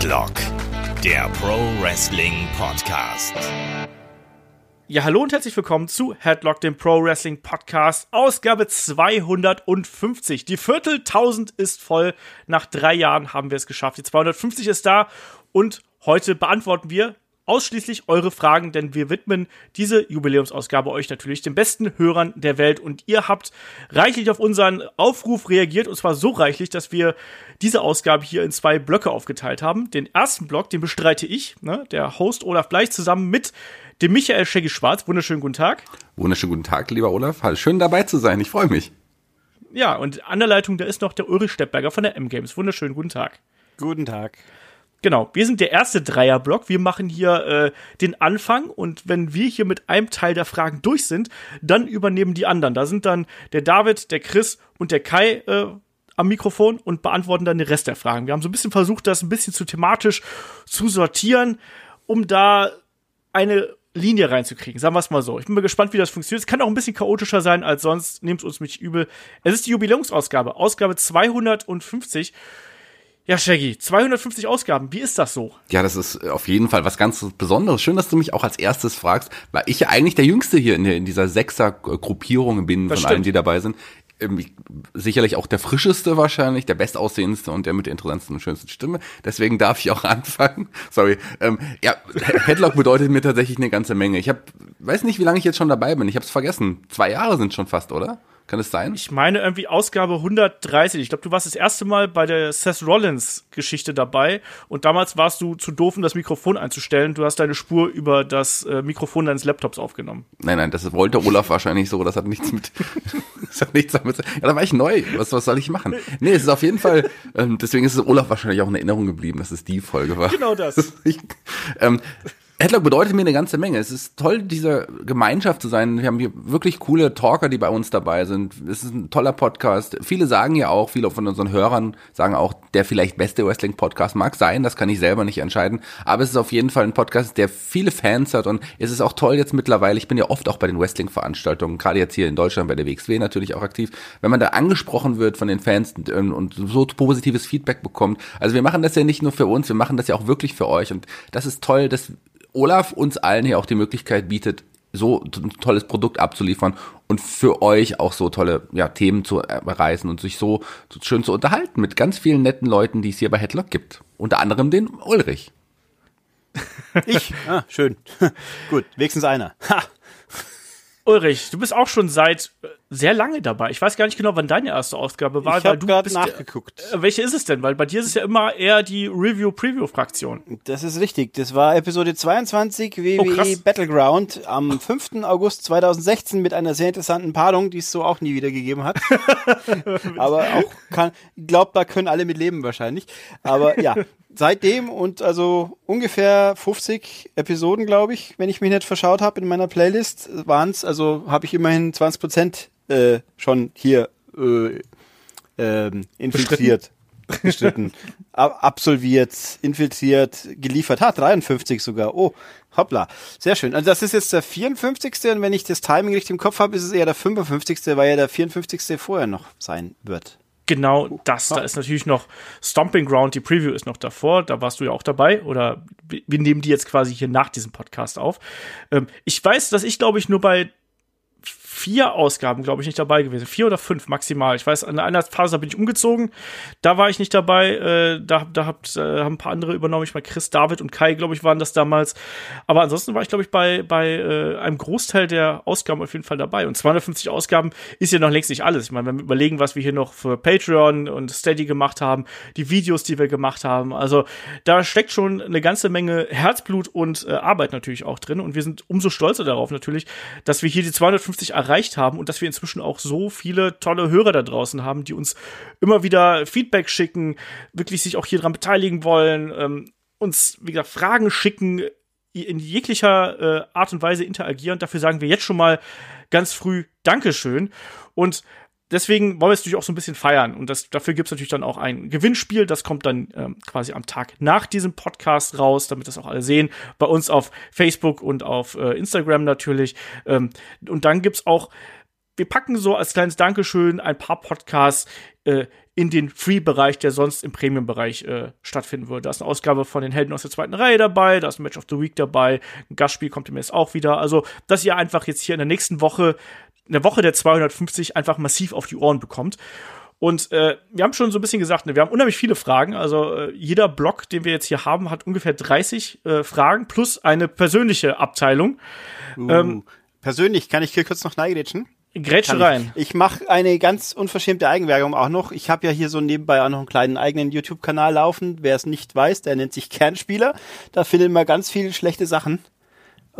Headlock, der Pro Wrestling Podcast. Ja, hallo und herzlich willkommen zu Headlock, dem Pro Wrestling Podcast, Ausgabe 250. Die Vierteltausend ist voll. Nach drei Jahren haben wir es geschafft. Die 250 ist da und heute beantworten wir ausschließlich eure Fragen, denn wir widmen diese Jubiläumsausgabe euch natürlich den besten Hörern der Welt und ihr habt reichlich auf unseren Aufruf reagiert und zwar so reichlich, dass wir diese Ausgabe hier in zwei Blöcke aufgeteilt haben. Den ersten Block, den bestreite ich, ne, der Host Olaf Bleich zusammen mit dem Michael Shaggy Schwarz. Wunderschönen guten Tag. Wunderschönen guten Tag, lieber Olaf. Schön dabei zu sein. Ich freue mich. Ja, und an der Leitung, da ist noch der Ulrich Steppberger von der M-Games. Wunderschönen guten Tag. Guten Tag. Genau, wir sind der erste Dreierblock. Wir machen hier äh, den Anfang und wenn wir hier mit einem Teil der Fragen durch sind, dann übernehmen die anderen. Da sind dann der David, der Chris und der Kai äh, am Mikrofon und beantworten dann den Rest der Fragen. Wir haben so ein bisschen versucht, das ein bisschen zu thematisch zu sortieren, um da eine Linie reinzukriegen. Sagen wir es mal so. Ich bin mal gespannt, wie das funktioniert. Es kann auch ein bisschen chaotischer sein als sonst. Nehmt uns nicht übel. Es ist die Jubiläumsausgabe, Ausgabe 250. Ja, Shaggy, 250 Ausgaben, wie ist das so? Ja, das ist auf jeden Fall was ganz Besonderes. Schön, dass du mich auch als erstes fragst, weil ich ja eigentlich der Jüngste hier in, der, in dieser Sechser-Gruppierung bin das von stimmt. allen, die dabei sind. Ähm, sicherlich auch der frischeste wahrscheinlich, der bestaussehendste und der mit der interessantesten und schönsten Stimme. Deswegen darf ich auch anfangen. Sorry. Ähm, ja, Headlock bedeutet mir tatsächlich eine ganze Menge. Ich habe, weiß nicht, wie lange ich jetzt schon dabei bin. Ich habe es vergessen. Zwei Jahre sind schon fast, oder? Kann es sein? Ich meine irgendwie Ausgabe 130. Ich glaube, du warst das erste Mal bei der Seth Rollins Geschichte dabei und damals warst du zu doof, um das Mikrofon einzustellen. Du hast deine Spur über das äh, Mikrofon deines Laptops aufgenommen. Nein, nein, das wollte Olaf wahrscheinlich so. Das hat nichts mit, das hat nichts damit. Ja, da war ich neu. Was, was soll ich machen? Nee, es ist auf jeden Fall, ähm, deswegen ist es Olaf wahrscheinlich auch in Erinnerung geblieben, dass es die Folge war. Genau das. ich, ähm, Headlock bedeutet mir eine ganze Menge. Es ist toll, diese Gemeinschaft zu sein. Wir haben hier wirklich coole Talker, die bei uns dabei sind. Es ist ein toller Podcast. Viele sagen ja auch, viele von unseren Hörern sagen auch, der vielleicht beste Wrestling-Podcast mag sein. Das kann ich selber nicht entscheiden. Aber es ist auf jeden Fall ein Podcast, der viele Fans hat. Und es ist auch toll jetzt mittlerweile. Ich bin ja oft auch bei den Wrestling-Veranstaltungen, gerade jetzt hier in Deutschland bei der WXW natürlich auch aktiv. Wenn man da angesprochen wird von den Fans und so positives Feedback bekommt. Also wir machen das ja nicht nur für uns, wir machen das ja auch wirklich für euch. Und das ist toll, dass Olaf uns allen hier auch die Möglichkeit bietet, so ein tolles Produkt abzuliefern und für euch auch so tolle ja, Themen zu erreißen und sich so, so schön zu unterhalten mit ganz vielen netten Leuten, die es hier bei Headlock gibt. Unter anderem den Ulrich. Ich? Ah, schön. Gut, wenigstens einer. Ha. Ulrich, du bist auch schon seit äh, sehr lange dabei. Ich weiß gar nicht genau, wann deine erste Ausgabe war. Ich habe gerade nachgeguckt. Äh, welche ist es denn? Weil bei dir ist es ja immer eher die Review-Preview-Fraktion. Das ist richtig. Das war Episode 22 WWE oh, Battleground am 5. August 2016 mit einer sehr interessanten Paarung, die es so auch nie wieder gegeben hat. Aber auch kann, glaubt, da können alle mit leben wahrscheinlich. Aber ja, seitdem und also ungefähr 50 Episoden, glaube ich, wenn ich mich nicht verschaut habe in meiner Playlist, waren es, also habe ich immerhin 20 Prozent äh, schon hier äh, äh, infiltriert. Bestritten. absolviert, infiltriert, geliefert. Ha, 53 sogar. Oh, hoppla. Sehr schön. Also das ist jetzt der 54. Und wenn ich das Timing richtig im Kopf habe, ist es eher der 55., weil ja der 54. vorher noch sein wird genau das. Da ist natürlich noch Stomping Ground, die Preview ist noch davor, da warst du ja auch dabei oder wir nehmen die jetzt quasi hier nach diesem Podcast auf. Ähm, ich weiß, dass ich glaube ich nur bei vier Ausgaben, glaube ich, nicht dabei gewesen. Vier oder fünf maximal. Ich weiß, an einer Phase bin ich umgezogen. Da war ich nicht dabei. Äh, da da habt, äh, haben ein paar andere übernommen. Ich meine, Chris, David und Kai, glaube ich, waren das damals. Aber ansonsten war ich, glaube ich, bei, bei äh, einem Großteil der Ausgaben auf jeden Fall dabei. Und 250 Ausgaben ist ja noch längst nicht alles. Ich meine, wenn wir überlegen, was wir hier noch für Patreon und Steady gemacht haben, die Videos, die wir gemacht haben. Also da steckt schon eine ganze Menge Herzblut und äh, Arbeit natürlich auch drin. Und wir sind umso stolzer darauf natürlich, dass wir hier die 250 erreichen erreicht haben und dass wir inzwischen auch so viele tolle Hörer da draußen haben, die uns immer wieder Feedback schicken, wirklich sich auch hier dran beteiligen wollen, ähm, uns, wie gesagt, Fragen schicken, in jeglicher äh, Art und Weise interagieren. Dafür sagen wir jetzt schon mal ganz früh Dankeschön. Und deswegen wollen wir es natürlich auch so ein bisschen feiern. Und das, dafür gibt es natürlich dann auch ein Gewinnspiel. Das kommt dann ähm, quasi am Tag nach diesem Podcast raus, damit das auch alle sehen. Bei uns auf Facebook und auf äh, Instagram natürlich. Ähm, und dann gibt's auch, wir packen so als kleines Dankeschön ein paar Podcasts äh, in den Free-Bereich, der sonst im Premium-Bereich äh, stattfinden würde. Da ist eine Ausgabe von den Helden aus der zweiten Reihe dabei, da ist ein Match of the Week dabei, ein Gastspiel kommt demnächst auch wieder. Also, dass ihr einfach jetzt hier in der nächsten Woche, in der Woche der 250 einfach massiv auf die Ohren bekommt. Und äh, wir haben schon so ein bisschen gesagt, ne, wir haben unheimlich viele Fragen. Also äh, jeder Blog, den wir jetzt hier haben, hat ungefähr 30 äh, Fragen plus eine persönliche Abteilung. Uh, ähm, persönlich kann ich hier kurz noch neigrätschen? Grätsche rein. Ich, ich mache eine ganz unverschämte Eigenwerbung auch noch. Ich habe ja hier so nebenbei auch noch einen kleinen eigenen YouTube-Kanal laufen. Wer es nicht weiß, der nennt sich Kernspieler. Da findet man ganz viele schlechte Sachen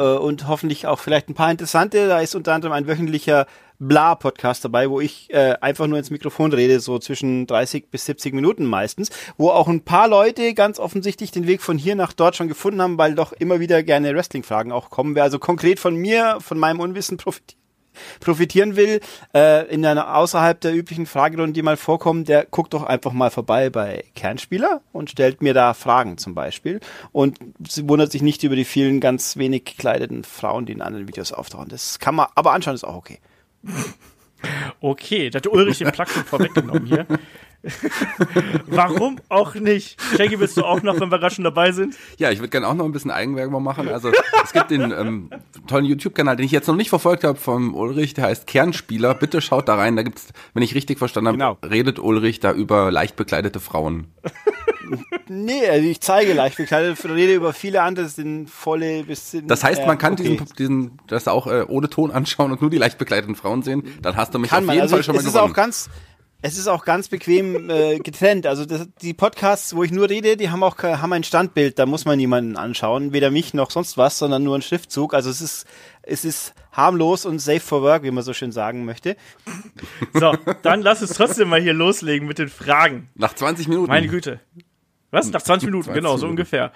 und hoffentlich auch vielleicht ein paar interessante. Da ist unter anderem ein wöchentlicher Bla-Podcast dabei, wo ich äh, einfach nur ins Mikrofon rede, so zwischen 30 bis 70 Minuten meistens, wo auch ein paar Leute ganz offensichtlich den Weg von hier nach dort schon gefunden haben, weil doch immer wieder gerne Wrestling-Fragen auch kommen. Wer also konkret von mir, von meinem Unwissen profitiert, profitieren will, äh, in einer außerhalb der üblichen Fragerunden, die mal vorkommen, der guckt doch einfach mal vorbei bei Kernspieler und stellt mir da Fragen zum Beispiel und sie wundert sich nicht über die vielen ganz wenig gekleideten Frauen, die in anderen Videos auftauchen. Das kann man aber anschauen, ist auch okay. Okay, da hat Ulrich den Plug schon vorweggenommen hier. Warum auch nicht? Shaggy, willst du auch noch, wenn wir gerade schon dabei sind? Ja, ich würde gerne auch noch ein bisschen Eigenwerbung machen. Also es gibt den ähm, tollen YouTube-Kanal, den ich jetzt noch nicht verfolgt habe vom Ulrich, der heißt Kernspieler. Bitte schaut da rein. Da gibt's, wenn ich richtig verstanden habe, genau. redet Ulrich da über leicht bekleidete Frauen. Nee, also ich zeige leicht bekleidet, rede über viele andere, sind volle bis Das heißt, man kann okay. diesen, diesen, das auch äh, ohne Ton anschauen und nur die leicht bekleideten Frauen sehen. Dann hast du mich kann auf jeden man. Also Fall schon mal es gewonnen. Ist auch ganz, es ist auch ganz bequem äh, getrennt. Also das, die Podcasts, wo ich nur rede, die haben auch haben ein Standbild. Da muss man niemanden anschauen, weder mich noch sonst was, sondern nur ein Schriftzug. Also es ist es ist harmlos und safe for work, wie man so schön sagen möchte. So, dann lass uns trotzdem mal hier loslegen mit den Fragen. Nach 20 Minuten. Meine Güte. Was? Nach 20 Minuten, 20 genau, Minuten. so ungefähr.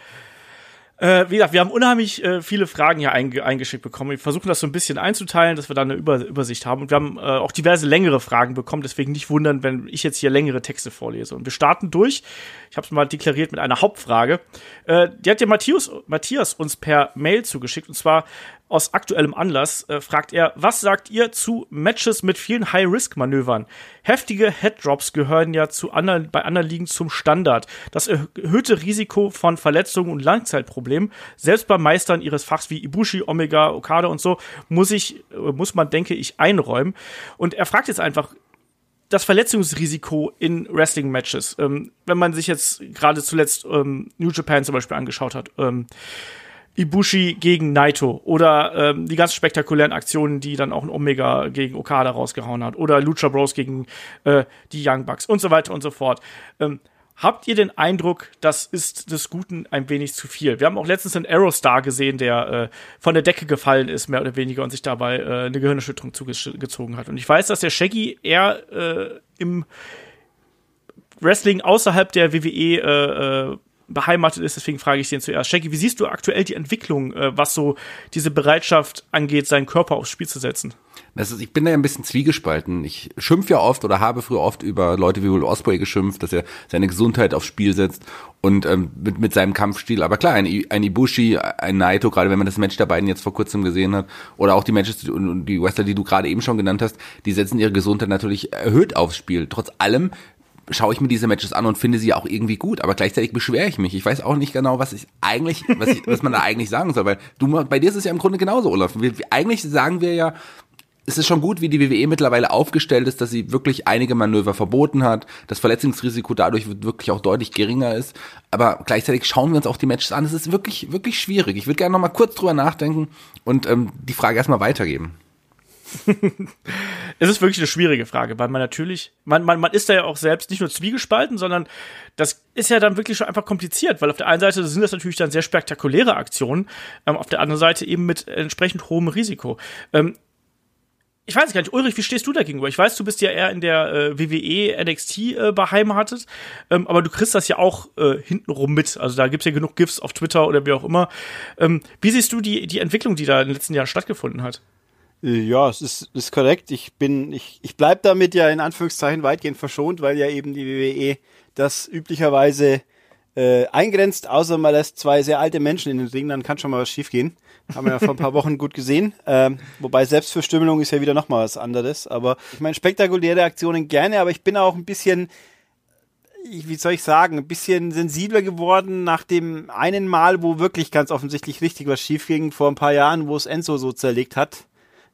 Äh, wie gesagt, wir haben unheimlich äh, viele Fragen hier einge eingeschickt bekommen. Wir versuchen das so ein bisschen einzuteilen, dass wir da eine Über Übersicht haben. Und wir haben äh, auch diverse längere Fragen bekommen, deswegen nicht wundern, wenn ich jetzt hier längere Texte vorlese. Und wir starten durch. Ich habe es mal deklariert mit einer Hauptfrage. Äh, die hat der Matthias, Matthias uns per Mail zugeschickt. Und zwar aus aktuellem Anlass äh, fragt er, was sagt ihr zu Matches mit vielen High-Risk-Manövern? Heftige Headdrops gehören ja zu anderen, bei anderen Ligen zum Standard. Das erhöhte Risiko von Verletzungen und Langzeitproblemen, selbst bei Meistern ihres Fachs wie Ibushi, Omega, Okada und so, muss ich, äh, muss man, denke ich, einräumen. Und er fragt jetzt einfach, das Verletzungsrisiko in Wrestling-Matches, ähm, wenn man sich jetzt gerade zuletzt ähm, New Japan zum Beispiel angeschaut hat, ähm, Ibushi gegen Naito oder ähm, die ganz spektakulären Aktionen, die dann auch ein Omega gegen Okada rausgehauen hat oder Lucha Bros gegen äh, die Young Bucks und so weiter und so fort. Ähm, habt ihr den Eindruck, das ist des Guten ein wenig zu viel? Wir haben auch letztens einen Aerostar gesehen, der äh, von der Decke gefallen ist, mehr oder weniger, und sich dabei äh, eine Gehirnerschütterung zugezogen hat. Und ich weiß, dass der Shaggy eher äh, im Wrestling außerhalb der WWE äh, äh, beheimatet ist. Deswegen frage ich den zuerst. Shaggy, wie siehst du aktuell die Entwicklung, äh, was so diese Bereitschaft angeht, seinen Körper aufs Spiel zu setzen? Das ist, ich bin da ja ein bisschen zwiegespalten. Ich schimpfe ja oft oder habe früher oft über Leute wie Will Osprey geschimpft, dass er seine Gesundheit aufs Spiel setzt und ähm, mit, mit seinem Kampfstil. Aber klar, ein, ein Ibushi, ein Naito, gerade wenn man das Match der beiden jetzt vor kurzem gesehen hat, oder auch die Matches und die Wrestler, die du gerade eben schon genannt hast, die setzen ihre Gesundheit natürlich erhöht aufs Spiel. Trotz allem schaue ich mir diese Matches an und finde sie auch irgendwie gut, aber gleichzeitig beschwere ich mich. Ich weiß auch nicht genau, was ich eigentlich, was, ich, was man da eigentlich sagen soll, weil du, bei dir ist es ja im Grunde genauso, Olaf. Wir, eigentlich sagen wir ja, es ist schon gut, wie die WWE mittlerweile aufgestellt ist, dass sie wirklich einige Manöver verboten hat, das Verletzungsrisiko dadurch wirklich auch deutlich geringer ist. Aber gleichzeitig schauen wir uns auch die Matches an. Es ist wirklich, wirklich schwierig. Ich würde gerne noch mal kurz drüber nachdenken und ähm, die Frage erstmal weitergeben. es ist wirklich eine schwierige Frage, weil man natürlich, man, man, man ist da ja auch selbst nicht nur zwiegespalten, sondern das ist ja dann wirklich schon einfach kompliziert, weil auf der einen Seite sind das natürlich dann sehr spektakuläre Aktionen, ähm, auf der anderen Seite eben mit entsprechend hohem Risiko. Ähm, ich weiß gar nicht, Ulrich, wie stehst du da? Ich weiß, du bist ja eher in der äh, WWE NXT äh, beheimatet, ähm, aber du kriegst das ja auch äh, hintenrum mit. Also da gibt's ja genug GIFs auf Twitter oder wie auch immer. Ähm, wie siehst du die, die Entwicklung, die da in den letzten Jahren stattgefunden hat? Ja, es ist, ist korrekt. Ich bin, ich, ich bleib damit ja in Anführungszeichen weitgehend verschont, weil ja eben die WWE das üblicherweise äh, eingrenzt, außer man lässt zwei sehr alte Menschen in den Ring, dann kann schon mal was schiefgehen. Haben wir ja vor ein paar Wochen gut gesehen. Ähm, wobei Selbstverstümmelung ist ja wieder nochmal was anderes. Aber ich meine, spektakuläre Aktionen gerne, aber ich bin auch ein bisschen wie soll ich sagen, ein bisschen sensibler geworden nach dem einen Mal, wo wirklich ganz offensichtlich richtig was schief ging, vor ein paar Jahren, wo es Enzo so zerlegt hat.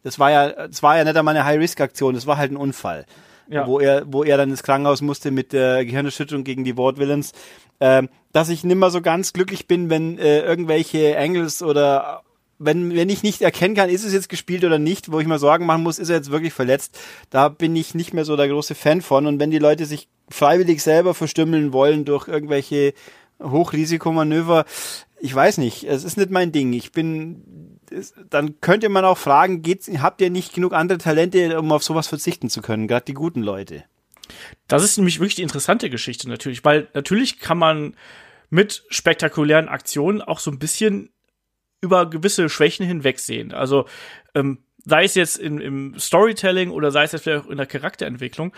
Das war ja, das war ja nicht einmal eine High-Risk-Aktion, das war halt ein Unfall. Ja. Wo er, wo er dann ins Krankenhaus musste mit der Gehirnerschütterung gegen die Wortwillens. Ähm, dass ich nimmer so ganz glücklich bin, wenn äh, irgendwelche Angles oder wenn, wenn ich nicht erkennen kann, ist es jetzt gespielt oder nicht, wo ich mir Sorgen machen muss, ist er jetzt wirklich verletzt, da bin ich nicht mehr so der große Fan von. Und wenn die Leute sich freiwillig selber verstümmeln wollen durch irgendwelche Hochrisikomanöver, ich weiß nicht, es ist nicht mein Ding. Ich bin, dann könnte man auch fragen, geht's, habt ihr nicht genug andere Talente, um auf sowas verzichten zu können, gerade die guten Leute? Das ist nämlich wirklich die interessante Geschichte natürlich, weil natürlich kann man mit spektakulären Aktionen auch so ein bisschen über gewisse Schwächen hinwegsehen. Also ähm, sei es jetzt in, im Storytelling oder sei es jetzt vielleicht auch in der Charakterentwicklung.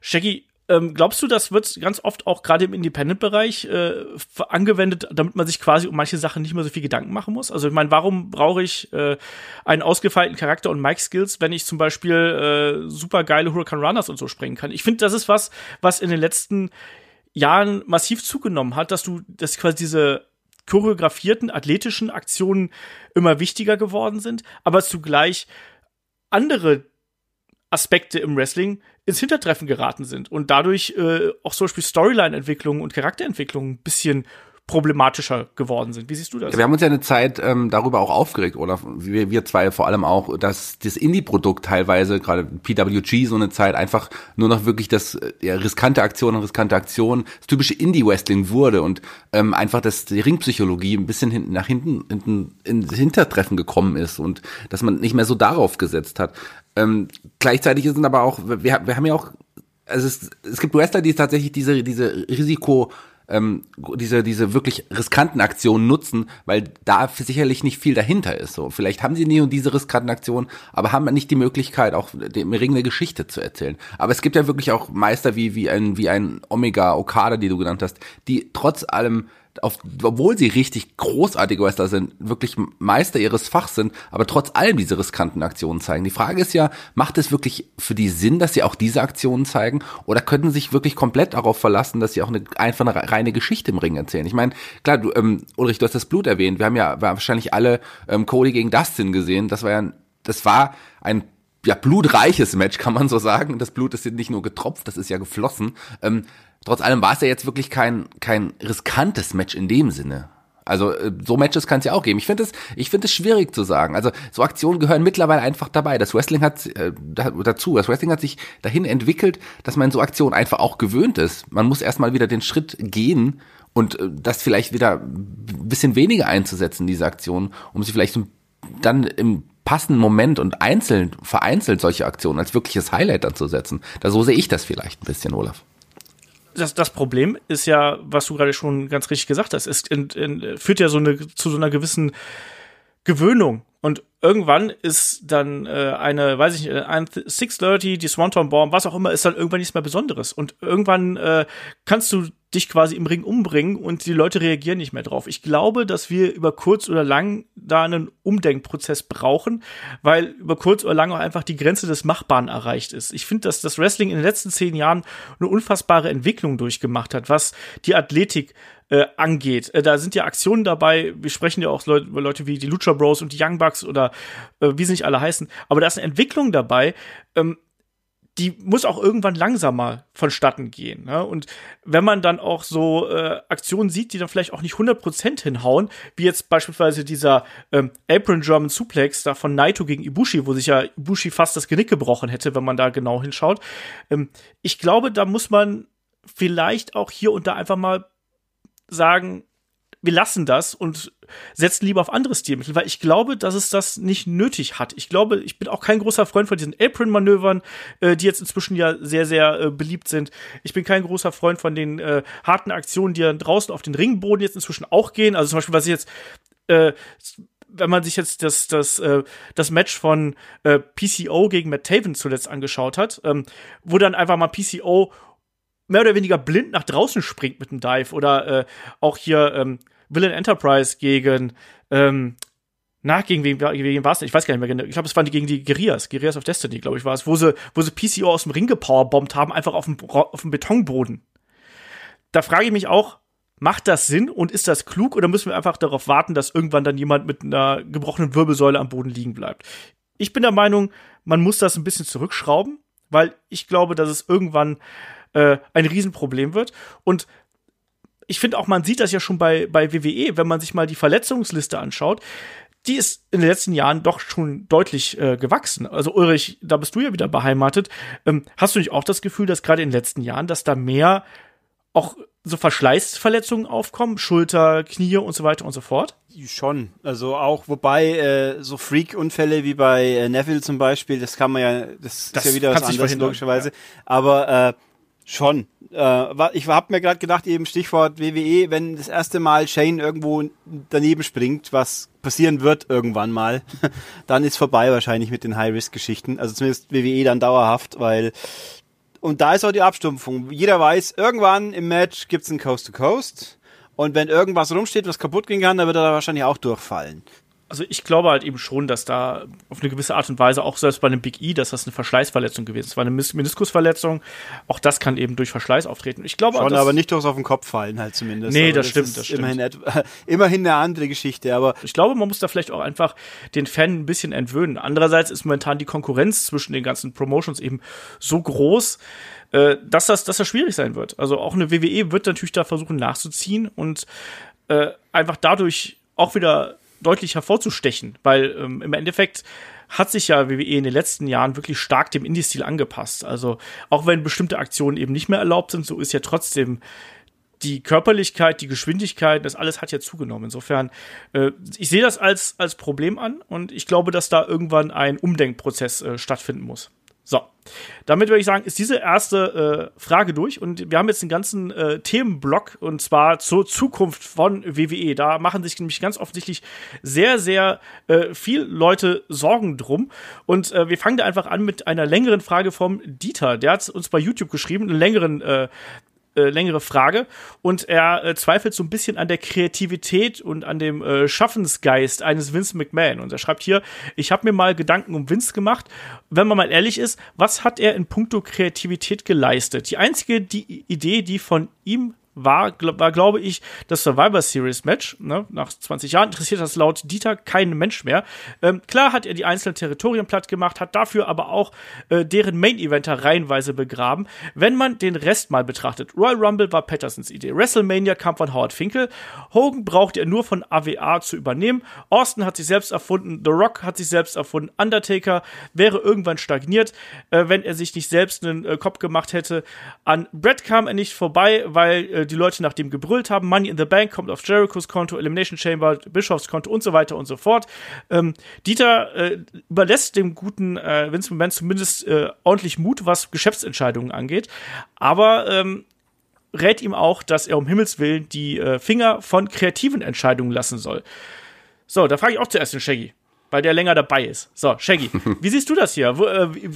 Shaggy, ähm, glaubst du, das wird ganz oft auch gerade im Independent-Bereich äh, angewendet, damit man sich quasi um manche Sachen nicht mehr so viel Gedanken machen muss? Also ich meine, warum brauche ich äh, einen ausgefeilten Charakter und Mike-Skills, wenn ich zum Beispiel äh, super geile Hurricane Runners und so springen kann? Ich finde, das ist was, was in den letzten Jahren massiv zugenommen hat, dass du, dass quasi diese choreografierten athletischen Aktionen immer wichtiger geworden sind, aber zugleich andere Aspekte im Wrestling ins Hintertreffen geraten sind und dadurch äh, auch zum Beispiel Storyline-Entwicklung und Charakterentwicklung ein bisschen problematischer geworden sind. Wie siehst du das? Wir haben uns ja eine Zeit ähm, darüber auch aufgeregt, oder wir, wir zwei vor allem auch, dass das Indie-Produkt teilweise, gerade PWG so eine Zeit, einfach nur noch wirklich das äh, ja, riskante Aktionen, riskante Aktionen, das typische Indie-Wrestling wurde und ähm, einfach das die Ringpsychologie ein bisschen hinten nach hinten, hinten ins Hintertreffen gekommen ist und dass man nicht mehr so darauf gesetzt hat. Ähm, gleichzeitig sind aber auch, wir, wir haben ja auch also es, es gibt Wrestler, die tatsächlich diese, diese Risiko ähm, diese, diese wirklich riskanten Aktionen nutzen, weil da sicherlich nicht viel dahinter ist. So, vielleicht haben sie nie und diese riskanten Aktionen, aber haben nicht die Möglichkeit, auch dem Ring eine Geschichte zu erzählen. Aber es gibt ja wirklich auch Meister wie, wie ein, wie ein Omega Okada, die du genannt hast, die trotz allem auf, obwohl sie richtig großartige Wrestler sind, wirklich Meister ihres Fachs sind, aber trotz allem diese riskanten Aktionen zeigen. Die Frage ist ja, macht es wirklich für die Sinn, dass sie auch diese Aktionen zeigen oder könnten sich wirklich komplett darauf verlassen, dass sie auch eine einfach eine reine Geschichte im Ring erzählen? Ich meine, klar, du, ähm, Ulrich, du hast das Blut erwähnt. Wir haben ja wahrscheinlich alle ähm, Cody gegen Dustin gesehen. Das war ja, das war ein ja, blutreiches Match, kann man so sagen. Das Blut ist nicht nur getropft, das ist ja geflossen. Ähm, trotz allem war es ja jetzt wirklich kein, kein riskantes Match in dem Sinne. Also äh, so Matches kann es ja auch geben. Ich finde es, ich finde es schwierig zu sagen. Also so Aktionen gehören mittlerweile einfach dabei. Das Wrestling hat äh, dazu. Das Wrestling hat sich dahin entwickelt, dass man so Aktionen einfach auch gewöhnt ist. Man muss erstmal wieder den Schritt gehen und äh, das vielleicht wieder ein bisschen weniger einzusetzen, diese Aktionen, um sie vielleicht dann im passenden Moment und einzeln, vereinzelt solche Aktionen als wirkliches Highlight anzusetzen. Da so sehe ich das vielleicht ein bisschen, Olaf das, das Problem ist ja, was du gerade schon ganz richtig gesagt hast, es in, in, führt ja so eine, zu so einer gewissen Gewöhnung. Und irgendwann ist dann äh, eine, weiß ich nicht, ein 630, die Swanton Bomb, was auch immer, ist dann irgendwann nichts mehr Besonderes. Und irgendwann äh, kannst du dich quasi im Ring umbringen und die Leute reagieren nicht mehr drauf. Ich glaube, dass wir über kurz oder lang da einen Umdenkprozess brauchen, weil über kurz oder lang auch einfach die Grenze des Machbaren erreicht ist. Ich finde, dass das Wrestling in den letzten zehn Jahren eine unfassbare Entwicklung durchgemacht hat, was die Athletik äh, angeht. Äh, da sind ja Aktionen dabei, wir sprechen ja auch Leute, über Leute wie die Lucha Bros und die Young Bucks oder äh, wie sie nicht alle heißen, aber da ist eine Entwicklung dabei, ähm, die muss auch irgendwann langsamer vonstatten gehen. Ne? Und wenn man dann auch so äh, Aktionen sieht, die dann vielleicht auch nicht 100% hinhauen, wie jetzt beispielsweise dieser ähm, Apron German Suplex da von Naito gegen Ibushi, wo sich ja Ibushi fast das Genick gebrochen hätte, wenn man da genau hinschaut. Ähm, ich glaube, da muss man vielleicht auch hier und da einfach mal sagen, wir lassen das und setzen lieber auf andere Stilmittel, weil ich glaube, dass es das nicht nötig hat. Ich glaube, ich bin auch kein großer Freund von diesen Apron-Manövern, äh, die jetzt inzwischen ja sehr, sehr äh, beliebt sind. Ich bin kein großer Freund von den äh, harten Aktionen, die dann draußen auf den Ringboden jetzt inzwischen auch gehen. Also zum Beispiel, was ich jetzt äh, wenn man sich jetzt das, das, äh, das Match von äh, PCO gegen Matt Taven zuletzt angeschaut hat, ähm, wo dann einfach mal PCO mehr oder weniger blind nach draußen springt mit einem Dive oder äh, auch hier ähm, Villain Enterprise gegen ähm, nach gegen wen, gegen war es Ich weiß gar nicht mehr genau. Ich glaube, es waren die gegen die Guerillas, Guerillas of Destiny, glaube ich, war es, wo sie, wo sie PCO aus dem Ring gepowerbombt haben, einfach auf dem, auf dem Betonboden. da frage ich mich auch, macht das Sinn und ist das klug oder müssen wir einfach darauf warten, dass irgendwann dann jemand mit einer gebrochenen Wirbelsäule am Boden liegen bleibt? Ich bin der Meinung, man muss das ein bisschen zurückschrauben, weil ich glaube, dass es irgendwann äh, ein Riesenproblem wird. Und ich finde auch, man sieht das ja schon bei, bei WWE, wenn man sich mal die Verletzungsliste anschaut. Die ist in den letzten Jahren doch schon deutlich äh, gewachsen. Also Ulrich, da bist du ja wieder beheimatet. Ähm, hast du nicht auch das Gefühl, dass gerade in den letzten Jahren, dass da mehr auch so Verschleißverletzungen aufkommen, Schulter, Knie und so weiter und so fort? Schon, also auch, wobei äh, so Freak-Unfälle wie bei äh, Neville zum Beispiel, das kann man ja, das, das ist ja wieder was anderes logischerweise, ja. aber äh, schon. Äh, ich habe mir gerade gedacht, eben Stichwort WWE, wenn das erste Mal Shane irgendwo daneben springt, was passieren wird irgendwann mal, dann ist vorbei wahrscheinlich mit den High-Risk-Geschichten. Also zumindest WWE dann dauerhaft, weil und da ist auch die Abstumpfung. Jeder weiß, irgendwann im Match gibt's ein Coast to Coast. Und wenn irgendwas rumsteht, was kaputt gehen kann, dann wird er da wahrscheinlich auch durchfallen also ich glaube halt eben schon, dass da auf eine gewisse Art und Weise, auch selbst bei einem Big E, dass das eine Verschleißverletzung gewesen ist. War eine Meniskusverletzung. Auch das kann eben durch Verschleiß auftreten. Ich glaube schon, aber nicht durchs auf den Kopf fallen halt zumindest. Nee, das, das, stimmt, das stimmt. Immerhin, immerhin eine andere Geschichte, aber. Ich glaube, man muss da vielleicht auch einfach den Fan ein bisschen entwöhnen. Andererseits ist momentan die Konkurrenz zwischen den ganzen Promotions eben so groß, äh, dass das, dass das schwierig sein wird. Also auch eine WWE wird natürlich da versuchen nachzuziehen und äh, einfach dadurch auch wieder deutlich hervorzustechen, weil ähm, im Endeffekt hat sich ja WWE in den letzten Jahren wirklich stark dem Indie-Stil angepasst. Also auch wenn bestimmte Aktionen eben nicht mehr erlaubt sind, so ist ja trotzdem die Körperlichkeit, die Geschwindigkeit, das alles hat ja zugenommen. Insofern, äh, ich sehe das als, als Problem an und ich glaube, dass da irgendwann ein Umdenkprozess äh, stattfinden muss. So, damit würde ich sagen, ist diese erste äh, Frage durch und wir haben jetzt einen ganzen äh, Themenblock und zwar zur Zukunft von WWE. Da machen sich nämlich ganz offensichtlich sehr, sehr äh, viel Leute Sorgen drum und äh, wir fangen da einfach an mit einer längeren Frage vom Dieter. Der hat uns bei YouTube geschrieben, einen längeren äh, längere Frage. Und er äh, zweifelt so ein bisschen an der Kreativität und an dem äh, Schaffensgeist eines Vince McMahon. Und er schreibt hier, ich habe mir mal Gedanken um Vince gemacht. Wenn man mal ehrlich ist, was hat er in puncto Kreativität geleistet? Die einzige die Idee, die von ihm war, war glaube ich, das Survivor Series Match. Ne? Nach 20 Jahren interessiert das laut Dieter keinen Mensch mehr. Ähm, klar hat er die einzelnen Territorien platt gemacht, hat dafür aber auch äh, deren Main Eventer reihenweise begraben. Wenn man den Rest mal betrachtet, Royal Rumble war Pattersons Idee, WrestleMania kam von Howard Finkel, Hogan brauchte er nur von AWA zu übernehmen, Austin hat sich selbst erfunden, The Rock hat sich selbst erfunden, Undertaker wäre irgendwann stagniert, äh, wenn er sich nicht selbst einen äh, Kopf gemacht hätte. An Brett kam er nicht vorbei, weil äh, die Leute nach dem gebrüllt haben. Money in the Bank kommt auf Jerichos Konto, Elimination Chamber, Bischofs Konto und so weiter und so fort. Ähm, Dieter äh, überlässt dem guten äh, Vince McMahon zumindest äh, ordentlich Mut, was Geschäftsentscheidungen angeht. Aber ähm, rät ihm auch, dass er um Himmels Willen die äh, Finger von kreativen Entscheidungen lassen soll. So, da frage ich auch zuerst den Shaggy, weil der länger dabei ist. So, Shaggy, wie siehst du das hier? Wo, äh, wie,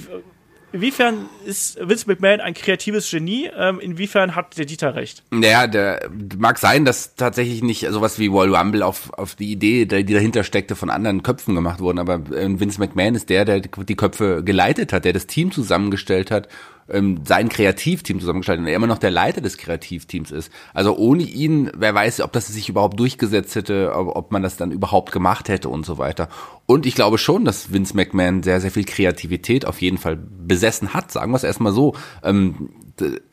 inwiefern ist Vince McMahon ein kreatives Genie? Ähm, inwiefern hat der Dieter recht? Naja, der mag sein, dass tatsächlich nicht sowas wie Royal Rumble auf, auf die Idee, die dahinter steckte, von anderen Köpfen gemacht wurden. Aber äh, Vince McMahon ist der, der die Köpfe geleitet hat, der das Team zusammengestellt hat ähm, sein Kreativteam zusammengestellt und er immer noch der Leiter des Kreativteams ist. Also ohne ihn, wer weiß, ob das sich überhaupt durchgesetzt hätte, ob, ob man das dann überhaupt gemacht hätte und so weiter. Und ich glaube schon, dass Vince McMahon sehr, sehr viel Kreativität auf jeden Fall besessen hat, sagen wir es erstmal so. Ähm,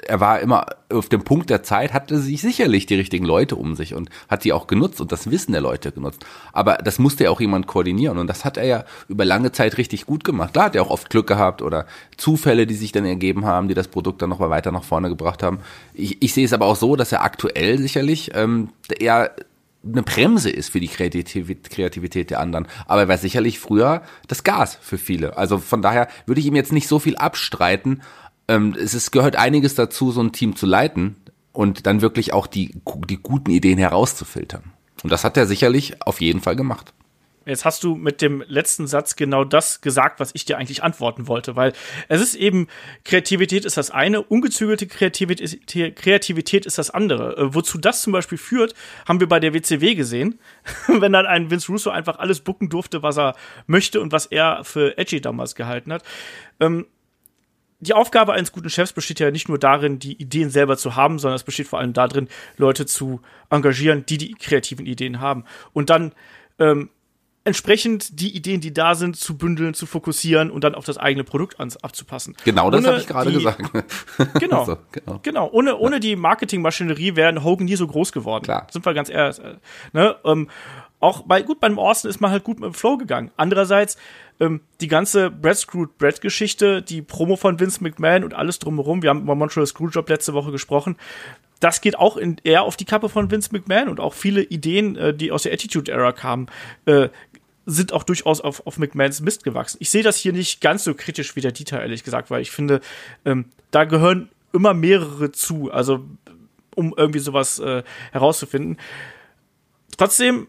er war immer auf dem Punkt der Zeit, hatte sich sicherlich die richtigen Leute um sich und hat die auch genutzt und das Wissen der Leute genutzt. Aber das musste ja auch jemand koordinieren und das hat er ja über lange Zeit richtig gut gemacht. Klar hat er auch oft Glück gehabt oder Zufälle, die sich dann ergeben haben, die das Produkt dann noch mal weiter nach vorne gebracht haben. Ich, ich sehe es aber auch so, dass er aktuell sicherlich ähm, eher eine Bremse ist für die Kreativität der anderen. Aber er war sicherlich früher das Gas für viele. Also von daher würde ich ihm jetzt nicht so viel abstreiten, ähm, es ist, gehört einiges dazu, so ein Team zu leiten und dann wirklich auch die, die guten Ideen herauszufiltern. Und das hat er sicherlich auf jeden Fall gemacht. Jetzt hast du mit dem letzten Satz genau das gesagt, was ich dir eigentlich antworten wollte, weil es ist eben, Kreativität ist das eine, ungezügelte Kreativität, Kreativität ist das andere. Äh, wozu das zum Beispiel führt, haben wir bei der WCW gesehen, wenn dann ein Vince Russo einfach alles bucken durfte, was er möchte und was er für edgy damals gehalten hat. Ähm, die Aufgabe eines guten Chefs besteht ja nicht nur darin, die Ideen selber zu haben, sondern es besteht vor allem darin, Leute zu engagieren, die die kreativen Ideen haben. Und dann ähm, entsprechend die Ideen, die da sind, zu bündeln, zu fokussieren und dann auf das eigene Produkt ans, abzupassen. Genau, das habe ich gerade gesagt. Genau, so, genau. Genau. Ohne, ohne ja. die Marketingmaschinerie wäre Hogan nie so groß geworden. Klar. Sind wir ganz ehrlich. Äh, ne? Auch bei, gut, beim Austin ist man halt gut mit dem Flow gegangen. Andererseits, ähm, die ganze Brad Screwed Brad Geschichte, die Promo von Vince McMahon und alles drumherum, wir haben über Montreal Screwjob letzte Woche gesprochen, das geht auch in, eher auf die Kappe von Vince McMahon und auch viele Ideen, äh, die aus der Attitude Era kamen, äh, sind auch durchaus auf, auf McMahons Mist gewachsen. Ich sehe das hier nicht ganz so kritisch wie der Dieter, ehrlich gesagt, weil ich finde, ähm, da gehören immer mehrere zu, also um irgendwie sowas äh, herauszufinden. Trotzdem,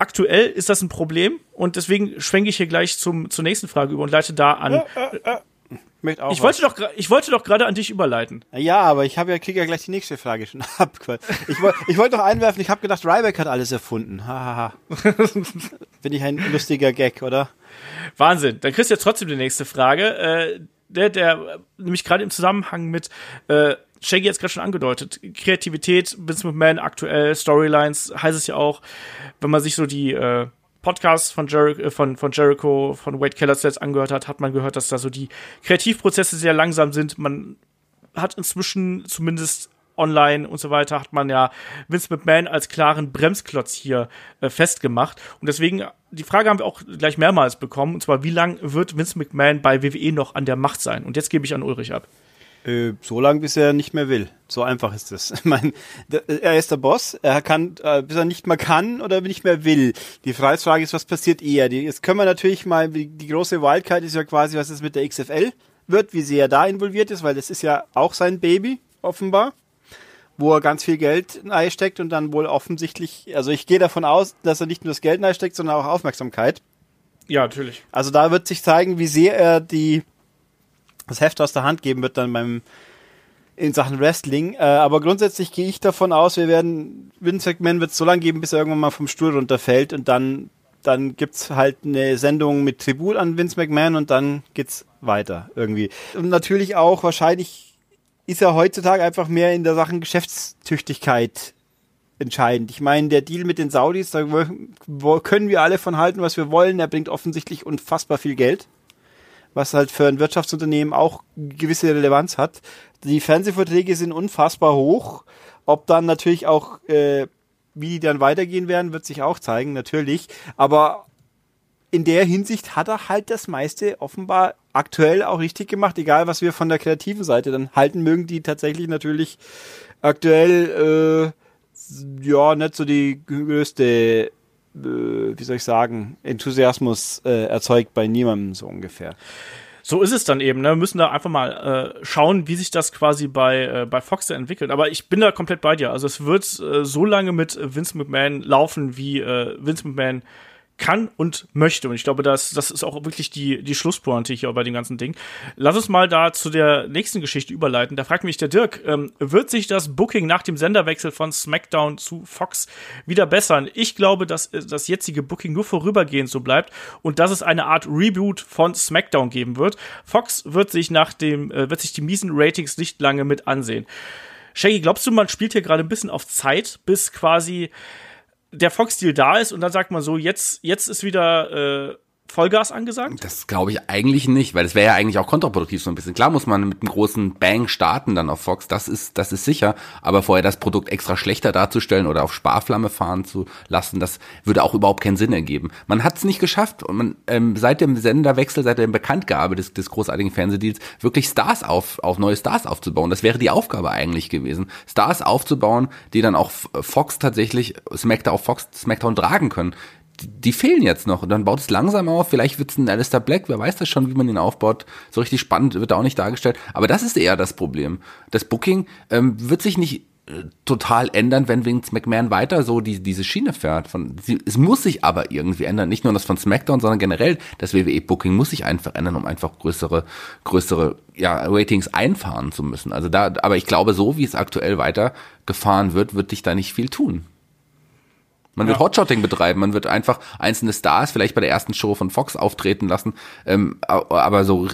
aktuell ist das ein Problem und deswegen schwenke ich hier gleich zum, zur nächsten Frage über und leite da an. Äh, äh, äh möchte auch ich, wollte doch, ich wollte doch gerade an dich überleiten. Ja, aber ich habe ja, krieg ja gleich die nächste Frage schon ab. Ich, wollte ich wollte doch einwerfen, ich habe gedacht, Ryback hat alles erfunden. Hahaha. Bin ich ein lustiger Gag, oder? Wahnsinn. Dann kriegst du jetzt trotzdem die nächste Frage. Äh, der, der, nämlich gerade im Zusammenhang mit, äh, Shaggy jetzt gerade schon angedeutet, Kreativität, Vince McMahon aktuell, Storylines, heißt es ja auch, wenn man sich so die, äh, Podcast von, Jer äh, von, von Jericho, von Wade Keller zuletzt angehört hat, hat man gehört, dass da so die Kreativprozesse sehr langsam sind. Man hat inzwischen zumindest online und so weiter, hat man ja Vince McMahon als klaren Bremsklotz hier äh, festgemacht. Und deswegen, die Frage haben wir auch gleich mehrmals bekommen, und zwar, wie lange wird Vince McMahon bei WWE noch an der Macht sein? Und jetzt gebe ich an Ulrich ab. Äh, so lange, bis er nicht mehr will. So einfach ist es. Ich meine, er ist der Boss, er kann, äh, bis er nicht mehr kann oder nicht mehr will. Die Frage ist, was passiert eher? jetzt können wir natürlich mal, die, die große Wildcard ist ja quasi, was es mit der XFL wird, wie sehr er da involviert ist, weil das ist ja auch sein Baby, offenbar, wo er ganz viel Geld einsteckt und dann wohl offensichtlich, also ich gehe davon aus, dass er nicht nur das Geld einsteckt, sondern auch Aufmerksamkeit. Ja, natürlich. Also da wird sich zeigen, wie sehr er die das Heft aus der Hand geben wird dann beim in Sachen Wrestling. Äh, aber grundsätzlich gehe ich davon aus, wir werden Vince McMahon wird es so lange geben, bis er irgendwann mal vom Stuhl runterfällt und dann dann gibt's halt eine Sendung mit Tribut an Vince McMahon und dann geht's weiter irgendwie. Und natürlich auch wahrscheinlich ist er heutzutage einfach mehr in der Sachen Geschäftstüchtigkeit entscheidend. Ich meine, der Deal mit den Saudis, da können wir alle von halten, was wir wollen. Er bringt offensichtlich unfassbar viel Geld was halt für ein Wirtschaftsunternehmen auch gewisse Relevanz hat. Die Fernsehverträge sind unfassbar hoch. Ob dann natürlich auch, äh, wie die dann weitergehen werden, wird sich auch zeigen, natürlich. Aber in der Hinsicht hat er halt das meiste offenbar aktuell auch richtig gemacht, egal was wir von der kreativen Seite dann halten mögen, die tatsächlich natürlich aktuell äh, ja nicht so die größte wie soll ich sagen, Enthusiasmus äh, erzeugt bei niemandem so ungefähr. So ist es dann eben. Ne? Wir müssen da einfach mal äh, schauen, wie sich das quasi bei, äh, bei Fox entwickelt. Aber ich bin da komplett bei dir. Also es wird äh, so lange mit Vince McMahon laufen, wie äh, Vince McMahon kann und möchte. Und ich glaube, das, das ist auch wirklich die, die Schlusspointe hier bei dem ganzen Ding. Lass uns mal da zu der nächsten Geschichte überleiten. Da fragt mich der Dirk, ähm, wird sich das Booking nach dem Senderwechsel von SmackDown zu Fox wieder bessern? Ich glaube, dass äh, das jetzige Booking nur vorübergehend so bleibt und dass es eine Art Reboot von SmackDown geben wird. Fox wird sich nach dem, äh, wird sich die miesen Ratings nicht lange mit ansehen. Shaggy, glaubst du, man spielt hier gerade ein bisschen auf Zeit, bis quasi der Fox-Deal da ist und dann sagt man so, jetzt, jetzt ist wieder äh, Vollgas angesagt? Das glaube ich eigentlich nicht, weil das wäre ja eigentlich auch kontraproduktiv so ein bisschen. Klar muss man mit einem großen Bang starten dann auf Fox, das ist, das ist sicher, aber vorher das Produkt extra schlechter darzustellen oder auf Sparflamme fahren zu lassen, das würde auch überhaupt keinen Sinn ergeben. Man hat es nicht geschafft und man ähm, seit dem Senderwechsel, seit dem Bekanntgabe des, des großartigen Fernsehdeals wirklich Stars auf, auf neue Stars aufzubauen. Das wäre die Aufgabe eigentlich gewesen, Stars aufzubauen, die dann auch Fox tatsächlich Smackdown Fox Smackdown tragen können die fehlen jetzt noch. Und dann baut es langsam auf. Vielleicht wird es ein Alistair Black, wer weiß das schon, wie man ihn aufbaut. So richtig spannend wird er auch nicht dargestellt. Aber das ist eher das Problem. Das Booking ähm, wird sich nicht äh, total ändern, wenn Vince McMahon weiter so die, diese Schiene fährt. Von, sie, es muss sich aber irgendwie ändern. Nicht nur das von SmackDown, sondern generell das WWE-Booking muss sich einfach ändern, um einfach größere, größere ja, Ratings einfahren zu müssen. Also da, aber ich glaube, so wie es aktuell weiter gefahren wird, wird dich da nicht viel tun. Man wird ja. Hotshotting betreiben, man wird einfach einzelne Stars vielleicht bei der ersten Show von Fox auftreten lassen, ähm, aber so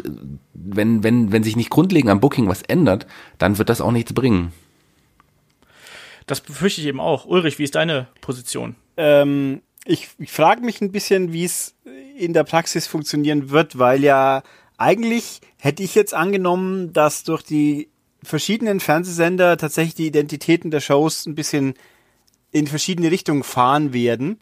wenn, wenn, wenn sich nicht grundlegend am Booking was ändert, dann wird das auch nichts bringen. Das befürchte ich eben auch. Ulrich, wie ist deine Position? Ähm, ich ich frage mich ein bisschen, wie es in der Praxis funktionieren wird, weil ja eigentlich hätte ich jetzt angenommen, dass durch die verschiedenen Fernsehsender tatsächlich die Identitäten der Shows ein bisschen in verschiedene Richtungen fahren werden.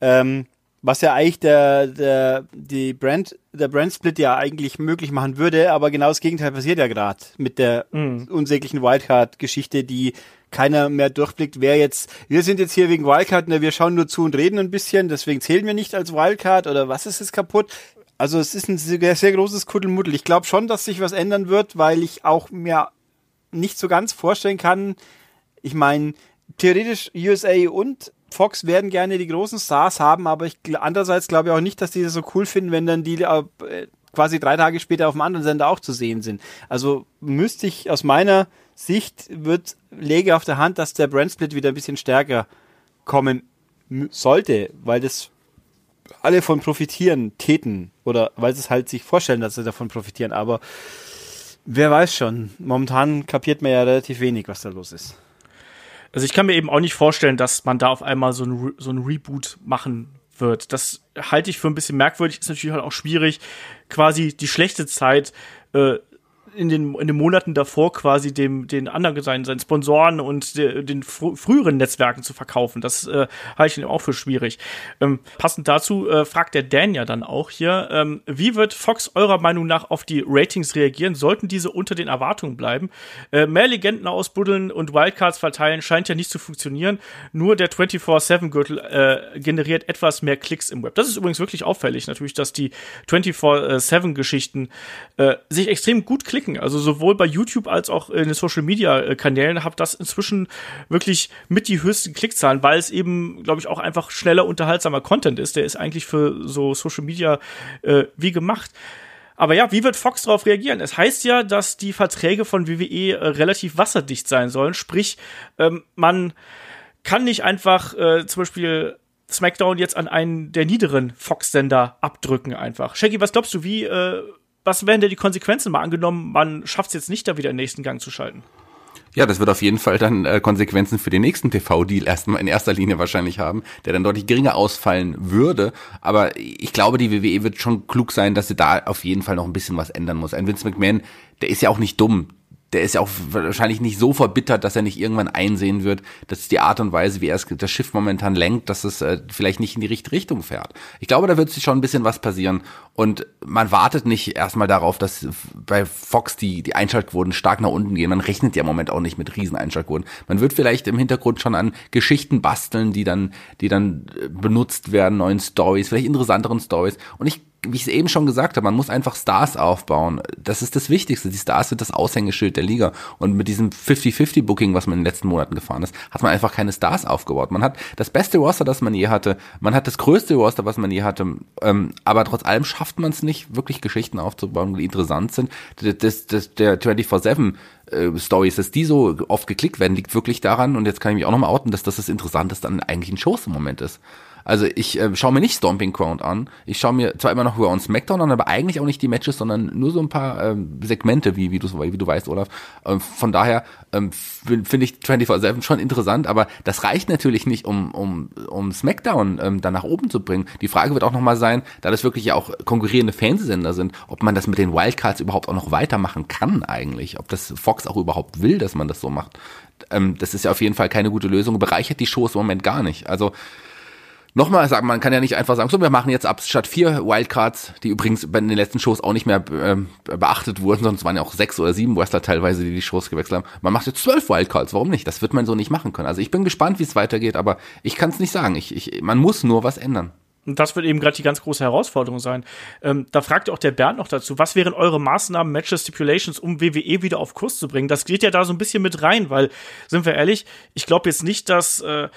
Ähm, was ja eigentlich der, der, die Brand, der Brand Split ja eigentlich möglich machen würde, aber genau das Gegenteil passiert ja gerade mit der mhm. unsäglichen Wildcard-Geschichte, die keiner mehr durchblickt, wer jetzt, wir sind jetzt hier wegen Wildcard, ne, wir schauen nur zu und reden ein bisschen, deswegen zählen wir nicht als Wildcard oder was ist es kaputt? Also es ist ein sehr, sehr großes Kuddelmuddel. Ich glaube schon, dass sich was ändern wird, weil ich auch mir nicht so ganz vorstellen kann, ich meine, theoretisch USA und Fox werden gerne die großen Stars haben, aber ich andererseits glaube ich auch nicht, dass die das so cool finden, wenn dann die äh, quasi drei Tage später auf dem anderen Sender auch zu sehen sind. Also müsste ich aus meiner Sicht wird lege auf der Hand, dass der Brand Split wieder ein bisschen stärker kommen sollte, weil das alle von profitieren täten oder weil sie es halt sich vorstellen, dass sie davon profitieren. Aber wer weiß schon. Momentan kapiert man ja relativ wenig, was da los ist. Also ich kann mir eben auch nicht vorstellen, dass man da auf einmal so ein, so ein Reboot machen wird. Das halte ich für ein bisschen merkwürdig. Ist natürlich halt auch schwierig, quasi die schlechte Zeit äh, in den, in den Monaten davor quasi dem, den anderen, seinen, seinen Sponsoren und de, den fr früheren Netzwerken zu verkaufen. Das äh, halte ich auch für schwierig. Ähm, passend dazu äh, fragt der Dan ja dann auch hier, ähm, wie wird Fox eurer Meinung nach auf die Ratings reagieren? Sollten diese unter den Erwartungen bleiben? Äh, mehr Legenden ausbuddeln und Wildcards verteilen scheint ja nicht zu funktionieren. Nur der 24-7-Gürtel äh, generiert etwas mehr Klicks im Web. Das ist übrigens wirklich auffällig, natürlich, dass die 24-7-Geschichten äh, sich extrem gut klicken klicken. Also sowohl bei YouTube als auch in den Social Media äh, Kanälen habe das inzwischen wirklich mit die höchsten Klickzahlen, weil es eben, glaube ich, auch einfach schneller unterhaltsamer Content ist. Der ist eigentlich für so Social Media äh, wie gemacht. Aber ja, wie wird Fox darauf reagieren? Es heißt ja, dass die Verträge von WWE äh, relativ wasserdicht sein sollen. Sprich, ähm, man kann nicht einfach äh, zum Beispiel SmackDown jetzt an einen der niederen Fox-Sender abdrücken einfach. Shaggy, was glaubst du, wie äh, was wären denn die Konsequenzen mal angenommen, man schafft es jetzt nicht, da wieder den nächsten Gang zu schalten? Ja, das wird auf jeden Fall dann äh, Konsequenzen für den nächsten TV-Deal erstmal in erster Linie wahrscheinlich haben, der dann deutlich geringer ausfallen würde. Aber ich glaube, die WWE wird schon klug sein, dass sie da auf jeden Fall noch ein bisschen was ändern muss. Ein Vince McMahon, der ist ja auch nicht dumm der ist ja auch wahrscheinlich nicht so verbittert, dass er nicht irgendwann einsehen wird, dass die Art und Weise, wie er das Schiff momentan lenkt, dass es äh, vielleicht nicht in die richtige Richtung fährt. Ich glaube, da wird sich schon ein bisschen was passieren und man wartet nicht erstmal darauf, dass bei Fox die, die Einschaltquoten stark nach unten gehen. Man rechnet ja im Moment auch nicht mit riesen Einschaltquoten. Man wird vielleicht im Hintergrund schon an Geschichten basteln, die dann, die dann äh, benutzt werden, neuen Stories, vielleicht interessanteren Stories und ich wie ich es eben schon gesagt habe, man muss einfach Stars aufbauen. Das ist das Wichtigste. Die Stars sind das Aushängeschild der Liga. Und mit diesem 50-50-Booking, was man in den letzten Monaten gefahren ist, hat man einfach keine Stars aufgebaut. Man hat das beste Roster, das man je hatte. Man hat das größte Roster, was man je hatte. Ähm, aber trotz allem schafft man es nicht, wirklich Geschichten aufzubauen, die interessant sind. Das, das, der 24-7 äh, Stories, dass die so oft geklickt werden, liegt wirklich daran, und jetzt kann ich mich auch nochmal outen, dass das das Interessanteste an eigentlichen Shows im Moment ist. Also ich äh, schaue mir nicht Stomping Ground an. Ich schaue mir zwar immer noch Raw und SmackDown an, aber eigentlich auch nicht die Matches, sondern nur so ein paar ähm, Segmente, wie, wie, du, wie du weißt, Olaf. Ähm, von daher ähm, finde ich 24-7 schon interessant, aber das reicht natürlich nicht, um, um, um SmackDown ähm, da nach oben zu bringen. Die Frage wird auch nochmal sein, da das wirklich ja auch konkurrierende Fernsehsender sind, ob man das mit den Wildcards überhaupt auch noch weitermachen kann eigentlich. Ob das Fox auch überhaupt will, dass man das so macht. Ähm, das ist ja auf jeden Fall keine gute Lösung, bereichert die Shows im Moment gar nicht. Also nochmal sagen, man kann ja nicht einfach sagen, so, wir machen jetzt ab statt vier Wildcards, die übrigens bei den letzten Shows auch nicht mehr äh, beachtet wurden, es waren ja auch sechs oder sieben Wrestler teilweise, die die Shows gewechselt haben. Man macht jetzt zwölf Wildcards, warum nicht? Das wird man so nicht machen können. Also ich bin gespannt, wie es weitergeht, aber ich kann es nicht sagen. Ich, ich, man muss nur was ändern. Und das wird eben gerade die ganz große Herausforderung sein. Ähm, da fragt auch der Bernd noch dazu, was wären eure Maßnahmen, Matches, Stipulations, um WWE wieder auf Kurs zu bringen? Das geht ja da so ein bisschen mit rein, weil, sind wir ehrlich, ich glaube jetzt nicht, dass äh,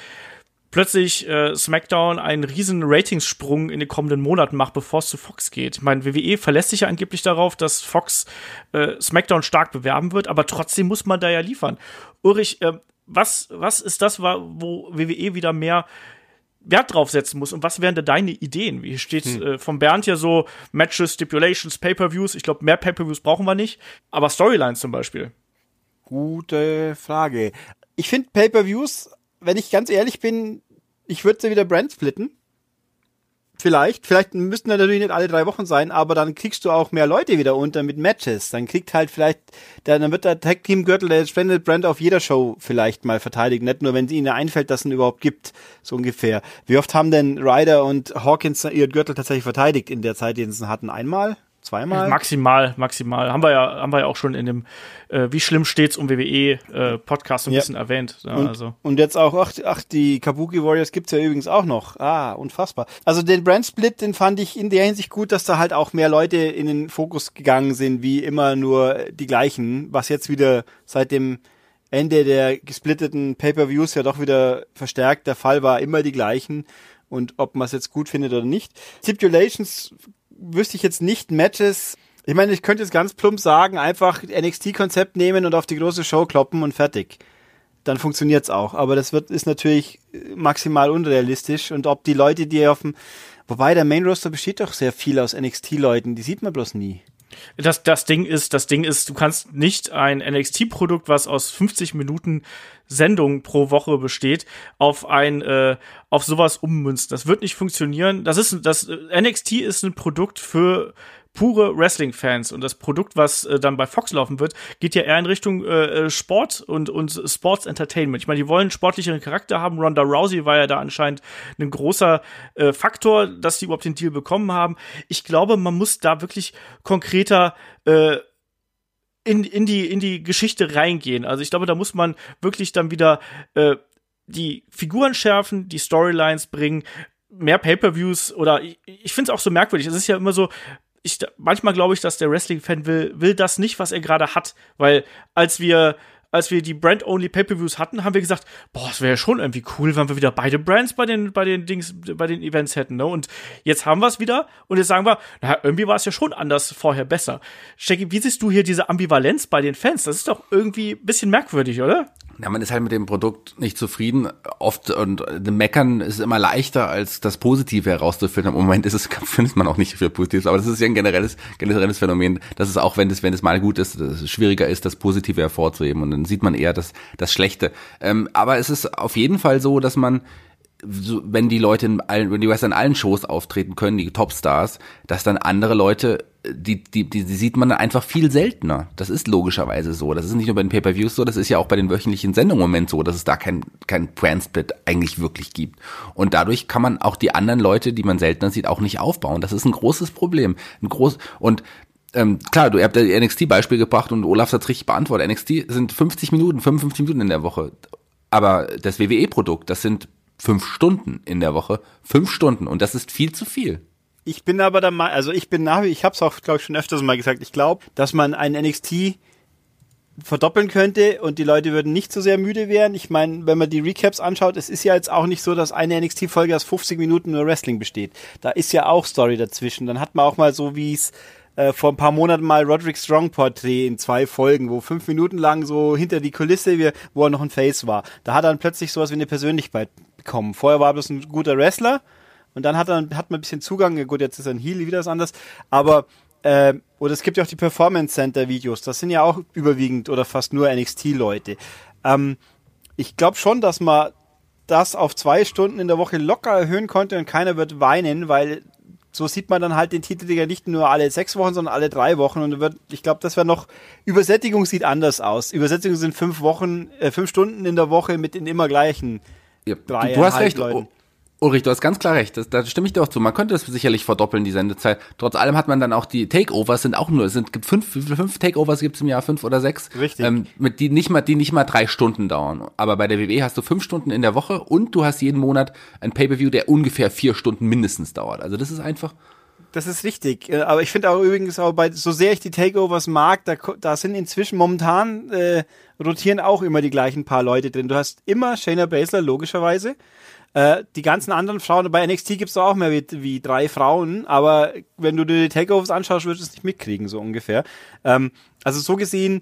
plötzlich äh, SmackDown einen riesen Ratingssprung in den kommenden Monaten macht, bevor es zu Fox geht. Ich meine, WWE verlässt sich ja angeblich darauf, dass Fox äh, SmackDown stark bewerben wird, aber trotzdem muss man da ja liefern. Ulrich, äh, was, was ist das, wo WWE wieder mehr Wert drauf setzen muss und was wären da deine Ideen? Wie steht hm. äh, von Bernd ja so Matches, Stipulations, Pay-per-Views? Ich glaube, mehr Pay-per-Views brauchen wir nicht, aber Storylines zum Beispiel. Gute Frage. Ich finde Pay-per-Views, wenn ich ganz ehrlich bin, ich würde sie wieder Brand splitten. Vielleicht, vielleicht müssten natürlich nicht alle drei Wochen sein, aber dann kriegst du auch mehr Leute wieder unter mit Matches. Dann kriegt halt vielleicht, dann wird der Tag Team Gürtel der Splendid Brand auf jeder Show vielleicht mal verteidigt. Nicht nur, wenn es ihnen einfällt, dass es ihn überhaupt gibt. So ungefähr. Wie oft haben denn Ryder und Hawkins ihren Gürtel tatsächlich verteidigt in der Zeit, den sie hatten? Einmal? Zweimal? Maximal, maximal. Haben wir ja, haben wir ja auch schon in dem äh, Wie schlimm steht's um WWE äh, Podcast so ein ja. bisschen erwähnt. Ja, und, also. und jetzt auch, ach, ach, die Kabuki Warriors gibt's ja übrigens auch noch. Ah, unfassbar. Also den Brand Split, den fand ich in der Hinsicht gut, dass da halt auch mehr Leute in den Fokus gegangen sind, wie immer nur die gleichen, was jetzt wieder seit dem Ende der gesplitteten Pay-per-Views ja doch wieder verstärkt der Fall war, immer die gleichen und ob man es jetzt gut findet oder nicht. Stipulations wüsste ich jetzt nicht Matches. Ich meine, ich könnte jetzt ganz plump sagen, einfach NXT-Konzept nehmen und auf die große Show kloppen und fertig. Dann funktioniert's auch. Aber das wird, ist natürlich maximal unrealistisch. Und ob die Leute, die auf dem, wobei der Main Roster besteht doch sehr viel aus NXT-Leuten, die sieht man bloß nie. Das, das Ding ist, das Ding ist, du kannst nicht ein NXT-Produkt, was aus 50 Minuten Sendung pro Woche besteht, auf ein, äh, auf sowas ummünzen. Das wird nicht funktionieren. Das ist, das, äh, NXT ist ein Produkt für pure Wrestling-Fans und das Produkt, was äh, dann bei Fox laufen wird, geht ja eher in Richtung äh, äh, Sport und, und Sports Entertainment. Ich meine, die wollen sportlicheren Charakter haben. Ronda Rousey war ja da anscheinend ein großer äh, Faktor, dass sie überhaupt den Deal bekommen haben. Ich glaube, man muss da wirklich konkreter äh, in, in, die, in die Geschichte reingehen. Also ich glaube, da muss man wirklich dann wieder äh, die Figuren schärfen, die Storylines bringen, mehr Pay-per-Views oder ich, ich finde es auch so merkwürdig. Es ist ja immer so, ich, manchmal glaube ich, dass der Wrestling-Fan will, will das nicht, was er gerade hat. Weil als wir als wir die Brand-only Pay-per-Views hatten, haben wir gesagt, boah, es wäre schon irgendwie cool, wenn wir wieder beide Brands bei den, bei den Dings, bei den Events hätten, ne? Und jetzt haben wir es wieder und jetzt sagen wir, naja, irgendwie war es ja schon anders vorher besser. Shaggy, wie siehst du hier diese Ambivalenz bei den Fans? Das ist doch irgendwie ein bisschen merkwürdig, oder? Ja, man ist halt mit dem Produkt nicht zufrieden. Oft und meckern ist immer leichter als das Positive herauszufinden. Im Moment ist es findet man auch nicht für Positives, aber das ist ja ein generelles generelles Phänomen, dass es auch wenn es wenn es mal gut ist, es schwieriger ist, das Positive hervorzuheben und dann sieht man eher das das Schlechte. Ähm, aber es ist auf jeden Fall so, dass man so, wenn die Leute in allen, wenn die Wrestler in allen Shows auftreten können, die Topstars, dass dann andere Leute, die, die, die, die sieht man einfach viel seltener. Das ist logischerweise so. Das ist nicht nur bei den Pay-Per-Views so, das ist ja auch bei den wöchentlichen Sendungen im Moment so, dass es da kein, kein Brand-Split eigentlich wirklich gibt. Und dadurch kann man auch die anderen Leute, die man seltener sieht, auch nicht aufbauen. Das ist ein großes Problem. Ein groß, und ähm, klar, du ihr habt das NXT-Beispiel gebracht und Olaf hat richtig beantwortet. NXT sind 50 Minuten, 55 Minuten in der Woche. Aber das WWE-Produkt, das sind fünf Stunden in der Woche. Fünf Stunden und das ist viel zu viel. Ich bin aber der Meinung, also ich bin nach wie, ich habe es auch, glaube ich, schon öfters mal gesagt, ich glaube, dass man ein NXT verdoppeln könnte und die Leute würden nicht so sehr müde werden. Ich meine, wenn man die Recaps anschaut, es ist ja jetzt auch nicht so, dass eine NXT-Folge aus 50 Minuten nur Wrestling besteht. Da ist ja auch Story dazwischen. Dann hat man auch mal so, wie es äh, vor ein paar Monaten mal Roderick Strong Porträt in zwei Folgen, wo fünf Minuten lang so hinter die Kulisse, wo er noch ein Face war. Da hat er dann plötzlich sowas wie eine Persönlichkeit bekommen. Vorher war er bloß ein guter Wrestler und dann hat er hat man ein bisschen Zugang. Gut, jetzt ist er ein Heal, wieder was anderes. Aber äh, oder es gibt ja auch die Performance Center Videos. Das sind ja auch überwiegend oder fast nur NXT Leute. Ähm, ich glaube schon, dass man das auf zwei Stunden in der Woche locker erhöhen konnte und keiner wird weinen, weil so sieht man dann halt den Titelträger nicht nur alle sechs Wochen, sondern alle drei Wochen. Und wird, ich glaube, das wäre noch, Übersättigung sieht anders aus. Übersättigung sind fünf Wochen, äh, fünf Stunden in der Woche mit den immer gleichen ja. Du, du hast recht. Leuten. Ulrich, du hast ganz klar recht. Das, da stimme ich dir auch zu. Man könnte das sicherlich verdoppeln, die Sendezeit. Trotz allem hat man dann auch die Takeovers sind auch nur, es sind gibt fünf, fünf Takeovers gibt es im Jahr, fünf oder sechs. Richtig. Ähm, mit die nicht mal, die nicht mal drei Stunden dauern. Aber bei der WWE hast du fünf Stunden in der Woche und du hast jeden Monat ein Pay-Per-View, der ungefähr vier Stunden mindestens dauert. Also das ist einfach. Das ist richtig. Äh, aber ich finde auch übrigens auch bei, so sehr ich die Takeovers mag, da, da sind inzwischen momentan äh, rotieren auch immer die gleichen paar Leute drin. Du hast immer Shayna Baszler, logischerweise. Äh, die ganzen anderen Frauen, bei NXT gibt's auch mehr wie, wie drei Frauen, aber wenn du dir die Takeovers anschaust, wirst du es nicht mitkriegen, so ungefähr. Ähm, also so gesehen,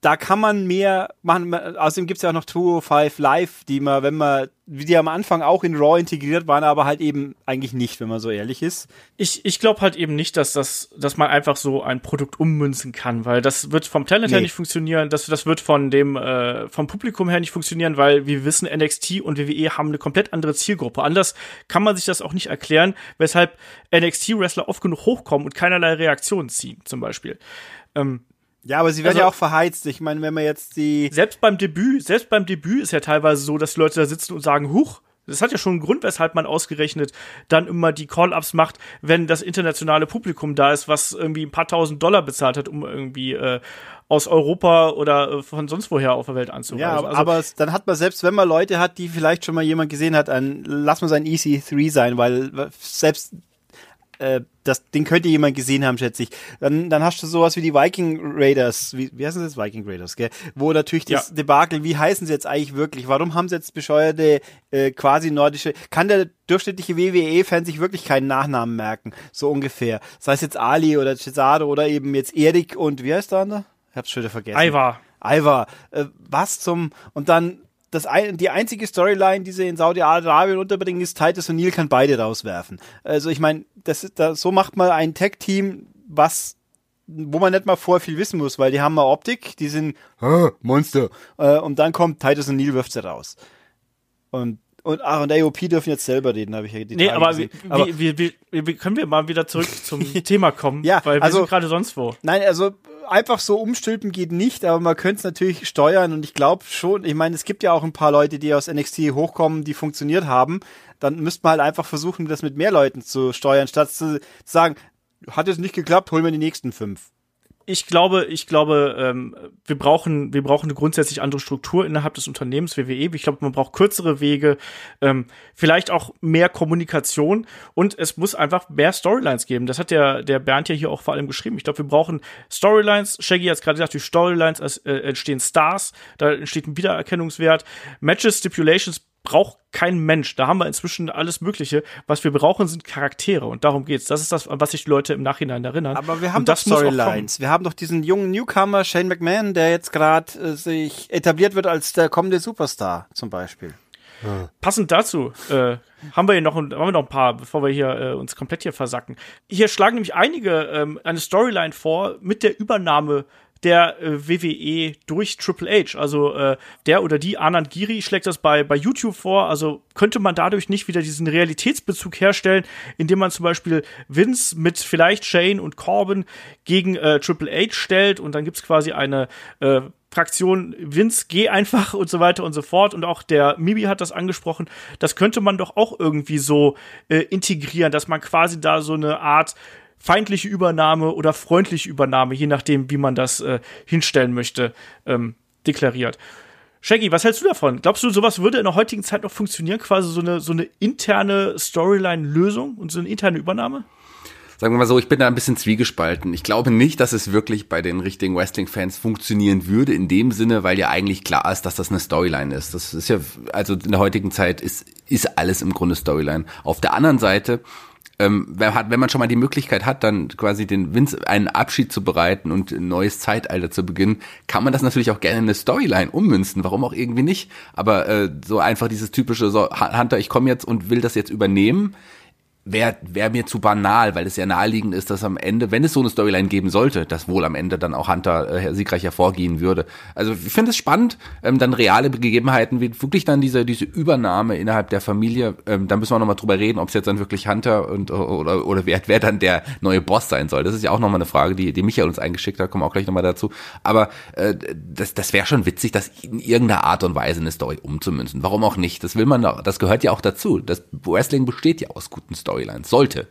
da kann man mehr machen. Außerdem gibt's ja auch noch 205 Live, die man, wenn man, wie die am Anfang auch in Raw integriert waren, aber halt eben eigentlich nicht, wenn man so ehrlich ist. Ich, ich glaube halt eben nicht, dass das, dass man einfach so ein Produkt ummünzen kann, weil das wird vom Talent nee. her nicht funktionieren, das, das wird von dem, äh, vom Publikum her nicht funktionieren, weil wir wissen, NXT und WWE haben eine komplett andere Zielgruppe. Anders kann man sich das auch nicht erklären, weshalb NXT-Wrestler oft genug hochkommen und keinerlei Reaktionen ziehen, zum Beispiel. Ähm, ja, aber sie werden also, ja auch verheizt. Ich meine, wenn man jetzt die. Selbst beim Debüt, selbst beim Debüt ist ja teilweise so, dass Leute da sitzen und sagen, huch, das hat ja schon einen Grund, weshalb man ausgerechnet dann immer die Call-Ups macht, wenn das internationale Publikum da ist, was irgendwie ein paar tausend Dollar bezahlt hat, um irgendwie äh, aus Europa oder äh, von sonst woher auf der Welt anzureisen. Ja, also, aber dann hat man selbst, wenn man Leute hat, die vielleicht schon mal jemand gesehen hat, ein, lass mal sein EC3 sein, weil selbst äh, das, den könnte jemand gesehen haben, schätze ich. Dann, dann hast du sowas wie die Viking Raiders, wie, wie heißen das Viking Raiders, gell? Wo natürlich das ja. Debakel, wie heißen sie jetzt eigentlich wirklich? Warum haben sie jetzt bescheuerte, äh, quasi nordische, kann der durchschnittliche WWE-Fan sich wirklich keinen Nachnamen merken? So ungefähr. Sei es jetzt Ali oder Cesaro oder eben jetzt Erik und, wie heißt der andere? Ich hab's schon wieder vergessen. Ivar. Ivar. Äh, was zum, und dann, das ein, die einzige Storyline, die sie in Saudi-Arabien unterbringen, ist, Titus und Neil kann beide rauswerfen. Also ich meine, das, das, so macht man ein Tag-Team, was wo man nicht mal vorher viel wissen muss, weil die haben eine Optik, die sind Monster. Äh, und dann kommt Titus und Neil wirft sie raus. Und und, ach, und AOP dürfen jetzt selber reden, habe ich ja die Nee, Tage aber, gesehen. Wie, aber wie, wie, wie, können wir mal wieder zurück zum Thema kommen? Ja, weil wir also, sind gerade sonst wo. Nein, also einfach so umstülpen geht nicht, aber man könnte es natürlich steuern und ich glaube schon, ich meine, es gibt ja auch ein paar Leute, die aus NXT hochkommen, die funktioniert haben. Dann müsste man halt einfach versuchen, das mit mehr Leuten zu steuern, statt zu sagen, hat es nicht geklappt, holen wir die nächsten fünf ich glaube, ich glaube, ähm, wir brauchen, wir brauchen eine grundsätzlich andere Struktur innerhalb des Unternehmens WWE. Ich glaube, man braucht kürzere Wege, ähm, vielleicht auch mehr Kommunikation und es muss einfach mehr Storylines geben. Das hat der, der Bernd ja hier auch vor allem geschrieben. Ich glaube, wir brauchen Storylines. Shaggy hat gerade gesagt, durch Storylines äh, entstehen Stars, da entsteht ein Wiedererkennungswert. Matches, Stipulations braucht kein Mensch. Da haben wir inzwischen alles Mögliche. Was wir brauchen, sind Charaktere. Und darum geht's. Das ist das, was sich die Leute im Nachhinein erinnern. Aber wir haben doch Storylines. Wir haben doch diesen jungen Newcomer Shane McMahon, der jetzt gerade äh, sich etabliert wird als der kommende Superstar, zum Beispiel. Ja. Passend dazu äh, haben wir hier noch, haben wir noch ein paar, bevor wir hier äh, uns komplett hier versacken. Hier schlagen nämlich einige ähm, eine Storyline vor mit der Übernahme der äh, WWE durch Triple H. Also äh, der oder die Anand Giri schlägt das bei, bei YouTube vor. Also könnte man dadurch nicht wieder diesen Realitätsbezug herstellen, indem man zum Beispiel Vince mit vielleicht Shane und Corbin gegen äh, Triple H stellt und dann gibt's quasi eine äh, Fraktion Vince, geh einfach und so weiter und so fort. Und auch der Mibi hat das angesprochen. Das könnte man doch auch irgendwie so äh, integrieren, dass man quasi da so eine Art feindliche Übernahme oder freundliche Übernahme, je nachdem, wie man das äh, hinstellen möchte, ähm, deklariert. Shaggy, was hältst du davon? Glaubst du, sowas würde in der heutigen Zeit noch funktionieren? Quasi so eine, so eine interne Storyline-Lösung und so eine interne Übernahme? Sagen wir mal so, ich bin da ein bisschen zwiegespalten. Ich glaube nicht, dass es wirklich bei den richtigen Wrestling-Fans funktionieren würde, in dem Sinne, weil ja eigentlich klar ist, dass das eine Storyline ist. Das ist ja, also in der heutigen Zeit ist, ist alles im Grunde Storyline. Auf der anderen Seite ähm, wenn man schon mal die Möglichkeit hat, dann quasi den Vince einen Abschied zu bereiten und ein neues Zeitalter zu beginnen, kann man das natürlich auch gerne in eine Storyline ummünzen. Warum auch irgendwie nicht? Aber äh, so einfach dieses typische, so Hunter, ich komme jetzt und will das jetzt übernehmen, wäre wär mir zu banal, weil es ja naheliegend ist, dass am Ende, wenn es so eine Storyline geben sollte, dass wohl am Ende dann auch Hunter äh, siegreich hervorgehen würde. Also ich finde es spannend, ähm, dann reale Gegebenheiten, wie wirklich dann diese, diese Übernahme innerhalb der Familie, ähm, da müssen wir nochmal drüber reden, ob es jetzt dann wirklich Hunter und oder, oder wer, wer dann der neue Boss sein soll. Das ist ja auch nochmal eine Frage, die, die Michael uns eingeschickt hat, kommen wir auch gleich nochmal dazu. Aber äh, das, das wäre schon witzig, das in irgendeiner Art und Weise eine Story umzumünzen. Warum auch nicht? Das will man, das gehört ja auch dazu. Das Wrestling besteht ja aus guten Storys. Storylines. Sollte.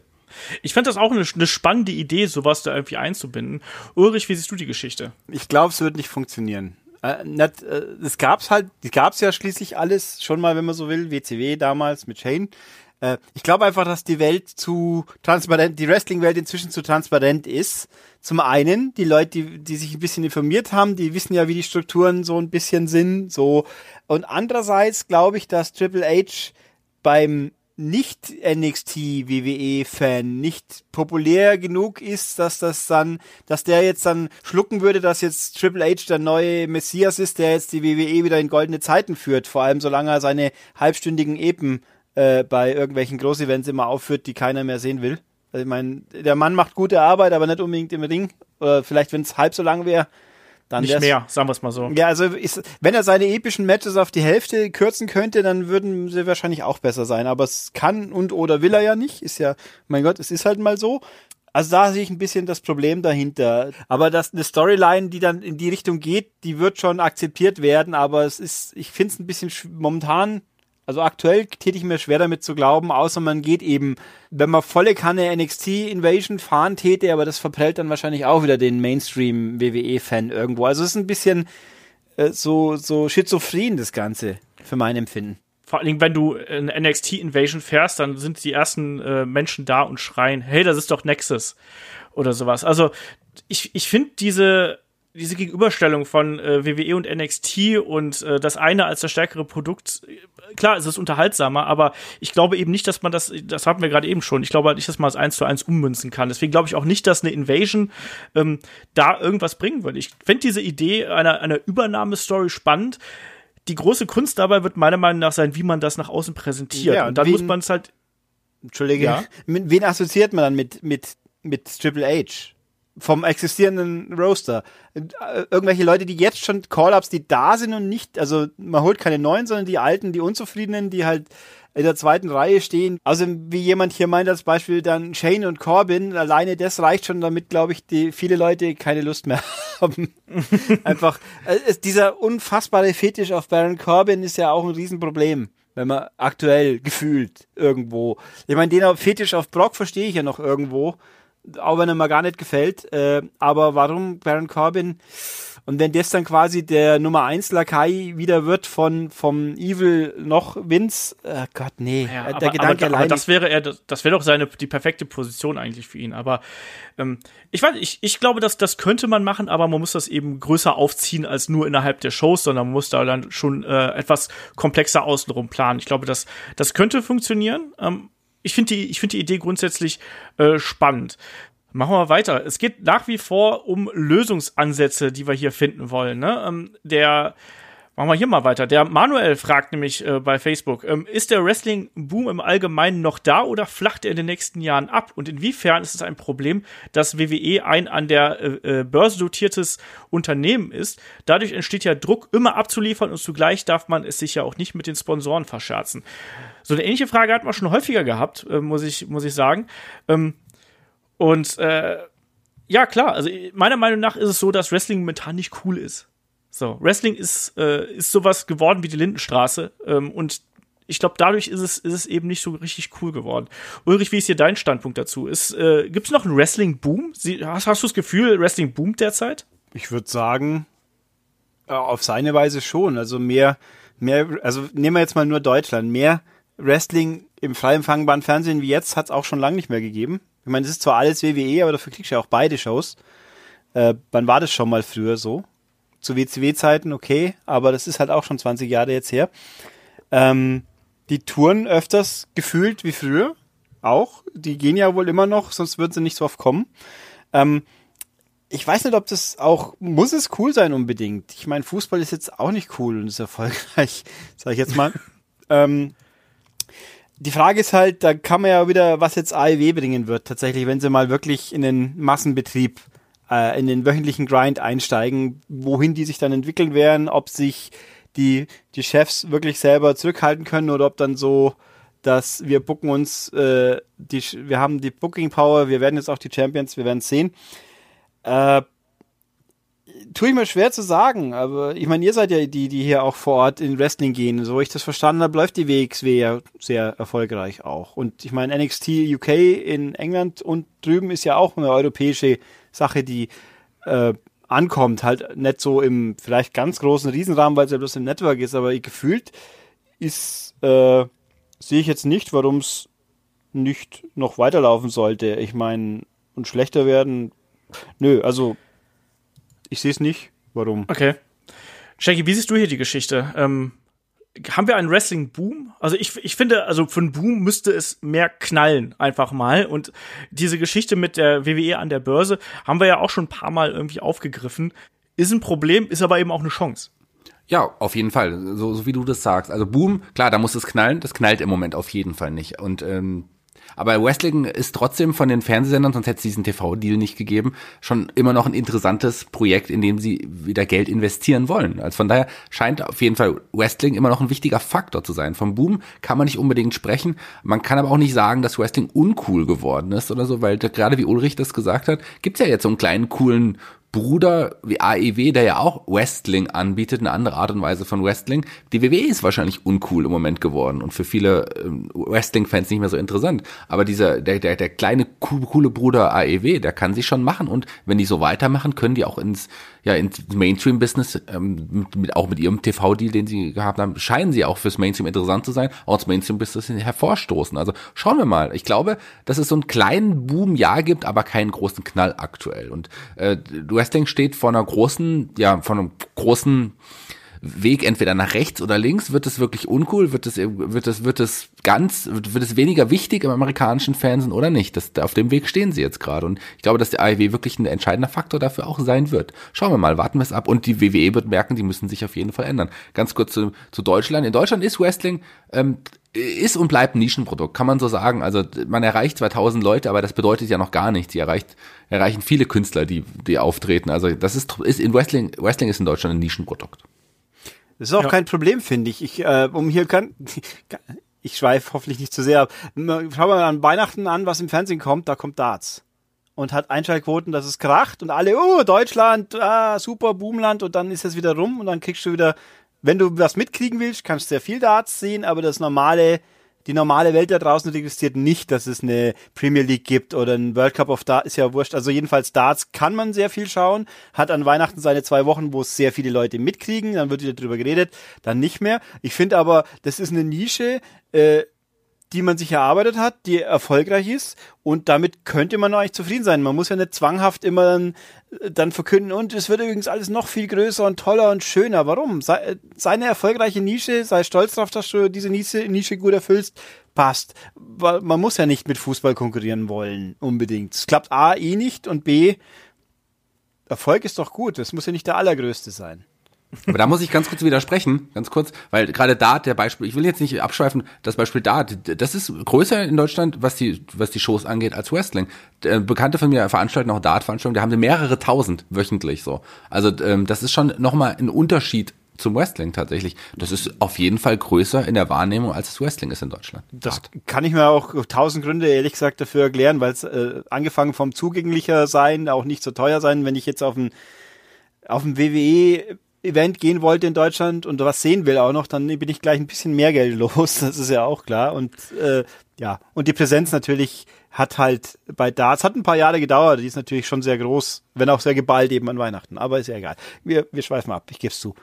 Ich fand das auch eine, eine, spannende Idee, sowas da irgendwie einzubinden. Ulrich, wie siehst du die Geschichte? Ich glaube, es wird nicht funktionieren. Äh, nicht, äh, es gab's halt, es gab's ja schließlich alles schon mal, wenn man so will, WCW damals mit Shane. Äh, ich glaube einfach, dass die Welt zu transparent, die Wrestling-Welt inzwischen zu transparent ist. Zum einen, die Leute, die, die sich ein bisschen informiert haben, die wissen ja, wie die Strukturen so ein bisschen sind, so. Und andererseits glaube ich, dass Triple H beim nicht NXT WWE Fan nicht populär genug ist, dass das dann, dass der jetzt dann schlucken würde, dass jetzt Triple H der neue Messias ist, der jetzt die WWE wieder in goldene Zeiten führt, vor allem solange er seine halbstündigen Epen äh, bei irgendwelchen Großevents immer aufführt, die keiner mehr sehen will. Also ich meine, der Mann macht gute Arbeit, aber nicht unbedingt im Ring. Oder vielleicht, wenn es halb so lang wäre, dann nicht mehr, sagen wir es mal so. Ja, also ist, wenn er seine epischen Matches auf die Hälfte kürzen könnte, dann würden sie wahrscheinlich auch besser sein. Aber es kann und oder will er ja nicht. Ist ja, mein Gott, es ist halt mal so. Also da sehe ich ein bisschen das Problem dahinter. Aber dass eine Storyline, die dann in die Richtung geht, die wird schon akzeptiert werden. Aber es ist, ich finde es ein bisschen momentan also aktuell täte ich mir schwer damit zu glauben, außer man geht eben, wenn man volle Kanne NXT Invasion fahren täte, aber das verprellt dann wahrscheinlich auch wieder den Mainstream WWE-Fan irgendwo. Also es ist ein bisschen äh, so, so schizophren, das Ganze, für mein Empfinden. Vor allen Dingen, wenn du in NXT Invasion fährst, dann sind die ersten äh, Menschen da und schreien, hey, das ist doch Nexus oder sowas. Also ich, ich finde diese diese Gegenüberstellung von äh, WWE und NXT und äh, das eine als das stärkere Produkt, klar, es ist unterhaltsamer, aber ich glaube eben nicht, dass man das, das hatten wir gerade eben schon, ich glaube halt nicht, dass man das eins zu eins ummünzen kann. Deswegen glaube ich auch nicht, dass eine Invasion ähm, da irgendwas bringen würde. Ich finde diese Idee einer, einer Übernahmestory spannend. Die große Kunst dabei wird meiner Meinung nach sein, wie man das nach außen präsentiert. Ja, und, dann wen, muss man es halt. Entschuldige, ja? wen assoziiert man dann mit, mit, mit Triple H? Vom existierenden Roster. Irgendwelche Leute, die jetzt schon Call-Ups, die da sind und nicht, also man holt keine neuen, sondern die alten, die Unzufriedenen, die halt in der zweiten Reihe stehen. Also wie jemand hier meint als Beispiel dann Shane und Corbin, alleine das reicht schon, damit glaube ich, die viele Leute keine Lust mehr haben. Einfach äh, dieser unfassbare Fetisch auf Baron Corbin ist ja auch ein Riesenproblem wenn man aktuell gefühlt irgendwo. Ich meine, den Fetisch auf Brock verstehe ich ja noch irgendwo auch wenn er mir gar nicht gefällt. Äh, aber warum Baron Corbin? Und wenn das dann quasi der Nummer 1 Lakai wieder wird von vom Evil noch Vince, äh Gott, nee, ja, der aber, Gedanke aber, aber das wäre er, das wäre doch seine die perfekte Position eigentlich für ihn. Aber ähm, ich weiß, ich, ich glaube, dass das könnte man machen, aber man muss das eben größer aufziehen als nur innerhalb der Shows, sondern man muss da dann schon äh, etwas komplexer außenrum planen. Ich glaube, das das könnte funktionieren. Ähm, ich finde die, ich finde die Idee grundsätzlich äh, spannend. Machen wir weiter. Es geht nach wie vor um Lösungsansätze, die wir hier finden wollen. Ne? Ähm, der Machen wir hier mal weiter. Der Manuel fragt nämlich äh, bei Facebook, ähm, ist der Wrestling-Boom im Allgemeinen noch da oder flacht er in den nächsten Jahren ab? Und inwiefern ist es ein Problem, dass WWE ein an der äh, äh, Börse dotiertes Unternehmen ist? Dadurch entsteht ja Druck, immer abzuliefern und zugleich darf man es sich ja auch nicht mit den Sponsoren verscherzen. So eine ähnliche Frage hat man schon häufiger gehabt, äh, muss, ich, muss ich sagen. Ähm, und äh, ja, klar, also meiner Meinung nach ist es so, dass Wrestling momentan nicht cool ist. So, Wrestling ist, äh, ist sowas geworden wie die Lindenstraße. Ähm, und ich glaube, dadurch ist es, ist es eben nicht so richtig cool geworden. Ulrich, wie ist hier dein Standpunkt dazu? Ist, äh, Gibt es noch einen Wrestling-Boom? Hast, hast du das Gefühl, Wrestling boomt derzeit? Ich würde sagen, äh, auf seine Weise schon. Also mehr, mehr, also nehmen wir jetzt mal nur Deutschland. Mehr Wrestling im frei empfangbaren Fernsehen wie jetzt hat es auch schon lange nicht mehr gegeben. Ich meine, es ist zwar alles WWE, aber dafür kriegst du ja auch beide Shows. Äh, wann war das schon mal früher so? Zu WCW-Zeiten okay, aber das ist halt auch schon 20 Jahre jetzt her. Ähm, die touren öfters gefühlt wie früher, auch. Die gehen ja wohl immer noch, sonst würden sie nicht so oft kommen. Ähm, ich weiß nicht, ob das auch, muss es cool sein unbedingt. Ich meine, Fußball ist jetzt auch nicht cool und ist erfolgreich, sag ich jetzt mal. ähm, die Frage ist halt, da kann man ja wieder, was jetzt AEW bringen wird, tatsächlich, wenn sie mal wirklich in den Massenbetrieb äh, in den wöchentlichen Grind einsteigen, wohin die sich dann entwickeln werden, ob sich die, die Chefs wirklich selber zurückhalten können oder ob dann so, dass wir booken uns, äh, die, wir haben die Booking Power, wir werden jetzt auch die Champions, wir werden es sehen. Äh, tue ich mir schwer zu sagen, aber ich meine, ihr seid ja die, die hier auch vor Ort in Wrestling gehen. So ich das verstanden habe, läuft die WXW ja sehr erfolgreich auch. Und ich meine, NXT UK in England und drüben ist ja auch eine europäische Sache, die äh, ankommt, halt nicht so im vielleicht ganz großen Riesenrahmen, weil es ja bloß im Network ist, aber gefühlt ist, äh, sehe ich jetzt nicht, warum es nicht noch weiterlaufen sollte. Ich meine, und schlechter werden, nö, also ich sehe es nicht. Warum? Okay. Shaggy, wie siehst du hier die Geschichte? Ähm, haben wir einen Wrestling-Boom? Also ich, ich finde, also für einen Boom müsste es mehr knallen, einfach mal. Und diese Geschichte mit der WWE an der Börse haben wir ja auch schon ein paar Mal irgendwie aufgegriffen. Ist ein Problem, ist aber eben auch eine Chance. Ja, auf jeden Fall, so, so wie du das sagst. Also Boom, klar, da muss es knallen, das knallt im Moment auf jeden Fall nicht. Und ähm, aber Wrestling ist trotzdem von den Fernsehsendern, sonst hätte es diesen TV-Deal nicht gegeben, schon immer noch ein interessantes Projekt, in dem sie wieder Geld investieren wollen. Also von daher scheint auf jeden Fall Wrestling immer noch ein wichtiger Faktor zu sein. Vom Boom kann man nicht unbedingt sprechen. Man kann aber auch nicht sagen, dass Wrestling uncool geworden ist oder so, weil gerade wie Ulrich das gesagt hat, gibt's ja jetzt so einen kleinen coolen Bruder wie AEW, der ja auch Wrestling anbietet, eine andere Art und Weise von Wrestling. Die WWE ist wahrscheinlich uncool im Moment geworden und für viele ähm, Wrestling-Fans nicht mehr so interessant. Aber dieser, der, der, der kleine coole Bruder AEW, der kann sich schon machen und wenn die so weitermachen, können die auch ins, ja, ins Mainstream-Business, ähm, mit, mit, auch mit ihrem TV-Deal, den sie gehabt haben, scheinen sie auch fürs Mainstream interessant zu sein, auch ins Mainstream-Business hervorstoßen. Also schauen wir mal. Ich glaube, dass es so einen kleinen Boom-Jahr gibt, aber keinen großen Knall aktuell. Und äh, Wrestling steht vor einer großen, ja, vor einem großen Weg entweder nach rechts oder links, wird es wirklich uncool, wird es, wird es, wird es ganz, wird, es weniger wichtig im amerikanischen Fernsehen oder nicht? Das, auf dem Weg stehen sie jetzt gerade und ich glaube, dass der AEW wirklich ein entscheidender Faktor dafür auch sein wird. Schauen wir mal, warten wir es ab und die WWE wird merken, die müssen sich auf jeden Fall ändern. Ganz kurz zu, zu Deutschland. In Deutschland ist Wrestling ähm, ist und bleibt ein Nischenprodukt, kann man so sagen. Also man erreicht 2000 Leute, aber das bedeutet ja noch gar nichts. Sie erreicht, erreichen viele Künstler, die, die auftreten. Also das ist, ist in Wrestling, Wrestling ist in Deutschland ein Nischenprodukt. Das ist auch ja. kein Problem, finde ich. Ich, äh, um hier kann, ich schweife hoffentlich nicht zu sehr ab. Schau mal an Weihnachten an, was im Fernsehen kommt, da kommt Darts. Und hat Einschaltquoten, dass es kracht und alle, oh, Deutschland, ah, super, Boomland und dann ist es wieder rum und dann kriegst du wieder, wenn du was mitkriegen willst, kannst du sehr viel Darts sehen, aber das normale die normale Welt da draußen registriert nicht, dass es eine Premier League gibt oder ein World Cup of Darts, ist ja wurscht. Also jedenfalls Darts kann man sehr viel schauen, hat an Weihnachten seine zwei Wochen, wo es sehr viele Leute mitkriegen, dann wird wieder drüber geredet, dann nicht mehr. Ich finde aber, das ist eine Nische, äh, die man sich erarbeitet hat, die erfolgreich ist und damit könnte man eigentlich zufrieden sein. Man muss ja nicht zwanghaft immer dann, verkünden und es wird übrigens alles noch viel größer und toller und schöner. Warum? Sei, seine erfolgreiche Nische, sei stolz darauf, dass du diese Nische, Nische gut erfüllst, passt. Man muss ja nicht mit Fußball konkurrieren wollen, unbedingt. Es klappt A, eh nicht und B, Erfolg ist doch gut. Das muss ja nicht der allergrößte sein. Aber da muss ich ganz kurz widersprechen, ganz kurz, weil gerade Dart, der Beispiel, ich will jetzt nicht abschweifen, das Beispiel Dart, das ist größer in Deutschland, was die, was die Shows angeht, als Wrestling. Bekannte von mir veranstalten auch Dart-Veranstaltungen, da haben mehrere tausend wöchentlich so. Also ähm, das ist schon nochmal ein Unterschied zum Wrestling tatsächlich. Das ist auf jeden Fall größer in der Wahrnehmung, als das Wrestling ist in Deutschland. Das Dart. kann ich mir auch tausend Gründe ehrlich gesagt dafür erklären, weil es äh, angefangen vom zugänglicher sein, auch nicht so teuer sein, wenn ich jetzt auf ein auf WWE Event gehen wollte in Deutschland und was sehen will auch noch, dann bin ich gleich ein bisschen mehr Geld los. Das ist ja auch klar. Und äh, ja, und die Präsenz natürlich hat halt bei Darts, hat ein paar Jahre gedauert, die ist natürlich schon sehr groß, wenn auch sehr geballt eben an Weihnachten, aber ist ja egal. Wir, wir schweifen ab, ich gebe zu.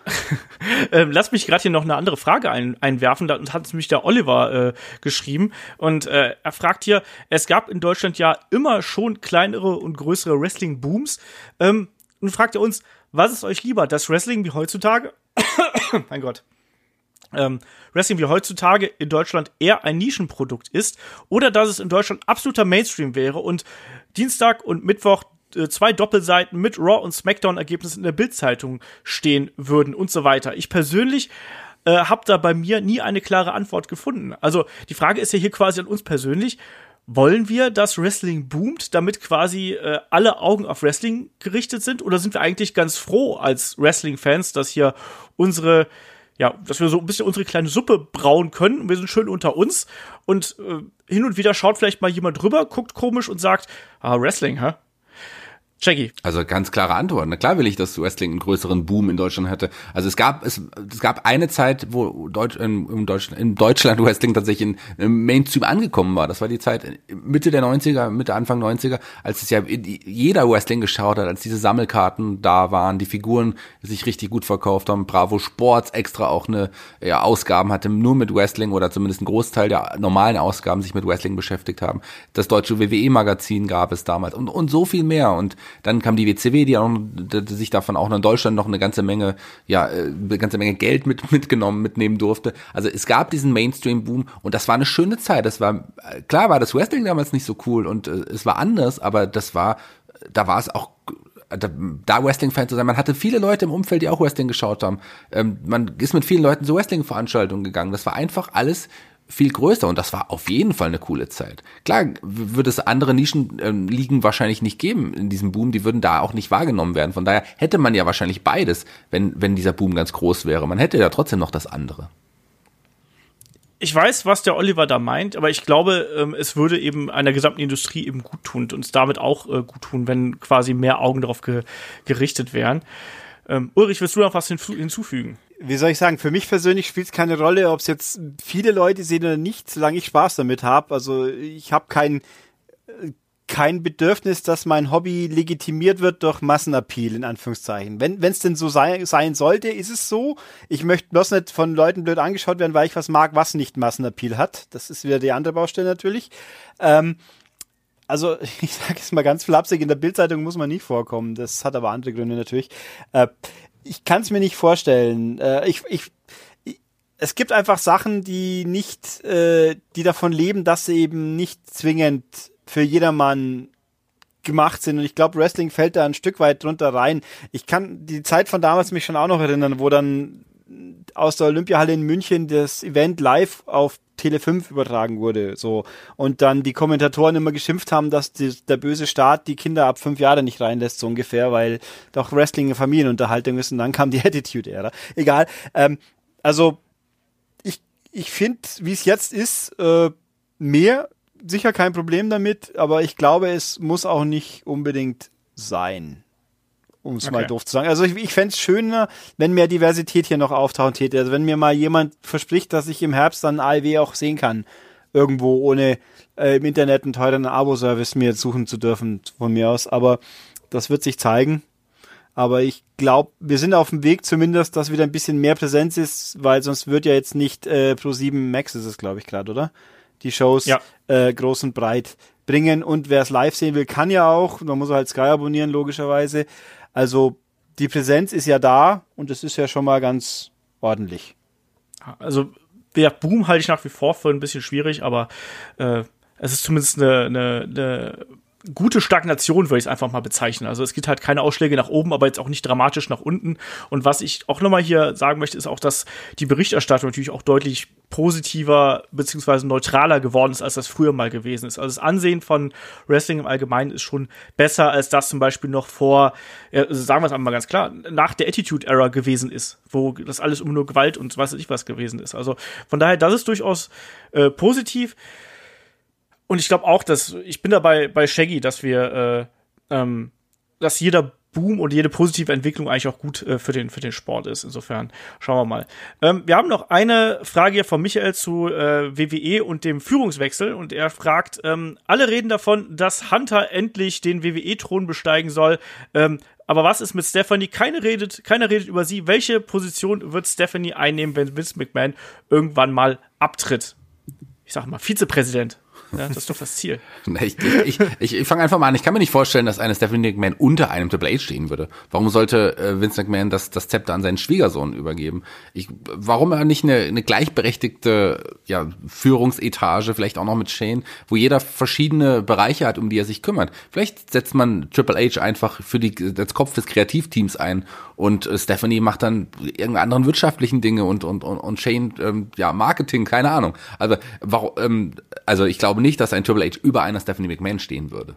ähm, lass mich gerade hier noch eine andere Frage ein, einwerfen, da hat mich der Oliver äh, geschrieben und äh, er fragt hier, es gab in Deutschland ja immer schon kleinere und größere Wrestling-Booms ähm, und fragt er uns, was ist euch lieber, das Wrestling wie heutzutage? mein Gott. Ähm, Wrestling wie heutzutage in Deutschland eher ein Nischenprodukt ist oder dass es in Deutschland absoluter Mainstream wäre und Dienstag und Mittwoch äh, zwei Doppelseiten mit Raw und SmackDown Ergebnissen in der Bildzeitung stehen würden und so weiter. Ich persönlich äh, habe da bei mir nie eine klare Antwort gefunden. Also die Frage ist ja hier quasi an uns persönlich wollen wir, dass Wrestling boomt, damit quasi äh, alle Augen auf Wrestling gerichtet sind? Oder sind wir eigentlich ganz froh als Wrestling-Fans, dass hier unsere, ja, dass wir so ein bisschen unsere kleine Suppe brauen können und wir sind schön unter uns und äh, hin und wieder schaut vielleicht mal jemand drüber, guckt komisch und sagt, ah, Wrestling, hä? Jackie. Also ganz klare Antwort. Na klar will ich, dass Wrestling einen größeren Boom in Deutschland hatte. Also es gab es, es gab eine Zeit, wo Deutsch, in, Deutschland, in Deutschland Wrestling tatsächlich in, in Mainstream angekommen war. Das war die Zeit Mitte der 90er, Mitte Anfang 90er, als es ja jeder Wrestling geschaut hat, als diese Sammelkarten da waren, die Figuren sich richtig gut verkauft haben, Bravo Sports extra auch eine ja, Ausgaben hatte, nur mit Wrestling oder zumindest ein Großteil der normalen Ausgaben sich mit Wrestling beschäftigt haben. Das deutsche WWE Magazin gab es damals und und so viel mehr und Dann kam die WCW, die, auch, die sich davon auch in Deutschland noch eine ganze Menge, ja, äh, eine ganze Menge Geld mit, mitgenommen, mitnehmen durfte. Also es gab diesen Mainstream-Boom und das war eine schöne Zeit. Das war, klar war das Wrestling damals nicht so cool und äh, es war anders, aber das war, da war es auch da Wrestling-Fan zu sein. Man hatte viele Leute im Umfeld, die auch Wrestling geschaut haben. Ähm, man ist mit vielen Leuten zu Wrestling-Veranstaltungen gegangen. Das war einfach alles viel größer und das war auf jeden Fall eine coole Zeit. Klar, würde es andere Nischenligen ähm, wahrscheinlich nicht geben in diesem Boom, die würden da auch nicht wahrgenommen werden. Von daher hätte man ja wahrscheinlich beides, wenn, wenn dieser Boom ganz groß wäre. Man hätte ja trotzdem noch das andere ich weiß, was der Oliver da meint, aber ich glaube, ähm, es würde eben einer gesamten Industrie eben gut tun und uns damit auch äh, gut tun, wenn quasi mehr Augen darauf ge gerichtet wären. Ähm, Ulrich, willst du noch was hinzufügen? Wie soll ich sagen, für mich persönlich spielt es keine Rolle, ob es jetzt viele Leute sehen oder nicht, solange ich Spaß damit habe. Also ich habe kein kein Bedürfnis, dass mein Hobby legitimiert wird durch Massenappeal, in Anführungszeichen. Wenn es denn so sei, sein sollte, ist es so. Ich möchte bloß nicht von Leuten blöd angeschaut werden, weil ich was mag, was nicht Massenappeal hat. Das ist wieder die andere Baustelle natürlich. Ähm, also, ich sage es mal ganz flapsig, in der Bildzeitung muss man nicht vorkommen. Das hat aber andere Gründe natürlich. Äh, ich kann es mir nicht vorstellen. Äh, ich, ich, es gibt einfach Sachen, die nicht, äh, die davon leben, dass sie eben nicht zwingend für jedermann gemacht sind. Und ich glaube, Wrestling fällt da ein Stück weit drunter rein. Ich kann die Zeit von damals mich schon auch noch erinnern, wo dann aus der Olympiahalle in München das Event live auf Tele 5 übertragen wurde, so. Und dann die Kommentatoren immer geschimpft haben, dass die, der böse Staat die Kinder ab fünf Jahre nicht reinlässt, so ungefähr, weil doch Wrestling eine Familienunterhaltung ist und dann kam die Attitude-Ära. Egal. Ähm, also, ich, ich finde, wie es jetzt ist, äh, mehr sicher kein Problem damit, aber ich glaube, es muss auch nicht unbedingt sein. Um es okay. mal doof zu sagen. Also ich, ich fände es schöner, wenn mehr Diversität hier noch auftauchen täte. Also wenn mir mal jemand verspricht, dass ich im Herbst dann ALW auch sehen kann. Irgendwo, ohne äh, im Internet einen teuren Abo-Service mir suchen zu dürfen, von mir aus. Aber das wird sich zeigen. Aber ich glaube, wir sind auf dem Weg zumindest, dass wieder ein bisschen mehr Präsenz ist, weil sonst wird ja jetzt nicht äh, Pro 7 Max ist es, glaube ich, gerade, oder? die Shows ja. äh, groß und breit bringen. Und wer es live sehen will, kann ja auch. Man muss halt Sky abonnieren, logischerweise. Also die Präsenz ist ja da und es ist ja schon mal ganz ordentlich. Also der Boom halte ich nach wie vor für ein bisschen schwierig, aber äh, es ist zumindest eine, eine, eine gute Stagnation, würde ich es einfach mal bezeichnen. Also es gibt halt keine Ausschläge nach oben, aber jetzt auch nicht dramatisch nach unten. Und was ich auch nochmal hier sagen möchte, ist auch, dass die Berichterstattung natürlich auch deutlich positiver beziehungsweise neutraler geworden ist, als das früher mal gewesen ist. Also das Ansehen von Wrestling im Allgemeinen ist schon besser, als das zum Beispiel noch vor, also sagen wir es einmal ganz klar, nach der Attitude Era gewesen ist, wo das alles um nur Gewalt und was weiß ich was gewesen ist. Also von daher, das ist durchaus äh, positiv. Und ich glaube auch, dass ich bin dabei bei Shaggy, dass wir, äh, ähm, dass jeder Boom und jede positive Entwicklung eigentlich auch gut äh, für den für den Sport ist. Insofern schauen wir mal. Ähm, wir haben noch eine Frage hier von Michael zu äh, WWE und dem Führungswechsel und er fragt: ähm, Alle reden davon, dass Hunter endlich den WWE-Thron besteigen soll. Ähm, aber was ist mit Stephanie? Keine redet, keiner redet über sie. Welche Position wird Stephanie einnehmen, wenn Vince McMahon irgendwann mal abtritt? Ich sag mal Vizepräsident. Ja, das ist doch das Ziel. ich ich, ich, ich fange einfach mal an. Ich kann mir nicht vorstellen, dass eine Stephanie McMahon unter einem Triple H stehen würde. Warum sollte äh, Vince McMahon das, das Zepter an seinen Schwiegersohn übergeben? Ich, warum er nicht eine, eine gleichberechtigte ja, Führungsetage, vielleicht auch noch mit Shane, wo jeder verschiedene Bereiche hat, um die er sich kümmert? Vielleicht setzt man Triple H einfach für die, als Kopf des Kreativteams ein und äh, Stephanie macht dann irgendeine anderen wirtschaftlichen Dinge und, und, und, und Shane, ähm, ja, Marketing, keine Ahnung. Also, warum, ähm, also ich glaube nicht, dass ein Triple H über einer Stephanie McMahon stehen würde.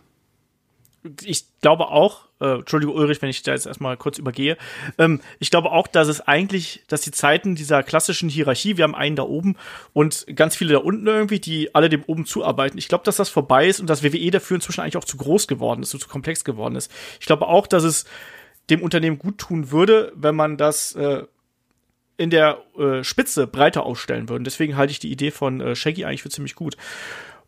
Ich glaube auch, äh, Entschuldigung Ulrich, wenn ich da jetzt erstmal kurz übergehe, ähm, ich glaube auch, dass es eigentlich, dass die Zeiten dieser klassischen Hierarchie, wir haben einen da oben und ganz viele da unten irgendwie, die alle dem oben zuarbeiten. Ich glaube, dass das vorbei ist und dass WWE dafür inzwischen eigentlich auch zu groß geworden ist, zu komplex geworden ist. Ich glaube auch, dass es dem Unternehmen gut tun würde, wenn man das äh, in der äh, Spitze breiter ausstellen würde. Deswegen halte ich die Idee von äh, Shaggy eigentlich für ziemlich gut.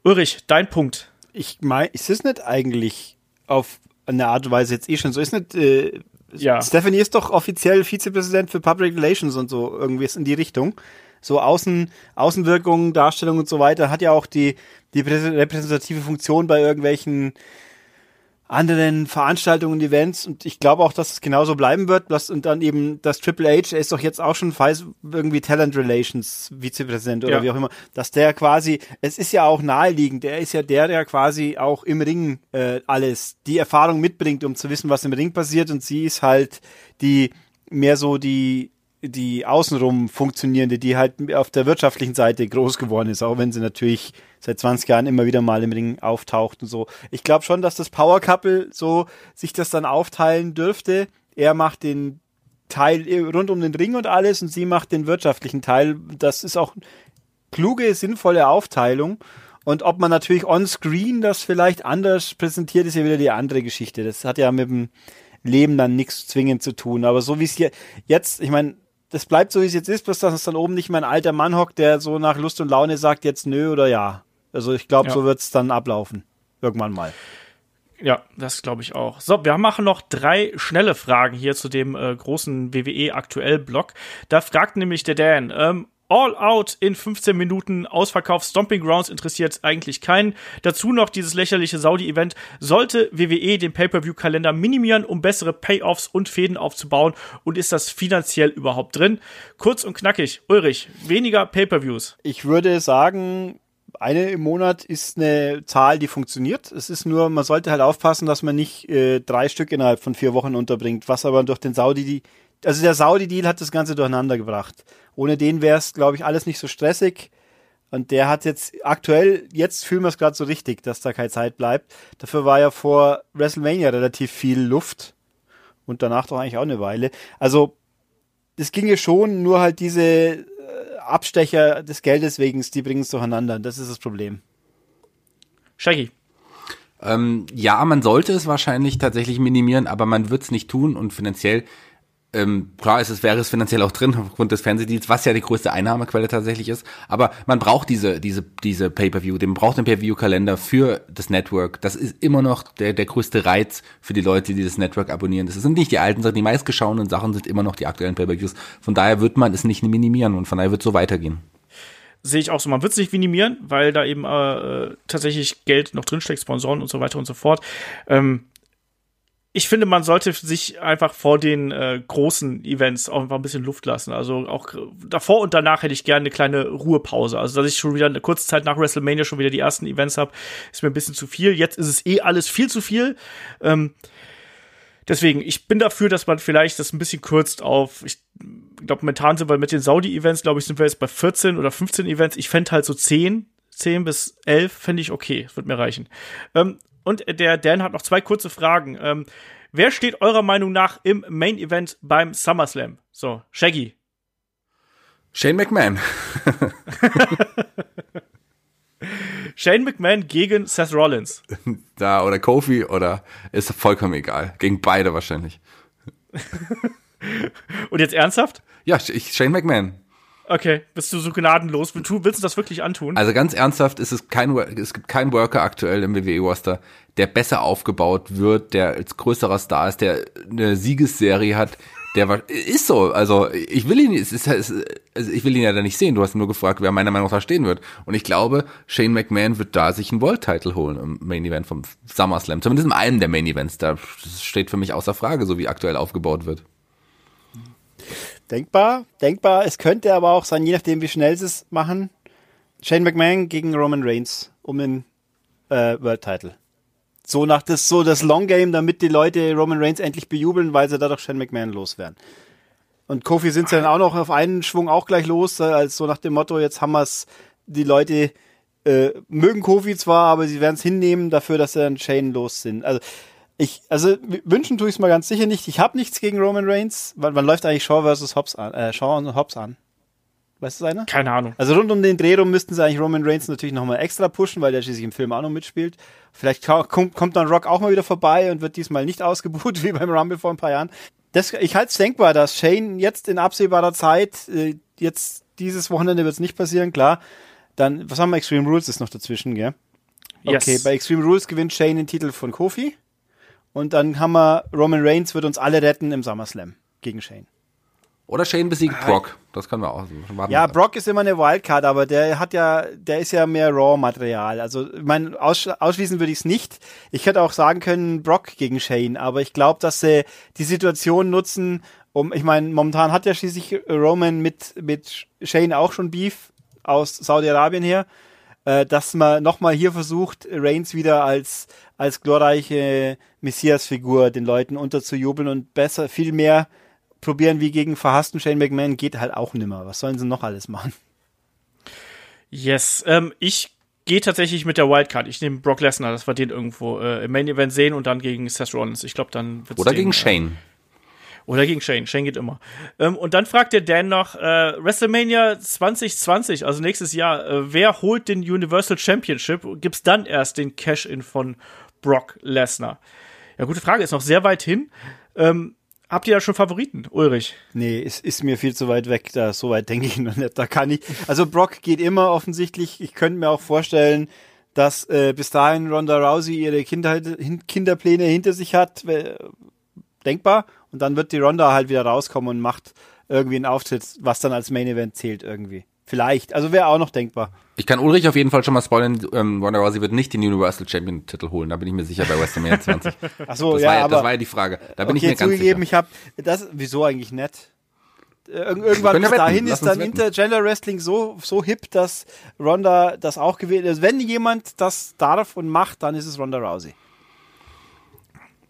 Ulrich, dein Punkt. Ich meine, ist es nicht eigentlich auf eine Art und Weise jetzt eh schon so? Ist nicht, äh, ja. Stephanie ist doch offiziell Vizepräsident für Public Relations und so, irgendwie ist in die Richtung. So Außen, Außenwirkung, Darstellung und so weiter, hat ja auch die, die repräsentative Funktion bei irgendwelchen anderen Veranstaltungen Events und ich glaube auch, dass es genauso bleiben wird. und dann eben das Triple H, er ist doch jetzt auch schon weiß, irgendwie Talent Relations Vizepräsident oder ja. wie auch immer, dass der quasi, es ist ja auch naheliegend, der ist ja der, der quasi auch im Ring äh, alles, die Erfahrung mitbringt, um zu wissen, was im Ring passiert und sie ist halt die mehr so die die außenrum funktionierende, die halt auf der wirtschaftlichen Seite groß geworden ist, auch wenn sie natürlich seit 20 Jahren immer wieder mal im Ring auftaucht und so. Ich glaube schon, dass das Power Couple so sich das dann aufteilen dürfte. Er macht den Teil rund um den Ring und alles und sie macht den wirtschaftlichen Teil. Das ist auch kluge, sinnvolle Aufteilung. Und ob man natürlich on-screen das vielleicht anders präsentiert, ist ja wieder die andere Geschichte. Das hat ja mit dem Leben dann nichts zwingend zu tun. Aber so wie es hier jetzt, ich meine, das bleibt so, wie es jetzt ist, bloß dass es dann oben nicht mehr ein alter Mann hockt, der so nach Lust und Laune sagt, jetzt nö oder ja. Also ich glaube, ja. so wird es dann ablaufen. Irgendwann mal. Ja, das glaube ich auch. So, wir machen noch drei schnelle Fragen hier zu dem äh, großen WWE aktuell Blog. Da fragt nämlich der Dan, ähm, All Out in 15 Minuten Ausverkauf Stomping Grounds interessiert eigentlich keinen. Dazu noch dieses lächerliche Saudi-Event. Sollte WWE den Pay-Per-View-Kalender minimieren, um bessere Payoffs und Fäden aufzubauen? Und ist das finanziell überhaupt drin? Kurz und knackig. Ulrich, weniger Pay-Per-Views. Ich würde sagen, eine im Monat ist eine Zahl, die funktioniert. Es ist nur, man sollte halt aufpassen, dass man nicht äh, drei Stück innerhalb von vier Wochen unterbringt, was aber durch den Saudi, die, also der Saudi-Deal hat das Ganze durcheinander gebracht. Ohne den wäre es, glaube ich, alles nicht so stressig. Und der hat jetzt aktuell, jetzt fühlen wir es gerade so richtig, dass da keine Zeit bleibt. Dafür war ja vor WrestleMania relativ viel Luft. Und danach doch eigentlich auch eine Weile. Also, das ginge schon, nur halt diese äh, Abstecher des Geldes wegen, die bringen es durcheinander. Das ist das Problem. Shaggy. Ähm, ja, man sollte es wahrscheinlich tatsächlich minimieren, aber man wird es nicht tun und finanziell ähm, klar ist es, wäre es finanziell auch drin aufgrund des Fernsehdeals, was ja die größte Einnahmequelle tatsächlich ist. Aber man braucht diese, diese, diese Pay-per-View, den braucht den Pay-per-View-Kalender für das Network. Das ist immer noch der, der größte Reiz für die Leute, die das Network abonnieren. Das sind nicht die alten Sachen, die meistgeschauenen Sachen sind immer noch die aktuellen Pay-per-Views. Von daher wird man es nicht minimieren und von daher wird es so weitergehen sehe ich auch so. Man wird es nicht minimieren, weil da eben äh, tatsächlich Geld noch drinsteckt, Sponsoren und so weiter und so fort. Ähm, ich finde, man sollte sich einfach vor den äh, großen Events auch einfach ein bisschen Luft lassen. Also auch davor und danach hätte ich gerne eine kleine Ruhepause. Also, dass ich schon wieder eine kurze Zeit nach WrestleMania schon wieder die ersten Events habe, ist mir ein bisschen zu viel. Jetzt ist es eh alles viel zu viel. Ähm, deswegen, ich bin dafür, dass man vielleicht das ein bisschen kürzt auf, ich glaube, momentan sind wir mit den Saudi-Events, glaube ich, sind wir jetzt bei 14 oder 15 Events. Ich fände halt so 10, 10 bis 11 fände ich okay, wird mir reichen. Ähm, und der Dan hat noch zwei kurze Fragen. Ähm, wer steht eurer Meinung nach im Main Event beim SummerSlam? So, Shaggy. Shane McMahon. Shane McMahon gegen Seth Rollins. Da, oder Kofi, oder ist vollkommen egal. Gegen beide wahrscheinlich. Und jetzt ernsthaft? Ja, ich, Shane McMahon. Okay, bist du so gnadenlos? Willst du das wirklich antun? Also ganz ernsthaft, ist es kein, es gibt keinen Worker aktuell im WWE-Roster, der besser aufgebaut wird, der als größerer Star ist, der eine Siegesserie hat, der war, ist so. Also ich will ihn, es ist, es, also ich will ihn ja da nicht sehen. Du hast nur gefragt, wer meiner Meinung nach da stehen wird. Und ich glaube, Shane McMahon wird da sich einen World Title holen im Main Event vom SummerSlam. Zumindest in einem der Main Events. Da steht für mich außer Frage, so wie aktuell aufgebaut wird. Denkbar, denkbar. Es könnte aber auch sein, je nachdem, wie schnell sie es machen. Shane McMahon gegen Roman Reigns um den äh, World Title. So nach das so das Long Game, damit die Leute Roman Reigns endlich bejubeln, weil sie dadurch Shane McMahon loswerden. Und Kofi sind sie dann auch noch auf einen Schwung auch gleich los, äh, als so nach dem Motto, jetzt haben wir's, die Leute äh, mögen Kofi zwar, aber sie werden es hinnehmen dafür, dass sie dann Shane los sind. Also ich, also wünschen tue ich es mal ganz sicher nicht. Ich habe nichts gegen Roman Reigns. Wann, wann läuft eigentlich Shaw versus Hobbs an? Äh, Shaw und Hobbs an? Weißt du einer? Keine Ahnung. Also rund um den Dreh rum müssten sie eigentlich Roman Reigns natürlich nochmal extra pushen, weil der schließlich im Film auch noch mitspielt. Vielleicht kommt, kommt dann Rock auch mal wieder vorbei und wird diesmal nicht ausgebucht wie beim Rumble vor ein paar Jahren. Das, ich halte es denkbar, dass Shane jetzt in absehbarer Zeit, äh, jetzt dieses Wochenende wird es nicht passieren, klar. Dann, was haben wir? Extreme Rules ist noch dazwischen, gell? Okay, yes. bei Extreme Rules gewinnt Shane den Titel von Kofi. Und dann haben wir, Roman Reigns wird uns alle retten im SummerSlam gegen Shane. Oder Shane besiegt ah, Brock. Das können wir auch. Ja, Brock ist immer eine Wildcard, aber der hat ja, der ist ja mehr Raw-Material. Also, ich meine, aussch ausschließen würde ich es nicht. Ich hätte auch sagen können, Brock gegen Shane, aber ich glaube, dass sie die Situation nutzen, um, ich meine, momentan hat ja schließlich Roman mit, mit Shane auch schon Beef aus Saudi-Arabien her, äh, dass man nochmal hier versucht, Reigns wieder als, als glorreiche Messias-Figur den Leuten unterzujubeln und besser, viel mehr probieren wie gegen verhassten Shane McMahon geht halt auch nimmer. Was sollen sie noch alles machen? Yes, ähm, ich gehe tatsächlich mit der Wildcard. Ich nehme Brock Lesnar, dass wir den irgendwo äh, im Main Event sehen und dann gegen Seth Rollins. Ich glaube, dann wird's Oder den, gegen Shane. Äh, oder gegen Shane. Shane geht immer. Ähm, und dann fragt der Dan noch, äh, WrestleMania 2020, also nächstes Jahr, äh, wer holt den Universal Championship? Gibt's dann erst den Cash-In von Brock Lesnar? Ja, gute Frage, ist noch sehr weit hin. Ähm, Habt ihr da schon Favoriten, Ulrich? Nee, es ist mir viel zu weit weg. Da so weit denke ich noch nicht. Da kann ich. Also Brock geht immer offensichtlich. Ich könnte mir auch vorstellen, dass äh, bis dahin Ronda Rousey ihre Kindheit, Kinderpläne hinter sich hat. Äh, denkbar. Und dann wird die Ronda halt wieder rauskommen und macht irgendwie einen Auftritt, was dann als Main Event zählt irgendwie. Vielleicht. Also wäre auch noch denkbar. Ich kann Ulrich auf jeden Fall schon mal spoilern, ähm, Ronda Rousey wird nicht den Universal Champion Titel holen, da bin ich mir sicher bei WrestleMania 20. Ach so, das ja, war, aber, das war ja die Frage. Da bin okay, ich mir ganz zugegeben, sicher. ich habe das wieso eigentlich nett? Äh, irgendwann bis dahin ist dann Intergender Wrestling so, so hip, dass Ronda das auch gewählt ist. Wenn jemand das darf und macht, dann ist es Ronda Rousey.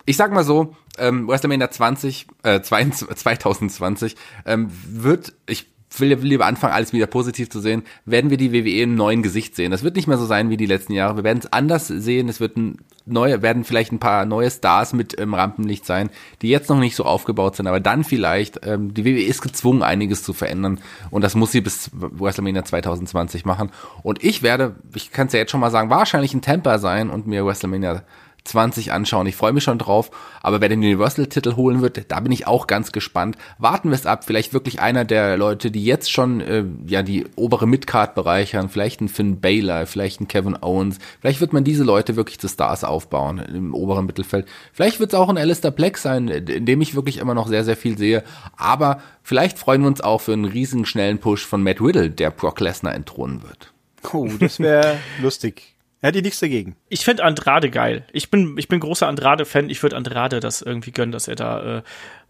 Ich sag mal so, ähm, WrestleMania 20, äh, 2020 ähm, wird, ich will lieber anfangen, alles wieder positiv zu sehen, werden wir die WWE im neuen Gesicht sehen. Das wird nicht mehr so sein wie die letzten Jahre. Wir werden es anders sehen. Es wird ein neue, werden vielleicht ein paar neue Stars mit im Rampenlicht sein, die jetzt noch nicht so aufgebaut sind, aber dann vielleicht. Ähm, die WWE ist gezwungen, einiges zu verändern und das muss sie bis WrestleMania 2020 machen. Und ich werde, ich kann es ja jetzt schon mal sagen, wahrscheinlich ein Temper sein und mir WrestleMania 20 anschauen. Ich freue mich schon drauf. Aber wer den Universal-Titel holen wird, da bin ich auch ganz gespannt. Warten wir es ab. Vielleicht wirklich einer der Leute, die jetzt schon äh, ja die obere Midcard bereichern. Vielleicht ein Finn Baylor, vielleicht ein Kevin Owens. Vielleicht wird man diese Leute wirklich zu Stars aufbauen im oberen Mittelfeld. Vielleicht wird es auch ein Alistair Black sein, in dem ich wirklich immer noch sehr, sehr viel sehe. Aber vielleicht freuen wir uns auch für einen riesigen schnellen Push von Matt Riddle, der Brock Lesnar entthronen wird. Oh, das wäre lustig. Er hat nichts dagegen. Ich finde Andrade geil. Ich bin, ich bin großer Andrade-Fan. Ich würde Andrade das irgendwie gönnen, dass er da äh,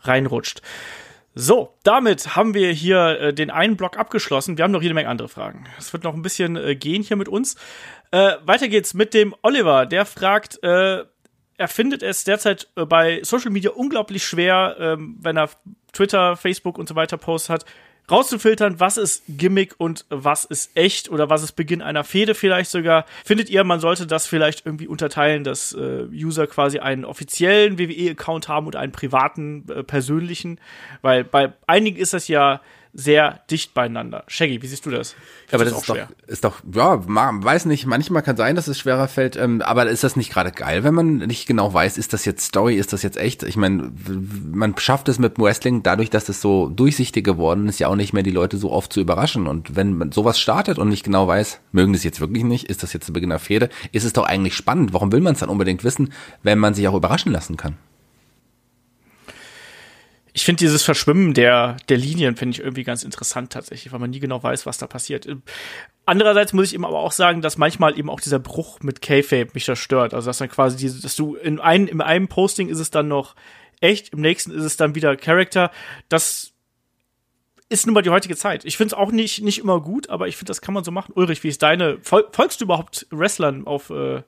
reinrutscht. So, damit haben wir hier äh, den einen Block abgeschlossen. Wir haben noch jede Menge andere Fragen. Es wird noch ein bisschen äh, gehen hier mit uns. Äh, weiter geht's mit dem Oliver. Der fragt, äh, er findet es derzeit äh, bei Social Media unglaublich schwer, ähm, wenn er Twitter, Facebook und so weiter Posts hat, rauszufiltern, was ist Gimmick und was ist echt oder was ist Beginn einer Fehde vielleicht sogar. Findet ihr, man sollte das vielleicht irgendwie unterteilen, dass äh, User quasi einen offiziellen WWE-Account haben und einen privaten, äh, persönlichen? Weil bei einigen ist das ja sehr dicht beieinander. Shaggy, wie siehst du das? Ja, aber das, das ist, doch, ist doch, ja, man weiß nicht, manchmal kann sein, dass es schwerer fällt, ähm, aber ist das nicht gerade geil, wenn man nicht genau weiß, ist das jetzt Story, ist das jetzt echt? Ich meine, man schafft es mit dem Wrestling dadurch, dass es so durchsichtig geworden ist, ja auch nicht mehr die Leute so oft zu überraschen. Und wenn man sowas startet und nicht genau weiß, mögen das jetzt wirklich nicht, ist das jetzt der Beginn der Fehde, ist es doch eigentlich spannend. Warum will man es dann unbedingt wissen, wenn man sich auch überraschen lassen kann? Ich finde dieses Verschwimmen der, der Linien finde ich irgendwie ganz interessant tatsächlich, weil man nie genau weiß, was da passiert. Andererseits muss ich eben aber auch sagen, dass manchmal eben auch dieser Bruch mit K-Fape mich da stört. Also, dass dann quasi diese, dass du in einem, in einem Posting ist es dann noch echt, im nächsten ist es dann wieder Character. Das ist nun mal die heutige Zeit. Ich finde es auch nicht, nicht immer gut, aber ich finde, das kann man so machen. Ulrich, wie ist deine, folgst du überhaupt Wrestlern auf, äh,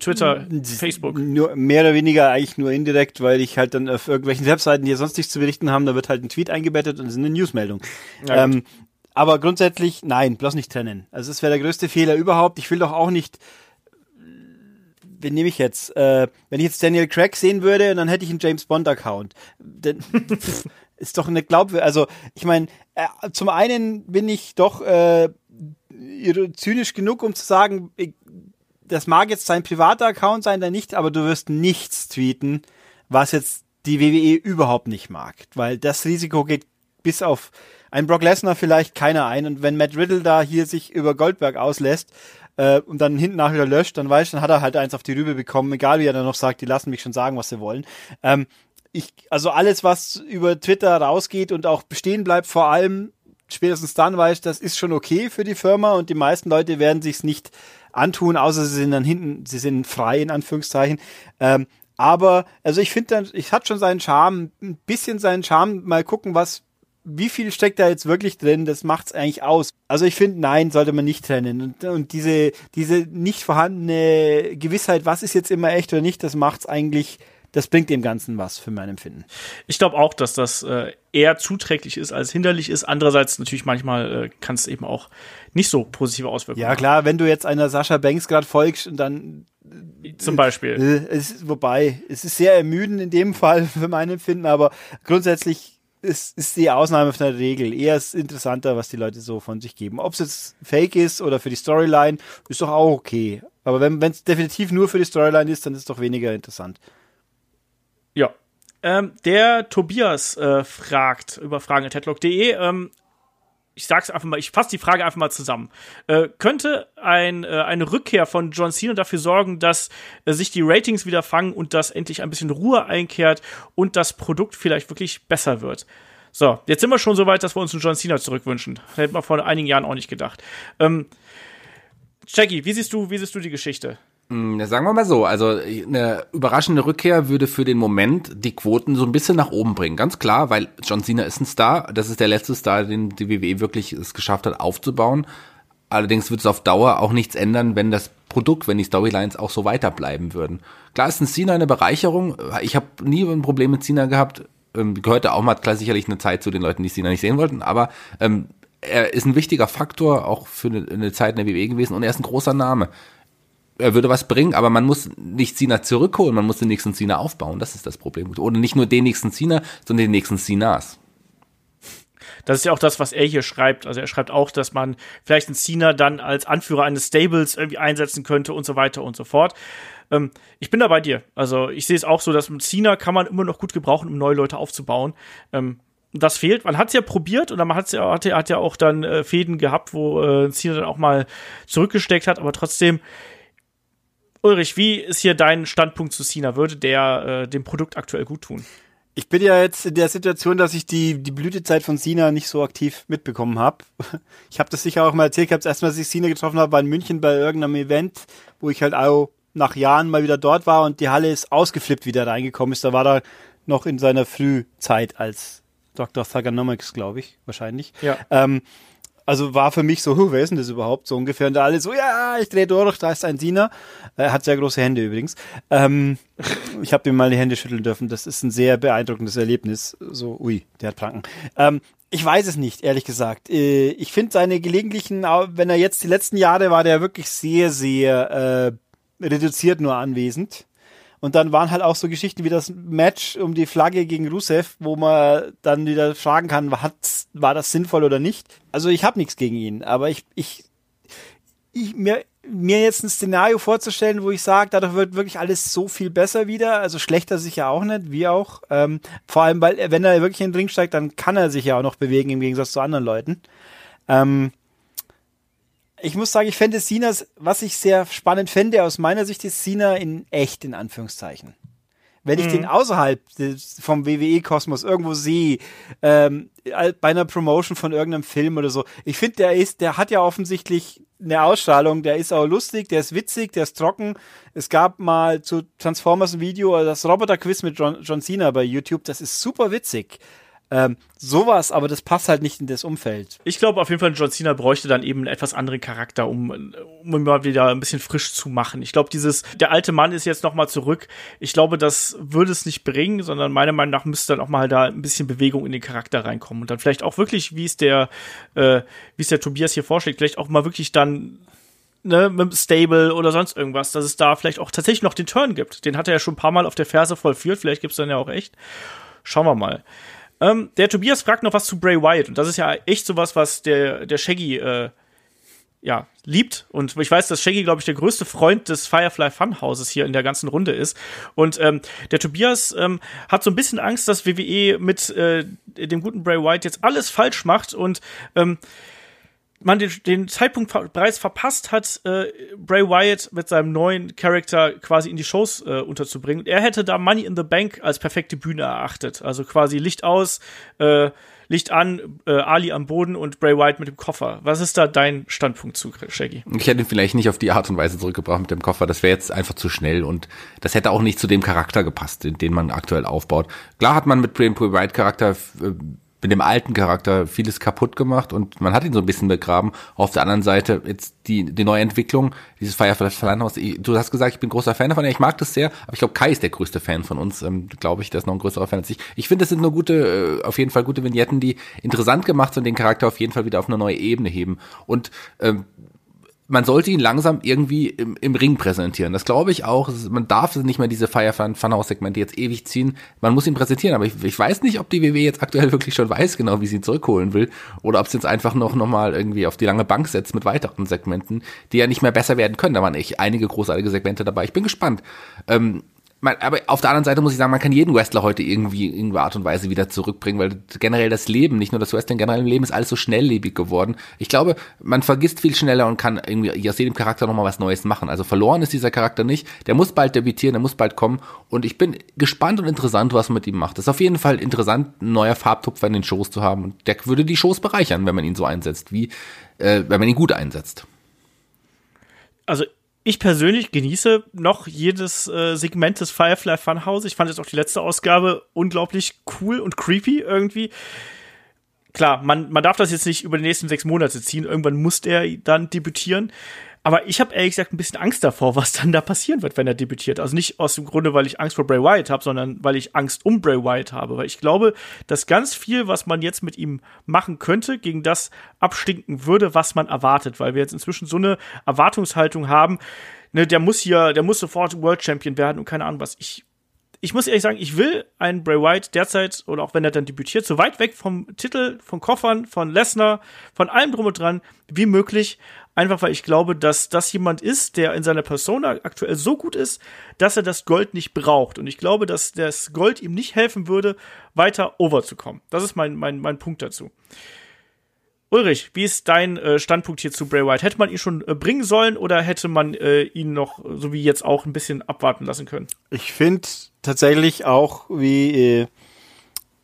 Twitter, Facebook. Nur, mehr oder weniger eigentlich nur indirekt, weil ich halt dann auf irgendwelchen Webseiten, die sonst nichts zu berichten haben, da wird halt ein Tweet eingebettet und es ist eine Newsmeldung. Ja, ähm, aber grundsätzlich, nein, bloß nicht trennen. Also es wäre der größte Fehler überhaupt. Ich will doch auch nicht, wen nehme ich jetzt? Äh, wenn ich jetzt Daniel Craig sehen würde, dann hätte ich einen James Bond Account. ist doch eine Glaubwürdigkeit. Also ich meine, äh, zum einen bin ich doch äh, zynisch genug, um zu sagen, ich, das mag jetzt sein privater Account sein, der nicht, aber du wirst nichts tweeten, was jetzt die WWE überhaupt nicht mag, weil das Risiko geht bis auf ein Brock Lesnar vielleicht keiner ein und wenn Matt Riddle da hier sich über Goldberg auslässt äh, und dann hinten nach wieder löscht, dann weißt du, dann hat er halt eins auf die Rübe bekommen, egal wie er dann noch sagt, die lassen mich schon sagen, was sie wollen. Ähm, ich, also alles, was über Twitter rausgeht und auch bestehen bleibt, vor allem spätestens dann weiß, das ist schon okay für die Firma und die meisten Leute werden sich's nicht antun, außer sie sind dann hinten, sie sind frei in Anführungszeichen. Ähm, aber also ich finde, dann, ich hat schon seinen Charme, ein bisschen seinen Charme. Mal gucken, was wie viel steckt da jetzt wirklich drin? Das macht's eigentlich aus. Also ich finde, nein, sollte man nicht trennen. Und, und, diese, diese nicht vorhandene Gewissheit, was ist jetzt immer echt oder nicht, das macht's eigentlich, das bringt dem Ganzen was für mein Empfinden. Ich glaube auch, dass das äh, eher zuträglich ist als hinderlich ist. Andererseits natürlich manchmal äh, kann es eben auch nicht so positive Auswirkungen Ja klar, wenn du jetzt einer Sascha Banks gerade folgst und dann zum Beispiel. Äh, es, wobei, es ist sehr ermüdend in dem Fall für mein Empfinden, aber grundsätzlich ist, ist die Ausnahme von der Regel. Eher ist interessanter, was die Leute so von sich geben. Ob es jetzt fake ist oder für die Storyline, ist doch auch okay. Aber wenn es definitiv nur für die Storyline ist, dann ist es doch weniger interessant. Ja. Ähm, der Tobias äh, fragt über fragen.headlock.de, ähm, ich sag's einfach mal, ich fasse die Frage einfach mal zusammen. Äh, könnte ein, äh, eine Rückkehr von John Cena dafür sorgen, dass äh, sich die Ratings wieder fangen und dass endlich ein bisschen Ruhe einkehrt und das Produkt vielleicht wirklich besser wird? So, jetzt sind wir schon so weit, dass wir uns einen John Cena zurückwünschen. Das hätten wir vor einigen Jahren auch nicht gedacht. Ähm, Jackie, wie siehst du, wie siehst du die Geschichte? Hm, sagen wir mal so, also eine überraschende Rückkehr würde für den Moment die Quoten so ein bisschen nach oben bringen. Ganz klar, weil John Cena ist ein Star. Das ist der letzte Star, den die WWE wirklich es geschafft hat aufzubauen. Allerdings wird es auf Dauer auch nichts ändern, wenn das Produkt, wenn die Storylines auch so weiterbleiben würden. Klar ist ein Cena eine Bereicherung. Ich habe nie ein Problem mit Cena gehabt. Ähm, gehörte auch mal klar sicherlich eine Zeit zu den Leuten, die Cena nicht sehen wollten. Aber ähm, er ist ein wichtiger Faktor auch für eine, eine Zeit in der WWE gewesen und er ist ein großer Name er würde was bringen, aber man muss nicht Cena zurückholen, man muss den nächsten Cena aufbauen. Das ist das Problem. Oder nicht nur den nächsten Cena, sondern den nächsten Cenas. Das ist ja auch das, was er hier schreibt. Also er schreibt auch, dass man vielleicht einen Cena dann als Anführer eines Stables irgendwie einsetzen könnte und so weiter und so fort. Ähm, ich bin da bei dir. Also ich sehe es auch so, dass mit Cena kann man immer noch gut gebrauchen, um neue Leute aufzubauen. Ähm, das fehlt. Man hat es ja probiert und man hat's ja, hat, hat ja auch dann äh, Fäden gehabt, wo äh, Cena dann auch mal zurückgesteckt hat, aber trotzdem Ulrich, wie ist hier dein Standpunkt zu Cena? Würde der äh, dem Produkt aktuell gut tun? Ich bin ja jetzt in der Situation, dass ich die, die Blütezeit von Cena nicht so aktiv mitbekommen habe. Ich habe das sicher auch mal erzählt, ich habe erstmal, als ich Cena getroffen habe, war in München bei irgendeinem Event, wo ich halt auch nach Jahren mal wieder dort war und die Halle ist ausgeflippt, wie der reingekommen ist. Da war er noch in seiner Frühzeit als Dr. Thugonomics, glaube ich, wahrscheinlich. Ja. Ähm, also war für mich so, wer ist denn das überhaupt? So ungefähr. Und da alle so, ja, ich drehe durch, da ist ein Diener. Er hat sehr große Hände übrigens. Ähm, ich habe ihm mal die Hände schütteln dürfen. Das ist ein sehr beeindruckendes Erlebnis. So, ui, der hat Pranken. Ähm, ich weiß es nicht, ehrlich gesagt. Äh, ich finde seine gelegentlichen, wenn er jetzt die letzten Jahre war, der wirklich sehr, sehr äh, reduziert nur anwesend. Und dann waren halt auch so Geschichten wie das Match um die Flagge gegen Rusev, wo man dann wieder fragen kann, war das sinnvoll oder nicht. Also ich habe nichts gegen ihn, aber ich, ich, ich mir, mir jetzt ein Szenario vorzustellen, wo ich sage, dadurch wird wirklich alles so viel besser wieder. Also schlechter sicher auch nicht, wie auch. Ähm, vor allem, weil wenn er wirklich in den Ring steigt, dann kann er sich ja auch noch bewegen im Gegensatz zu anderen Leuten. Ähm, ich muss sagen, ich fände Sinas, was ich sehr spannend fände aus meiner Sicht, ist Sina in echt, in Anführungszeichen. Wenn ich mhm. den außerhalb des, vom WWE-Kosmos irgendwo sehe, ähm, bei einer Promotion von irgendeinem Film oder so, ich finde, der ist, der hat ja offensichtlich eine Ausstrahlung, der ist auch lustig, der ist witzig, der ist trocken. Es gab mal zu Transformers ein Video, das Roboter-Quiz mit John, John Cena bei YouTube, das ist super witzig. Ähm, sowas, aber das passt halt nicht in das Umfeld. Ich glaube auf jeden Fall, John Cena bräuchte dann eben einen etwas anderen Charakter, um, um ihn mal wieder ein bisschen frisch zu machen. Ich glaube, dieses, der alte Mann ist jetzt noch mal zurück. Ich glaube, das würde es nicht bringen, sondern meiner Meinung nach müsste dann auch mal da ein bisschen Bewegung in den Charakter reinkommen und dann vielleicht auch wirklich, wie es der, äh, wie es der Tobias hier vorschlägt, vielleicht auch mal wirklich dann ne, mit dem Stable oder sonst irgendwas, dass es da vielleicht auch tatsächlich noch den Turn gibt. Den hat er ja schon ein paar Mal auf der Ferse vollführt, vielleicht gibt's dann ja auch echt. Schauen wir mal. Ähm, der Tobias fragt noch was zu Bray Wyatt und das ist ja echt sowas, was der, der Shaggy äh, ja, liebt. Und ich weiß, dass Shaggy, glaube ich, der größte Freund des Firefly Funhauses hier in der ganzen Runde ist. Und ähm, der Tobias ähm, hat so ein bisschen Angst, dass WWE mit äh, dem guten Bray Wyatt jetzt alles falsch macht und ähm, man den, den Zeitpunkt bereits verpasst hat, äh, Bray Wyatt mit seinem neuen Charakter quasi in die Shows äh, unterzubringen. Er hätte da Money in the Bank als perfekte Bühne erachtet. Also quasi Licht aus, äh, Licht an, äh, Ali am Boden und Bray Wyatt mit dem Koffer. Was ist da dein Standpunkt zu, Shaggy? Ich hätte ihn vielleicht nicht auf die Art und Weise zurückgebracht mit dem Koffer. Das wäre jetzt einfach zu schnell und das hätte auch nicht zu dem Charakter gepasst, den man aktuell aufbaut. Klar hat man mit Bray Wyatt Charakter äh, mit dem alten Charakter vieles kaputt gemacht und man hat ihn so ein bisschen begraben. Auf der anderen Seite jetzt die, die neue Entwicklung, dieses Firefly Funhouse. Du hast gesagt, ich bin großer Fan davon. Ich mag das sehr, aber ich glaube, Kai ist der größte Fan von uns. Ähm, glaube ich, der ist noch ein größerer Fan als ich. Ich finde, das sind nur gute, äh, auf jeden Fall gute Vignetten, die interessant gemacht sind und den Charakter auf jeden Fall wieder auf eine neue Ebene heben. Und ähm, man sollte ihn langsam irgendwie im, im Ring präsentieren. Das glaube ich auch. Man darf nicht mehr diese Fire Funhouse Segmente jetzt ewig ziehen. Man muss ihn präsentieren. Aber ich, ich weiß nicht, ob die WWE jetzt aktuell wirklich schon weiß, genau wie sie ihn zurückholen will, oder ob sie jetzt einfach noch noch mal irgendwie auf die lange Bank setzt mit weiteren Segmenten, die ja nicht mehr besser werden können. Da waren echt einige großartige Segmente dabei. Ich bin gespannt. Ähm, aber auf der anderen Seite muss ich sagen, man kann jeden Wrestler heute irgendwie in irgendeiner Art und Weise wieder zurückbringen, weil generell das Leben, nicht nur das Wrestling, generell im Leben ist alles so schnelllebig geworden. Ich glaube, man vergisst viel schneller und kann irgendwie aus jedem Charakter nochmal was Neues machen. Also verloren ist dieser Charakter nicht. Der muss bald debütieren, der muss bald kommen. Und ich bin gespannt und interessant, was man mit ihm macht. Das ist auf jeden Fall interessant, ein neuer Farbtupfer in den Shows zu haben. Und der würde die Shows bereichern, wenn man ihn so einsetzt, wie äh, wenn man ihn gut einsetzt. Also ich persönlich genieße noch jedes äh, Segment des Firefly Funhouse. Ich fand jetzt auch die letzte Ausgabe unglaublich cool und creepy irgendwie. Klar, man, man darf das jetzt nicht über die nächsten sechs Monate ziehen. Irgendwann muss der dann debütieren. Aber ich habe ehrlich gesagt ein bisschen Angst davor, was dann da passieren wird, wenn er debütiert. Also nicht aus dem Grunde, weil ich Angst vor Bray Wyatt habe, sondern weil ich Angst um Bray Wyatt habe. Weil ich glaube, dass ganz viel, was man jetzt mit ihm machen könnte, gegen das abstinken würde, was man erwartet. Weil wir jetzt inzwischen so eine Erwartungshaltung haben, ne, der muss hier, der muss sofort World Champion werden und keine Ahnung was. Ich ich muss ehrlich sagen, ich will einen Bray Wyatt derzeit oder auch wenn er dann debütiert, so weit weg vom Titel, von Koffern, von Lesnar, von allem drum und dran wie möglich. Einfach weil ich glaube, dass das jemand ist, der in seiner Persona aktuell so gut ist, dass er das Gold nicht braucht. Und ich glaube, dass das Gold ihm nicht helfen würde, weiter overzukommen. Das ist mein, mein, mein Punkt dazu. Ulrich, wie ist dein äh, Standpunkt hier zu Bray Wyatt? Hätte man ihn schon äh, bringen sollen oder hätte man äh, ihn noch, so wie jetzt auch, ein bisschen abwarten lassen können? Ich finde tatsächlich auch, wie äh,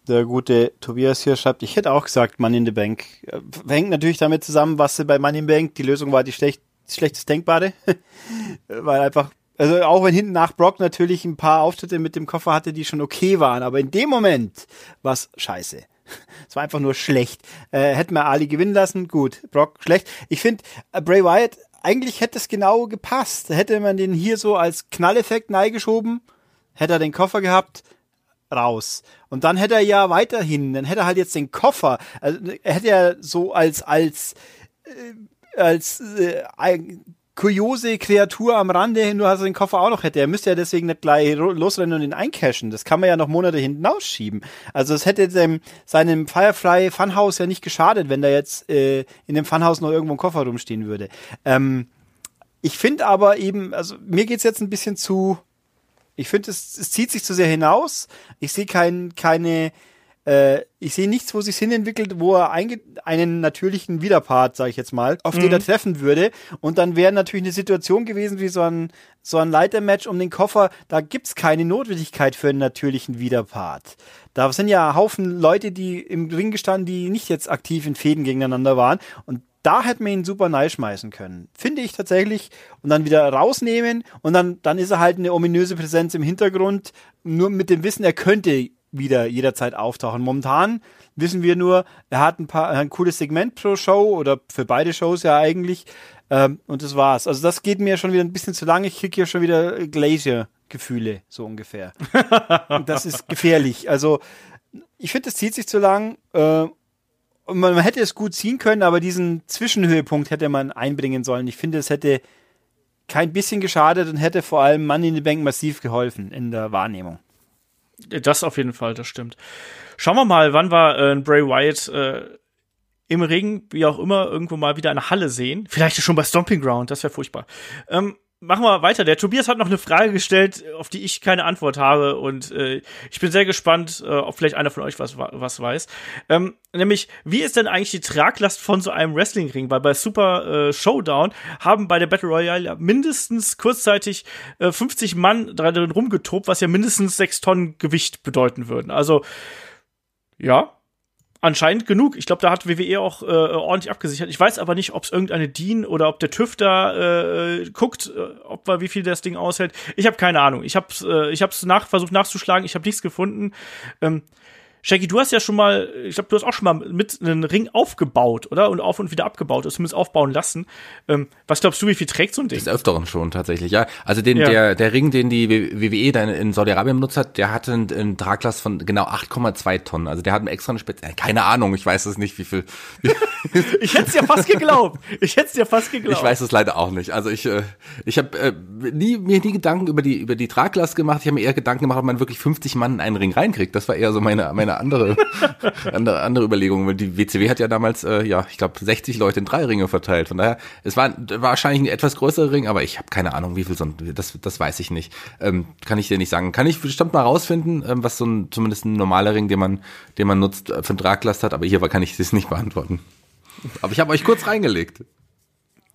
der gute Tobias hier schreibt, ich hätte auch gesagt, Money in the Bank. Äh, hängt natürlich damit zusammen, was bei Money in the Bank, die Lösung war die schlecht, schlechtest Denkbare. Weil einfach, also auch wenn hinten nach Brock natürlich ein paar Auftritte mit dem Koffer hatte, die schon okay waren, aber in dem Moment war es scheiße. Es war einfach nur schlecht. Äh, hätten wir Ali gewinnen lassen, gut. Brock schlecht. Ich finde, äh, Bray Wyatt, eigentlich hätte es genau gepasst. Hätte man den hier so als Knalleffekt neigeschoben, hätte er den Koffer gehabt, raus. Und dann hätte er ja weiterhin, dann hätte er halt jetzt den Koffer, also er hätte ja so als, als, äh, als äh, kuriose Kreatur am Rande, nur dass er den Koffer auch noch hätte. Er müsste ja deswegen nicht gleich losrennen und ihn eincashen. Das kann man ja noch Monate hinten ausschieben. Also es hätte dem, seinem Firefly Funhouse ja nicht geschadet, wenn da jetzt äh, in dem Funhouse noch irgendwo ein Koffer rumstehen würde. Ähm, ich finde aber eben, also mir geht's jetzt ein bisschen zu ich finde, es, es zieht sich zu sehr hinaus. Ich sehe kein, keine, äh, ich sehe nichts, wo sich hin entwickelt, wo er einen natürlichen Widerpart, sage ich jetzt mal, auf mhm. den er treffen würde. Und dann wäre natürlich eine Situation gewesen wie so ein, so ein Leitermatch um den Koffer. Da gibt's keine Notwendigkeit für einen natürlichen Widerpart. Da sind ja Haufen Leute, die im Ring gestanden, die nicht jetzt aktiv in Fäden gegeneinander waren. Und da hätte man ihn super neu schmeißen können. Finde ich tatsächlich. Und dann wieder rausnehmen und dann, dann ist er halt eine ominöse Präsenz im Hintergrund. Nur mit dem Wissen, er könnte wieder jederzeit auftauchen. Momentan wissen wir nur, er hat ein paar, ein cooles Segment pro Show oder für beide Shows ja eigentlich. Ähm, und das war's. Also das geht mir schon wieder ein bisschen zu lange. Ich kriege hier schon wieder Glacier-Gefühle, so ungefähr. das ist gefährlich. Also ich finde, das zieht sich zu lang. Äh, man, man hätte es gut ziehen können, aber diesen Zwischenhöhepunkt hätte man einbringen sollen. Ich finde, es hätte kein bisschen geschadet und hätte vor allem Money in the Bank massiv geholfen in der Wahrnehmung. Das auf jeden Fall, das stimmt. Schauen wir mal, wann wir äh, Bray Wyatt äh, im Ring, wie auch immer, irgendwo mal wieder eine Halle sehen. Vielleicht schon bei Stomping Ground, das wäre furchtbar. Ähm, machen wir weiter. Der Tobias hat noch eine Frage gestellt, auf die ich keine Antwort habe und äh, ich bin sehr gespannt, äh, ob vielleicht einer von euch was, was weiß. Ähm, nämlich, wie ist denn eigentlich die Traglast von so einem Wrestlingring? Weil bei Super äh, Showdown haben bei der Battle Royale ja mindestens kurzzeitig äh, 50 Mann drin rumgetobt, was ja mindestens 6 Tonnen Gewicht bedeuten würden. Also, ja, anscheinend genug. Ich glaube, da hat WWE auch äh, ordentlich abgesichert. Ich weiß aber nicht, ob es irgendeine DIN oder ob der TÜV da äh, guckt, äh, ob wie viel das Ding aushält. Ich habe keine Ahnung. Ich habe äh, ich hab's nach versucht nachzuschlagen. Ich habe nichts gefunden. Ähm, Shaggy, du hast ja schon mal, ich glaube, du hast auch schon mal mit einem Ring aufgebaut, oder? Und auf und wieder abgebaut, also zumindest aufbauen lassen. Ähm, was glaubst du, wie viel trägt so ein Ding? Des Öfteren schon tatsächlich, ja. Also den, ja. der, der Ring, den die WWE dann in Saudi-Arabien benutzt hat, der hatte einen, einen Traglast von genau 8,2 Tonnen. Also der hat einen extra eine Spezielle, keine Ahnung, ich weiß es nicht, wie viel. ich hätte es dir fast geglaubt. Ich hätte es dir fast geglaubt. Ich weiß es leider auch nicht. Also ich, äh, ich habe äh, nie, mir nie Gedanken über die, über die Traglast gemacht. Ich habe mir eher Gedanken gemacht, ob man wirklich 50 Mann in einen Ring reinkriegt. Das war eher so meine, meine eine andere, andere, andere Überlegung, weil die WCW hat ja damals, äh, ja, ich glaube, 60 Leute in drei Ringe verteilt. Von daher, es war wahrscheinlich ein etwas größerer Ring, aber ich habe keine Ahnung, wie viel so ein, das, das weiß ich nicht. Ähm, kann ich dir nicht sagen. Kann ich bestimmt mal rausfinden, ähm, was so ein, zumindest ein normaler Ring, den man, den man nutzt, äh, für ein Traglast hat, aber hier kann ich das nicht beantworten. Aber ich habe euch kurz reingelegt.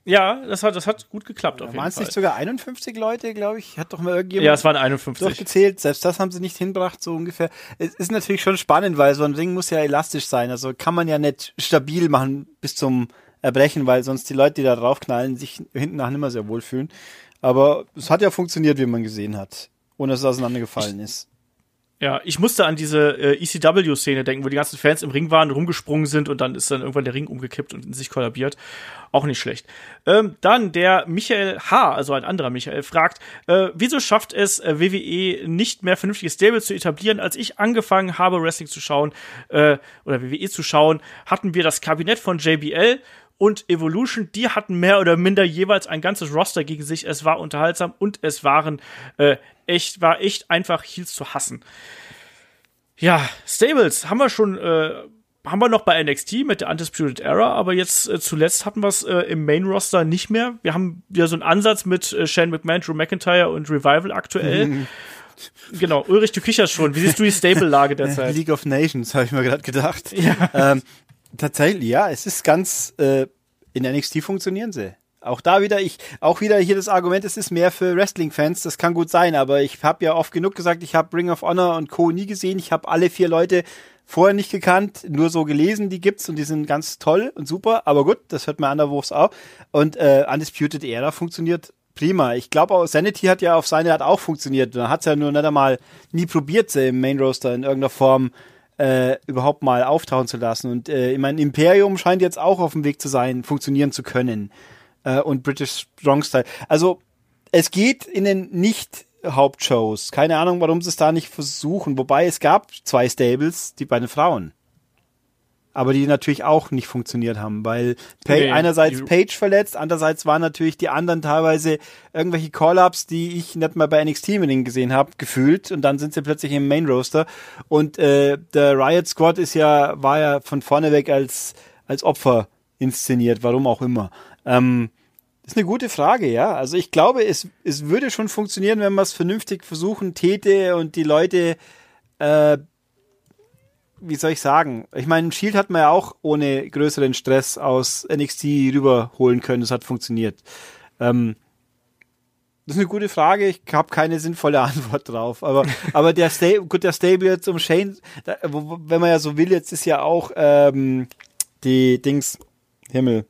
Ja, das hat, das hat gut geklappt auf jeden Waren es nicht sogar 51 Leute, glaube ich? Hat doch mal irgendjemand ja, es waren 51. durchgezählt. Selbst das haben sie nicht hinbracht, so ungefähr. Es ist natürlich schon spannend, weil so ein Ring muss ja elastisch sein. Also kann man ja nicht stabil machen bis zum Erbrechen, weil sonst die Leute, die da draufknallen, sich hinten nach nicht mehr sehr wohl fühlen. Aber es hat ja funktioniert, wie man gesehen hat. Ohne dass es auseinandergefallen ich, ist. Ja, ich musste an diese äh, ECW-Szene denken, wo die ganzen Fans im Ring waren, rumgesprungen sind und dann ist dann irgendwann der Ring umgekippt und in sich kollabiert. Auch nicht schlecht. Ähm, dann der Michael H., also ein anderer Michael, fragt, äh, wieso schafft es äh, WWE nicht mehr vernünftige Stables zu etablieren? Als ich angefangen habe, Wrestling zu schauen, äh, oder WWE zu schauen, hatten wir das Kabinett von JBL und Evolution, die hatten mehr oder minder jeweils ein ganzes Roster gegen sich. Es war unterhaltsam und es waren äh, echt, war echt einfach Heels zu hassen. Ja, Stables haben wir schon, äh, haben wir noch bei NXT mit der Undisputed Era, aber jetzt äh, zuletzt hatten wir es äh, im Main Roster nicht mehr. Wir haben wieder so einen Ansatz mit äh, Shane McMahon, Drew McIntyre und Revival aktuell. Mhm. Genau, Ulrich, du kicherst schon. Wie siehst du die Stable-Lage derzeit? League of Nations, habe ich mir gerade gedacht. Ja. Ähm, tatsächlich, ja, es ist ganz, äh, in NXT funktionieren sie. Auch da wieder, ich, auch wieder hier das Argument, es ist mehr für Wrestling-Fans, das kann gut sein, aber ich habe ja oft genug gesagt, ich habe Ring of Honor und Co. nie gesehen, ich habe alle vier Leute vorher nicht gekannt, nur so gelesen, die gibt's und die sind ganz toll und super, aber gut, das hört man anderwurfs auch. Und äh, Undisputed Era funktioniert prima. Ich glaube auch, Sanity hat ja auf seine Art auch funktioniert. Da hat's ja nur nicht einmal nie probiert, sie im Main Roster in irgendeiner Form äh, überhaupt mal auftauchen zu lassen. Und äh, ich meine, Imperium scheint jetzt auch auf dem Weg zu sein, funktionieren zu können äh, und British Strong Style. Also es geht in den nicht Hauptshows. Keine Ahnung, warum sie es da nicht versuchen. Wobei es gab zwei Stables, die bei den Frauen. Aber die natürlich auch nicht funktioniert haben, weil pa nee, einerseits Page verletzt, andererseits waren natürlich die anderen teilweise irgendwelche Call-Ups, die ich nicht mal bei NXT mit ihnen gesehen habe, gefühlt. Und dann sind sie plötzlich im Main Roster. Und äh, der Riot Squad ist ja, war ja von vorne weg als, als Opfer inszeniert, warum auch immer. Ähm, das ist eine gute Frage, ja. Also ich glaube, es, es würde schon funktionieren, wenn man es vernünftig versuchen täte und die Leute, äh, wie soll ich sagen? Ich meine, Shield hat man ja auch ohne größeren Stress aus NXT rüberholen können. Das hat funktioniert. Ähm, das ist eine gute Frage. Ich habe keine sinnvolle Antwort drauf. Aber, aber der Stable, gut, der Stable jetzt um Shane, da, wo, wenn man ja so will, jetzt ist ja auch ähm, die Dings, Himmel,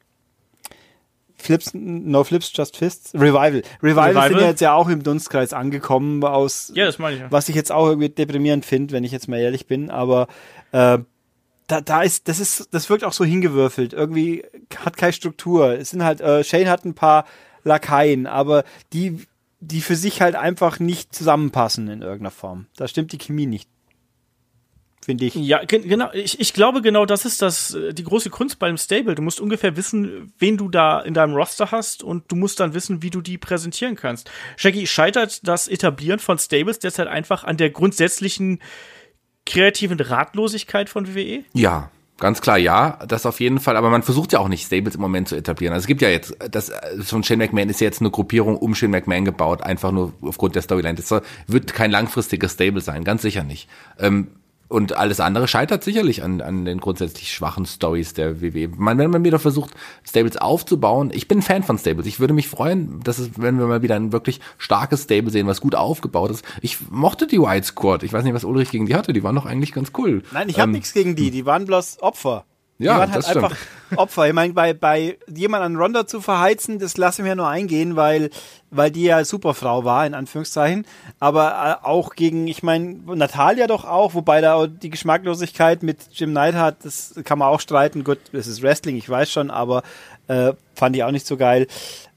Flips, No Flips, Just Fists, Revival. Revival, Revival sind ja jetzt ja auch im Dunstkreis angekommen aus, ja, das meine ich ja. was ich jetzt auch irgendwie deprimierend finde, wenn ich jetzt mal ehrlich bin, aber äh, da, da ist, das ist, das wirkt auch so hingewürfelt. Irgendwie hat keine Struktur. Es sind halt, äh, Shane hat ein paar Lakaien, aber die, die für sich halt einfach nicht zusammenpassen in irgendeiner Form. Da stimmt die Chemie nicht finde ich. Ja, genau. Ich, ich glaube genau, das ist das äh, die große Kunst beim Stable. Du musst ungefähr wissen, wen du da in deinem Roster hast und du musst dann wissen, wie du die präsentieren kannst. Shaggy, scheitert das Etablieren von Stables derzeit einfach an der grundsätzlichen kreativen Ratlosigkeit von WWE? Ja, Ganz klar, ja, das auf jeden Fall, aber man versucht ja auch nicht Stables im Moment zu etablieren. Also es gibt ja jetzt, das von Shane McMahon ist ja jetzt eine Gruppierung um Shane McMahon gebaut, einfach nur aufgrund der Storyline. Das wird kein langfristiges Stable sein, ganz sicher nicht. Ähm, und alles andere scheitert sicherlich an, an den grundsätzlich schwachen Stories der WWE. Man, wenn man wieder versucht, Stables aufzubauen, ich bin Fan von Stables. Ich würde mich freuen, dass es, wenn wir mal wieder ein wirklich starkes Stable sehen, was gut aufgebaut ist. Ich mochte die White Squad. Ich weiß nicht, was Ulrich gegen die hatte. Die waren doch eigentlich ganz cool. Nein, ich habe ähm, nichts gegen die. Die waren bloß Opfer. Die ja, waren halt das einfach Opfer. Ich meine, bei, bei jemand an Ronda zu verheizen, das lasse ich mir nur eingehen, weil, weil die ja Superfrau war, in Anführungszeichen. Aber äh, auch gegen, ich meine, Natalia doch auch, wobei da die Geschmacklosigkeit mit Jim Neidhart, das kann man auch streiten. Gut, das ist Wrestling, ich weiß schon, aber äh, fand ich auch nicht so geil.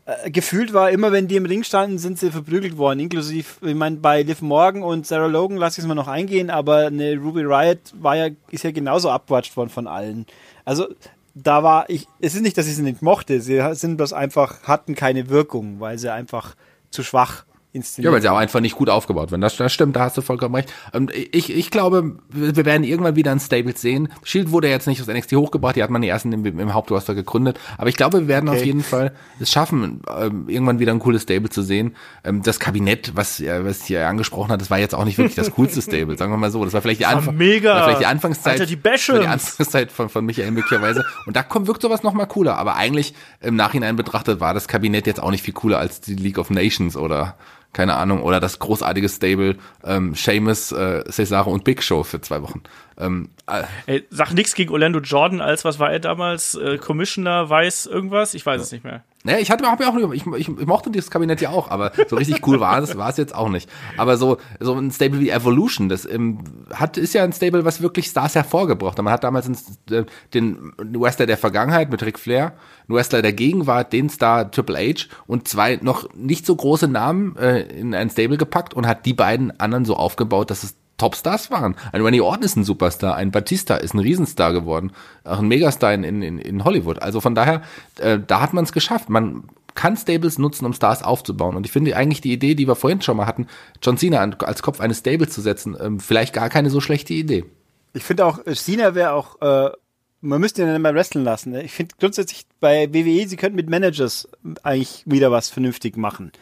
Äh, gefühlt war immer, wenn die im Ring standen, sind sie verprügelt worden. Inklusive, ich meine, bei Liv Morgan und Sarah Logan lasse ich es mal noch eingehen, aber eine Ruby Riot war ja, ist ja genauso abquatscht worden von allen. Also da war ich, es ist nicht, dass ich sie nicht mochte, sie sind bloß einfach, hatten keine Wirkung, weil sie einfach zu schwach inszeniert. Ja, weil sie auch einfach nicht gut aufgebaut werden. Das, das stimmt, da hast du vollkommen recht. Und ich, ich glaube, wir werden irgendwann wieder ein Stables sehen. Shield wurde jetzt nicht aus NXT hochgebracht, die hat man die ersten im, im Hauptroster gegründet. Aber ich glaube, wir werden okay. auf jeden Fall es schaffen, ähm, irgendwann wieder ein cooles Stable zu sehen. Ähm, das Kabinett, was, was hier angesprochen hat, das war jetzt auch nicht wirklich das coolste Stable, sagen wir mal so. Das war vielleicht die, Anf mega. vielleicht die Anfangszeit. Alter, die Bäsche. Die Anfangszeit von, von Michael möglicherweise. Und da kommt, wirkt sowas nochmal cooler. Aber eigentlich im Nachhinein betrachtet war das Kabinett jetzt auch nicht viel cooler als die League of Nations oder keine Ahnung, oder das großartige Stable ähm, Seamus, äh, Cesaro und Big Show für zwei Wochen. Ähm, äh, Ey, sag nichts gegen Orlando Jordan als, was war er damals, äh, Commissioner, weiß irgendwas? Ich weiß es nicht mehr. Naja, ich hatte auch, ich, ich, ich mochte dieses Kabinett ja auch, aber so richtig cool war es, war es jetzt auch nicht. Aber so, so ein Stable wie Evolution, das ähm, hat, ist ja ein Stable, was wirklich Stars hervorgebracht hat. Man hat damals einen, äh, den Wrestler der Vergangenheit mit Ric Flair, einen Wrestler der Gegenwart, den Star Triple H und zwei noch nicht so große Namen äh, in ein Stable gepackt und hat die beiden anderen so aufgebaut, dass es Topstars waren. Ein Randy Orton ist ein Superstar, ein Batista ist ein Riesenstar geworden, auch ein Megastar in, in, in Hollywood. Also von daher, äh, da hat man es geschafft. Man kann Stables nutzen, um Stars aufzubauen. Und ich finde eigentlich die Idee, die wir vorhin schon mal hatten, John Cena als Kopf eines Stables zu setzen, ähm, vielleicht gar keine so schlechte Idee. Ich finde auch, äh, Cena wäre auch, äh, man müsste ihn dann mal wresteln lassen. Ne? Ich finde grundsätzlich bei WWE, sie könnten mit Managers eigentlich wieder was vernünftig machen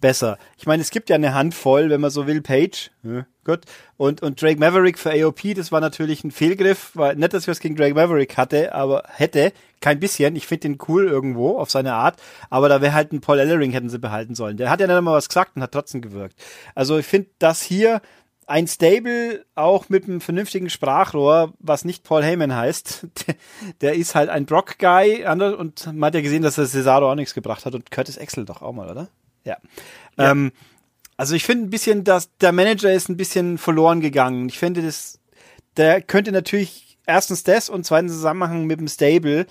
besser. Ich meine, es gibt ja eine Handvoll, wenn man so will, Page. Ja, gut. Und, und Drake Maverick für AOP, das war natürlich ein Fehlgriff. War nicht, dass ich was gegen Drake Maverick hatte, aber hätte. Kein bisschen. Ich finde den cool irgendwo auf seine Art. Aber da wäre halt ein Paul Ellering hätten sie behalten sollen. Der hat ja nicht einmal was gesagt und hat trotzdem gewirkt. Also ich finde das hier ein Stable auch mit einem vernünftigen Sprachrohr, was nicht Paul Heyman heißt, der, ist halt ein Brock-Guy und man hat ja gesehen, dass er Cesaro auch nichts gebracht hat und Curtis Axel doch auch mal, oder? Ja. ja. Ähm, also ich finde ein bisschen, dass der Manager ist ein bisschen verloren gegangen. Ich finde, das, der könnte natürlich erstens das und zweitens Zusammenhang mit dem Stable,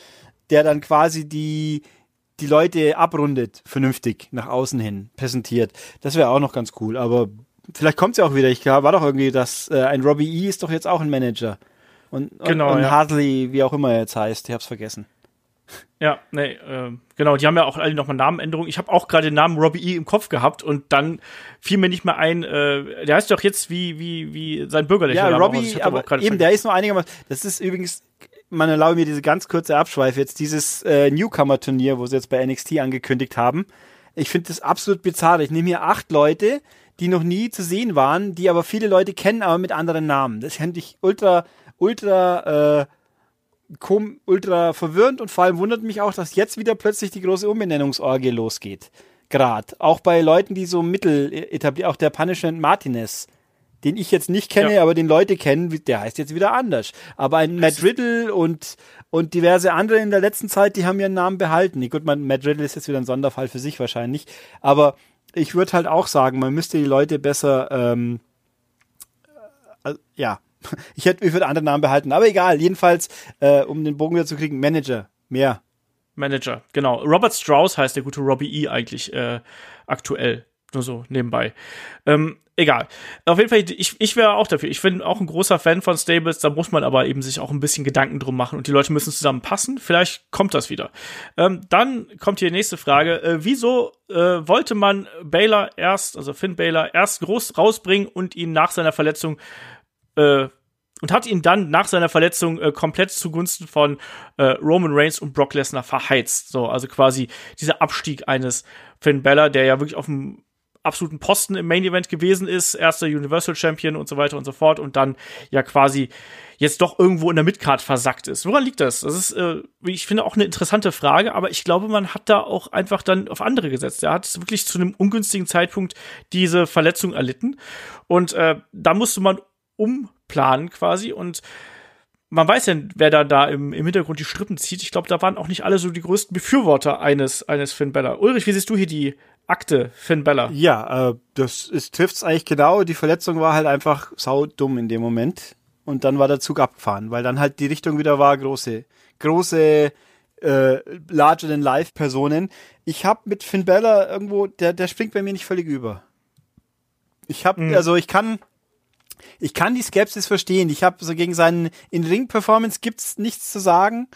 der dann quasi die, die Leute abrundet, vernünftig nach außen hin präsentiert. Das wäre auch noch ganz cool, aber vielleicht kommt es ja auch wieder. Ich glaube, war doch irgendwie, dass äh, ein Robbie E ist doch jetzt auch ein Manager. Und, genau, und, und ja. Hartley, wie auch immer er jetzt heißt, ich hab's vergessen. Ja, nee, äh, genau, die haben ja auch alle nochmal Namenänderungen. Ich habe auch gerade den Namen Robbie E. im Kopf gehabt und dann fiel mir nicht mehr ein, äh, der heißt doch jetzt wie, wie, wie sein bürgerlicher ja, Name. Robbie, aber, aber eben, der ist nur einigermaßen, das ist übrigens, man erlaube mir diese ganz kurze Abschweife jetzt, dieses äh, Newcomer-Turnier, wo sie jetzt bei NXT angekündigt haben. Ich finde das absolut bizarr. Ich nehme hier acht Leute, die noch nie zu sehen waren, die aber viele Leute kennen, aber mit anderen Namen. Das fände ich ultra, ultra, äh, ultra verwirrend und vor allem wundert mich auch, dass jetzt wieder plötzlich die große Umbenennungsorgie losgeht. Grad. Auch bei Leuten, die so mittel etabliert, auch der Punishment Martinez, den ich jetzt nicht kenne, ja. aber den Leute kennen, der heißt jetzt wieder anders. Aber ein Matt Riddle und, und diverse andere in der letzten Zeit, die haben ihren Namen behalten. Gut, man, Matt Riddle ist jetzt wieder ein Sonderfall für sich wahrscheinlich. Aber ich würde halt auch sagen, man müsste die Leute besser, ähm, äh, ja, ich hätte, ich würde andere Namen behalten, aber egal. Jedenfalls, äh, um den Bogen wieder zu kriegen, Manager, mehr. Manager, genau. Robert Strauss heißt der gute Robbie E. eigentlich äh, aktuell. Nur so nebenbei. Ähm, egal. Auf jeden Fall, ich, ich wäre auch dafür. Ich bin auch ein großer Fan von Stables. Da muss man aber eben sich auch ein bisschen Gedanken drum machen und die Leute müssen zusammenpassen. Vielleicht kommt das wieder. Ähm, dann kommt hier die nächste Frage. Äh, wieso äh, wollte man Baylor erst, also Finn Baylor, erst groß rausbringen und ihn nach seiner Verletzung äh, und hat ihn dann nach seiner Verletzung äh, komplett zugunsten von äh, Roman Reigns und Brock Lesnar verheizt. So, also quasi dieser Abstieg eines Finn Bella, der ja wirklich auf dem absoluten Posten im Main Event gewesen ist, erster Universal Champion und so weiter und so fort und dann ja quasi jetzt doch irgendwo in der Midcard versackt ist. Woran liegt das? Das ist, äh, ich finde, auch eine interessante Frage, aber ich glaube, man hat da auch einfach dann auf andere gesetzt. Er hat wirklich zu einem ungünstigen Zeitpunkt diese Verletzung erlitten und äh, da musste man umplanen quasi und man weiß ja, wer da, da im, im Hintergrund die Strippen zieht. Ich glaube, da waren auch nicht alle so die größten Befürworter eines, eines Finn Bella. Ulrich, wie siehst du hier die Akte Finn Bella? Ja, äh, das ist, trifft's eigentlich genau. Die Verletzung war halt einfach sau dumm in dem Moment. Und dann war der Zug abgefahren, weil dann halt die Richtung wieder war, große, große, äh, larger than life Personen. Ich habe mit Finn Bella irgendwo, der, der springt bei mir nicht völlig über. Ich habe, mhm. also ich kann, ich kann die Skepsis verstehen. Ich habe so gegen seinen In-Ring-Performance gibt's nichts zu sagen.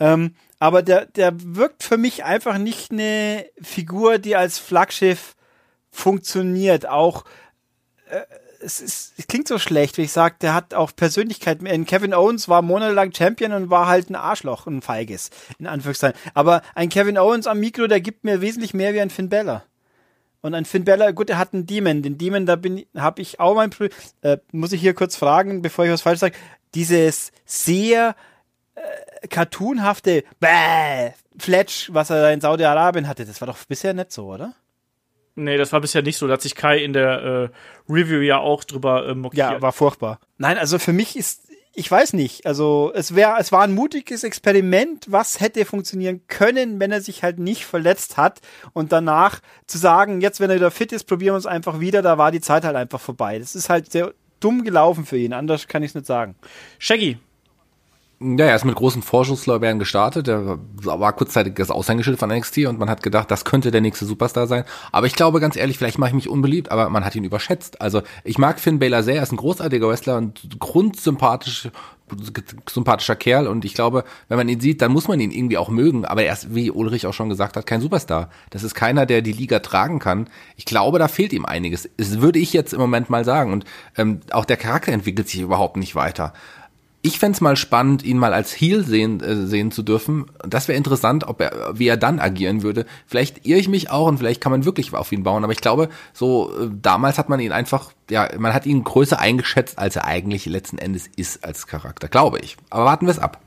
Ähm, aber der, der wirkt für mich einfach nicht eine Figur, die als Flaggschiff funktioniert. Auch äh, es, ist, es klingt so schlecht, wie ich sage, der hat auch Persönlichkeit. Kevin Owens war monatelang Champion und war halt ein Arschloch, ein feiges, in Anführungszeichen. Aber ein Kevin Owens am Mikro, der gibt mir wesentlich mehr wie ein Finn Bella. Und ein Finn Bella, gut, er hat einen Demon. Den Demon, da bin habe ich auch mein äh, muss ich hier kurz fragen, bevor ich was falsch sage. Dieses sehr äh, cartoonhafte Bäh, Fletch, was er da in Saudi-Arabien hatte, das war doch bisher nicht so, oder? Nee, das war bisher nicht so. Da hat sich Kai in der äh, Review ja auch drüber äh, mokiert. Ja, war furchtbar. Nein, also für mich ist ich weiß nicht. Also es wäre, es war ein mutiges Experiment, was hätte funktionieren können, wenn er sich halt nicht verletzt hat und danach zu sagen, jetzt wenn er wieder fit ist, probieren wir es einfach wieder. Da war die Zeit halt einfach vorbei. Das ist halt sehr dumm gelaufen für ihn. Anders kann ich es nicht sagen. Shaggy, ja, er ist mit großen Vorschusslorbeeren gestartet. Er war kurzzeitig das Aushängeschild von NXT und man hat gedacht, das könnte der nächste Superstar sein. Aber ich glaube, ganz ehrlich, vielleicht mache ich mich unbeliebt, aber man hat ihn überschätzt. Also ich mag Finn Balor sehr, er ist ein großartiger Wrestler und grundsympathisch sympathischer Kerl und ich glaube, wenn man ihn sieht, dann muss man ihn irgendwie auch mögen, aber er ist, wie Ulrich auch schon gesagt hat, kein Superstar. Das ist keiner, der die Liga tragen kann. Ich glaube, da fehlt ihm einiges. Das würde ich jetzt im Moment mal sagen und ähm, auch der Charakter entwickelt sich überhaupt nicht weiter ich fände mal spannend, ihn mal als Heel sehen, äh, sehen zu dürfen. Das wäre interessant, ob er, wie er dann agieren würde. Vielleicht irre ich mich auch und vielleicht kann man wirklich auf ihn bauen. Aber ich glaube, so äh, damals hat man ihn einfach, ja, man hat ihn größer eingeschätzt, als er eigentlich letzten Endes ist als Charakter, glaube ich. Aber warten wir es ab.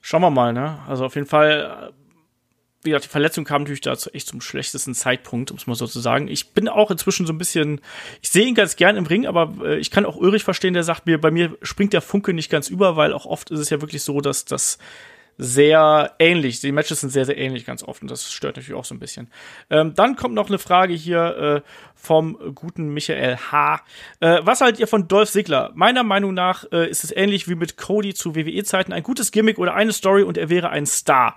Schauen wir mal, ne? Also auf jeden Fall wie gesagt, die Verletzung kam natürlich dazu echt zum schlechtesten Zeitpunkt, um es mal so zu sagen. Ich bin auch inzwischen so ein bisschen, ich sehe ihn ganz gern im Ring, aber äh, ich kann auch Ulrich verstehen, der sagt mir, bei mir springt der Funke nicht ganz über, weil auch oft ist es ja wirklich so, dass das sehr ähnlich, die Matches sind sehr, sehr ähnlich ganz oft und das stört natürlich auch so ein bisschen. Ähm, dann kommt noch eine Frage hier äh, vom guten Michael H. Äh, was haltet ihr von Dolph Ziggler? Meiner Meinung nach äh, ist es ähnlich wie mit Cody zu WWE-Zeiten, ein gutes Gimmick oder eine Story und er wäre ein Star.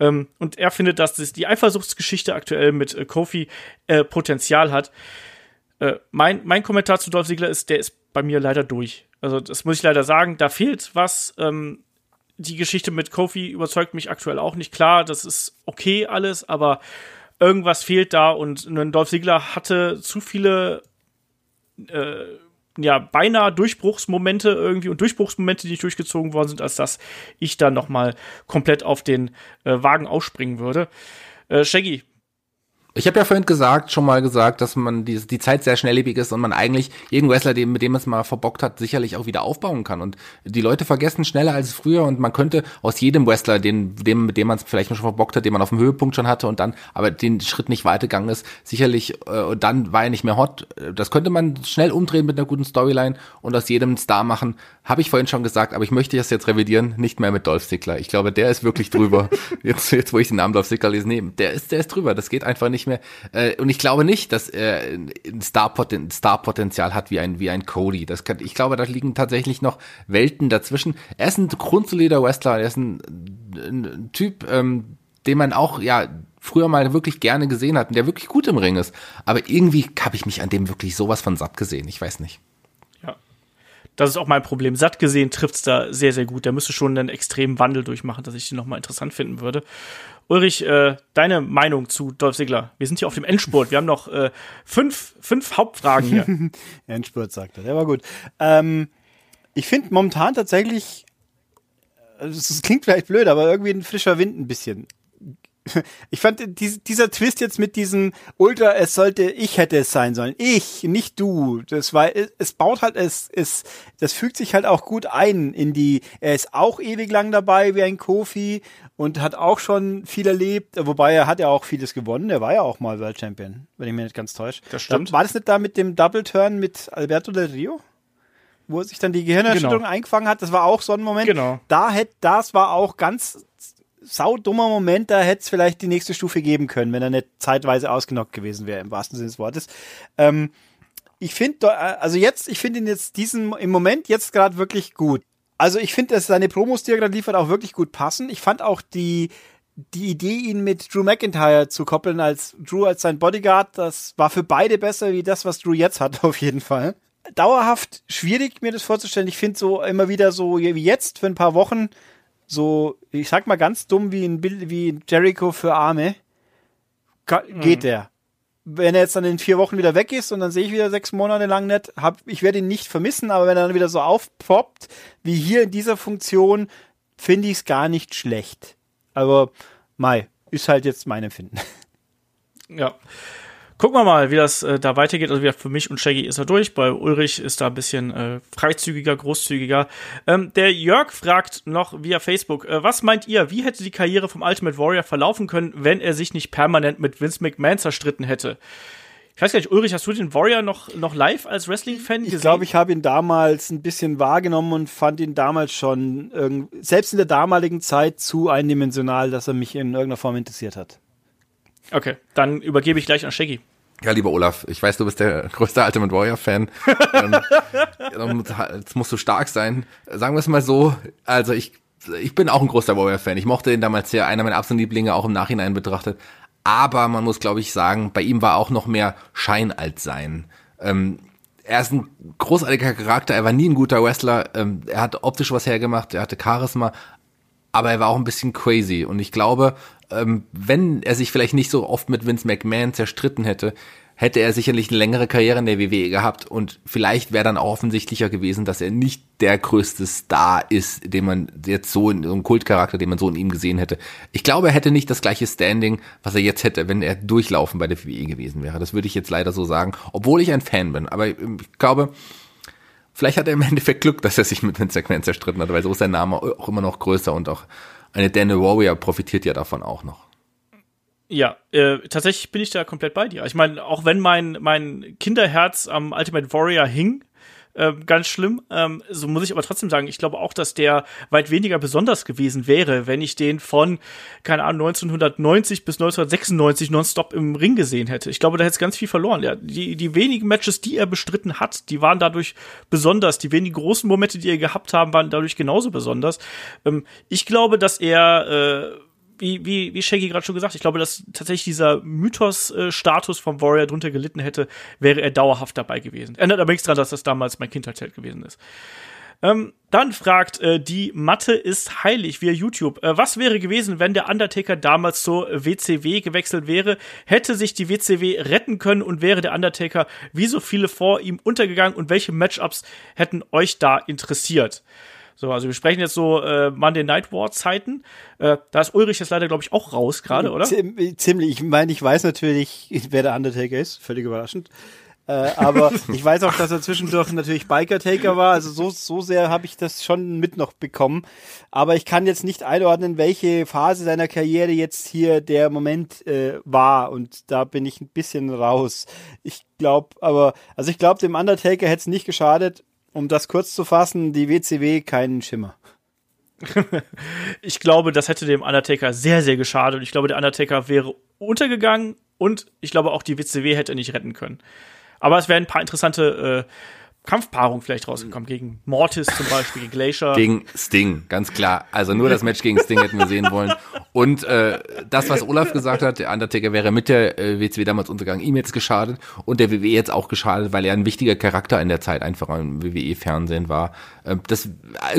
Ähm, und er findet, dass das die Eifersuchtsgeschichte aktuell mit äh, Kofi äh, Potenzial hat. Äh, mein, mein Kommentar zu Dolph Ziggler ist, der ist bei mir leider durch. Also, das muss ich leider sagen. Da fehlt was. Ähm, die Geschichte mit Kofi überzeugt mich aktuell auch nicht. Klar, das ist okay alles, aber irgendwas fehlt da und Dolph Ziggler hatte zu viele äh, ja, beinahe Durchbruchsmomente irgendwie und Durchbruchsmomente, die nicht durchgezogen worden sind, als dass ich dann nochmal komplett auf den äh, Wagen ausspringen würde. Äh, Shaggy, ich habe ja vorhin gesagt, schon mal gesagt, dass man die, die Zeit sehr schnelllebig ist und man eigentlich jeden Wrestler, den, mit dem es mal verbockt hat, sicherlich auch wieder aufbauen kann. Und die Leute vergessen schneller als früher und man könnte aus jedem Wrestler, den, dem, mit dem man es vielleicht schon verbockt hat, den man auf dem Höhepunkt schon hatte und dann aber den Schritt nicht weitergegangen ist, sicherlich, äh, dann war er nicht mehr hot. Das könnte man schnell umdrehen mit einer guten Storyline und aus jedem Star machen. Habe ich vorhin schon gesagt, aber ich möchte das jetzt revidieren, nicht mehr mit Dolph Ziggler. Ich glaube, der ist wirklich drüber. jetzt, jetzt, wo ich den Namen Dolph Ziggler lese, nee, der ist, der ist drüber. Das geht einfach nicht nicht mehr. Äh, und ich glaube nicht, dass er ein Starpoten Starpotenzial hat wie ein, wie ein Cody. Das kann, ich glaube, da liegen tatsächlich noch Welten dazwischen. Er ist ein grundsolider Wrestler, er ist ein, ein Typ, ähm, den man auch, ja, früher mal wirklich gerne gesehen hat und der wirklich gut im Ring ist. Aber irgendwie habe ich mich an dem wirklich sowas von satt gesehen. Ich weiß nicht. Das ist auch mein Problem. Satt gesehen trifft's da sehr, sehr gut. Der müsste schon einen extremen Wandel durchmachen, dass ich den nochmal interessant finden würde. Ulrich, äh, deine Meinung zu Dolph Ziggler? Wir sind hier auf dem Endspurt. Wir haben noch äh, fünf, fünf Hauptfragen hier. Endspurt, sagt er. Der war gut. Ähm, Ich finde momentan tatsächlich, es klingt vielleicht blöd, aber irgendwie ein frischer Wind ein bisschen ich fand dieser Twist jetzt mit diesem Ultra, es sollte, ich hätte es sein sollen. Ich, nicht du. Das war, es baut halt, es, es, das fügt sich halt auch gut ein in die, er ist auch ewig lang dabei wie ein Kofi und hat auch schon viel erlebt, wobei er hat ja auch vieles gewonnen. Er war ja auch mal World Champion, wenn ich mich nicht ganz täusche. Das stimmt. war das nicht da mit dem Double Turn mit Alberto del Rio? Wo er sich dann die Gehirnerschütterung genau. eingefangen hat, das war auch so ein Moment. Genau. Da hätte, das war auch ganz saudummer Moment, da hätte es vielleicht die nächste Stufe geben können, wenn er nicht zeitweise ausgenockt gewesen wäre, im wahrsten Sinne des Wortes. Ähm, ich finde, also jetzt, ich finde ihn jetzt diesen, im Moment jetzt gerade wirklich gut. Also ich finde, dass seine Promos, die er gerade liefert, auch wirklich gut passen. Ich fand auch die, die Idee, ihn mit Drew McIntyre zu koppeln als Drew als sein Bodyguard, das war für beide besser wie das, was Drew jetzt hat, auf jeden Fall. Dauerhaft schwierig, mir das vorzustellen. Ich finde so immer wieder so wie jetzt für ein paar Wochen so, ich sag mal ganz dumm wie ein Bild, wie Jericho für Arme, geht mhm. der. Wenn er jetzt dann in vier Wochen wieder weg ist und dann sehe ich wieder sechs Monate lang nicht, hab, ich werde ihn nicht vermissen, aber wenn er dann wieder so aufpoppt, wie hier in dieser Funktion, finde ich es gar nicht schlecht. Aber, Mai, ist halt jetzt mein Empfinden. Ja. Gucken wir mal, wie das äh, da weitergeht. Also für mich und Shaggy ist er durch. Bei Ulrich ist da ein bisschen äh, freizügiger, großzügiger. Ähm, der Jörg fragt noch via Facebook, äh, was meint ihr, wie hätte die Karriere vom Ultimate Warrior verlaufen können, wenn er sich nicht permanent mit Vince McMahon zerstritten hätte? Ich weiß gar nicht, Ulrich, hast du den Warrior noch, noch live als Wrestling-Fan gesehen? Ich glaube, ich habe ihn damals ein bisschen wahrgenommen und fand ihn damals schon, selbst in der damaligen Zeit, zu eindimensional, dass er mich in irgendeiner Form interessiert hat. Okay, dann übergebe ich gleich an Shaggy. Ja, lieber Olaf, ich weiß, du bist der größte Ultimate Warrior-Fan. ähm, jetzt musst du stark sein. Sagen wir es mal so, also ich, ich bin auch ein großer Warrior-Fan. Ich mochte ihn damals sehr, einer meiner absoluten Lieblinge, auch im Nachhinein betrachtet. Aber man muss, glaube ich, sagen, bei ihm war auch noch mehr Schein als Sein. Ähm, er ist ein großartiger Charakter, er war nie ein guter Wrestler, ähm, er hat optisch was hergemacht, er hatte Charisma, aber er war auch ein bisschen crazy. Und ich glaube, ähm, wenn er sich vielleicht nicht so oft mit Vince McMahon zerstritten hätte, hätte er sicherlich eine längere Karriere in der WWE gehabt und vielleicht wäre dann auch offensichtlicher gewesen, dass er nicht der größte Star ist, den man jetzt so in so einem Kultcharakter, den man so in ihm gesehen hätte. Ich glaube, er hätte nicht das gleiche Standing, was er jetzt hätte, wenn er durchlaufen bei der WWE gewesen wäre. Das würde ich jetzt leider so sagen, obwohl ich ein Fan bin. Aber ich glaube, vielleicht hat er im Endeffekt Glück, dass er sich mit Vince McMahon zerstritten hat, weil so ist sein Name auch immer noch größer und auch eine Daniel Warrior profitiert ja davon auch noch. Ja, äh, tatsächlich bin ich da komplett bei dir. Ich meine, auch wenn mein, mein Kinderherz am Ultimate Warrior hing, äh, ganz schlimm. Ähm, so muss ich aber trotzdem sagen, ich glaube auch, dass der weit weniger besonders gewesen wäre, wenn ich den von, keine Ahnung, 1990 bis 1996 nonstop im Ring gesehen hätte. Ich glaube, da hätte es ganz viel verloren. Ja, die, die wenigen Matches, die er bestritten hat, die waren dadurch besonders. Die wenigen großen Momente, die er gehabt haben, waren dadurch genauso besonders. Ähm, ich glaube, dass er äh, wie, wie, wie Shaggy gerade schon gesagt, ich glaube, dass tatsächlich dieser Mythos-Status vom Warrior drunter gelitten hätte, wäre er dauerhaft dabei gewesen. Ändert aber nichts daran, dass das damals mein Kindheitsheld gewesen ist. Ähm, dann fragt äh, die Mathe ist heilig via YouTube. Äh, was wäre gewesen, wenn der Undertaker damals zur WCW gewechselt wäre? Hätte sich die WCW retten können und wäre der Undertaker wie so viele vor ihm untergegangen und welche Matchups hätten euch da interessiert? So, also wir sprechen jetzt so äh, Monday Night War Zeiten. Äh, da ist Ulrich jetzt leider, glaube ich, auch raus gerade, oder? Ziemlich. Ich meine, ich weiß natürlich, wer der Undertaker ist. Völlig überraschend. Äh, aber ich weiß auch, dass er zwischendurch natürlich Biker-Taker war. Also so, so sehr habe ich das schon mit noch bekommen. Aber ich kann jetzt nicht einordnen, welche Phase seiner Karriere jetzt hier der Moment äh, war. Und da bin ich ein bisschen raus. Ich glaube, aber, also ich glaube, dem Undertaker hätte es nicht geschadet, um das kurz zu fassen, die WCW keinen Schimmer. ich glaube, das hätte dem Undertaker sehr, sehr geschadet. Und ich glaube, der Undertaker wäre untergegangen und ich glaube auch die WCW hätte nicht retten können. Aber es wären ein paar interessante äh, Kampfpaarung vielleicht rausgekommen. Gegen Mortis zum Beispiel, gegen Glacier. Gegen Sting, ganz klar. Also nur das Match gegen Sting hätten wir sehen wollen. Und äh, das, was Olaf gesagt hat, der Undertaker wäre mit der äh, WCW damals untergegangen, ihm jetzt geschadet und der WWE jetzt auch geschadet, weil er ein wichtiger Charakter in der Zeit einfach im WWE-Fernsehen war. Äh, das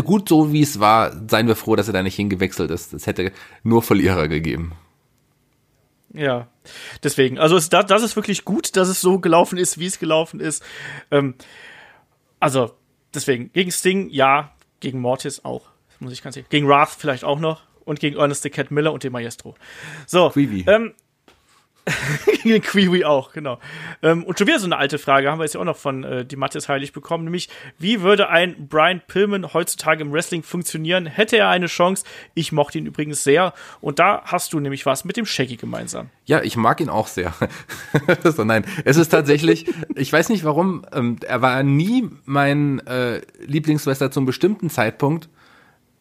gut so wie es war, seien wir froh, dass er da nicht hingewechselt ist. Das hätte nur Verlierer gegeben. Ja, deswegen. Also es, das, das ist wirklich gut, dass es so gelaufen ist, wie es gelaufen ist. Ähm, also deswegen, gegen Sting, ja, gegen Mortis auch. Das muss ich ganz ehrlich. Gegen Wrath vielleicht auch noch und gegen Ernest the Cat Miller und den Maestro. So, ähm, gegen Kiwi auch, genau. Ähm, und schon wieder so eine alte Frage haben wir jetzt ja auch noch von äh, die Mattes Heilig bekommen, nämlich wie würde ein Brian Pillman heutzutage im Wrestling funktionieren? Hätte er eine Chance? Ich mochte ihn übrigens sehr und da hast du nämlich was mit dem Shaggy gemeinsam. Ja, ich mag ihn auch sehr. so, nein, es ist tatsächlich, ich weiß nicht warum, ähm, er war nie mein äh, Lieblingswrestler zum bestimmten Zeitpunkt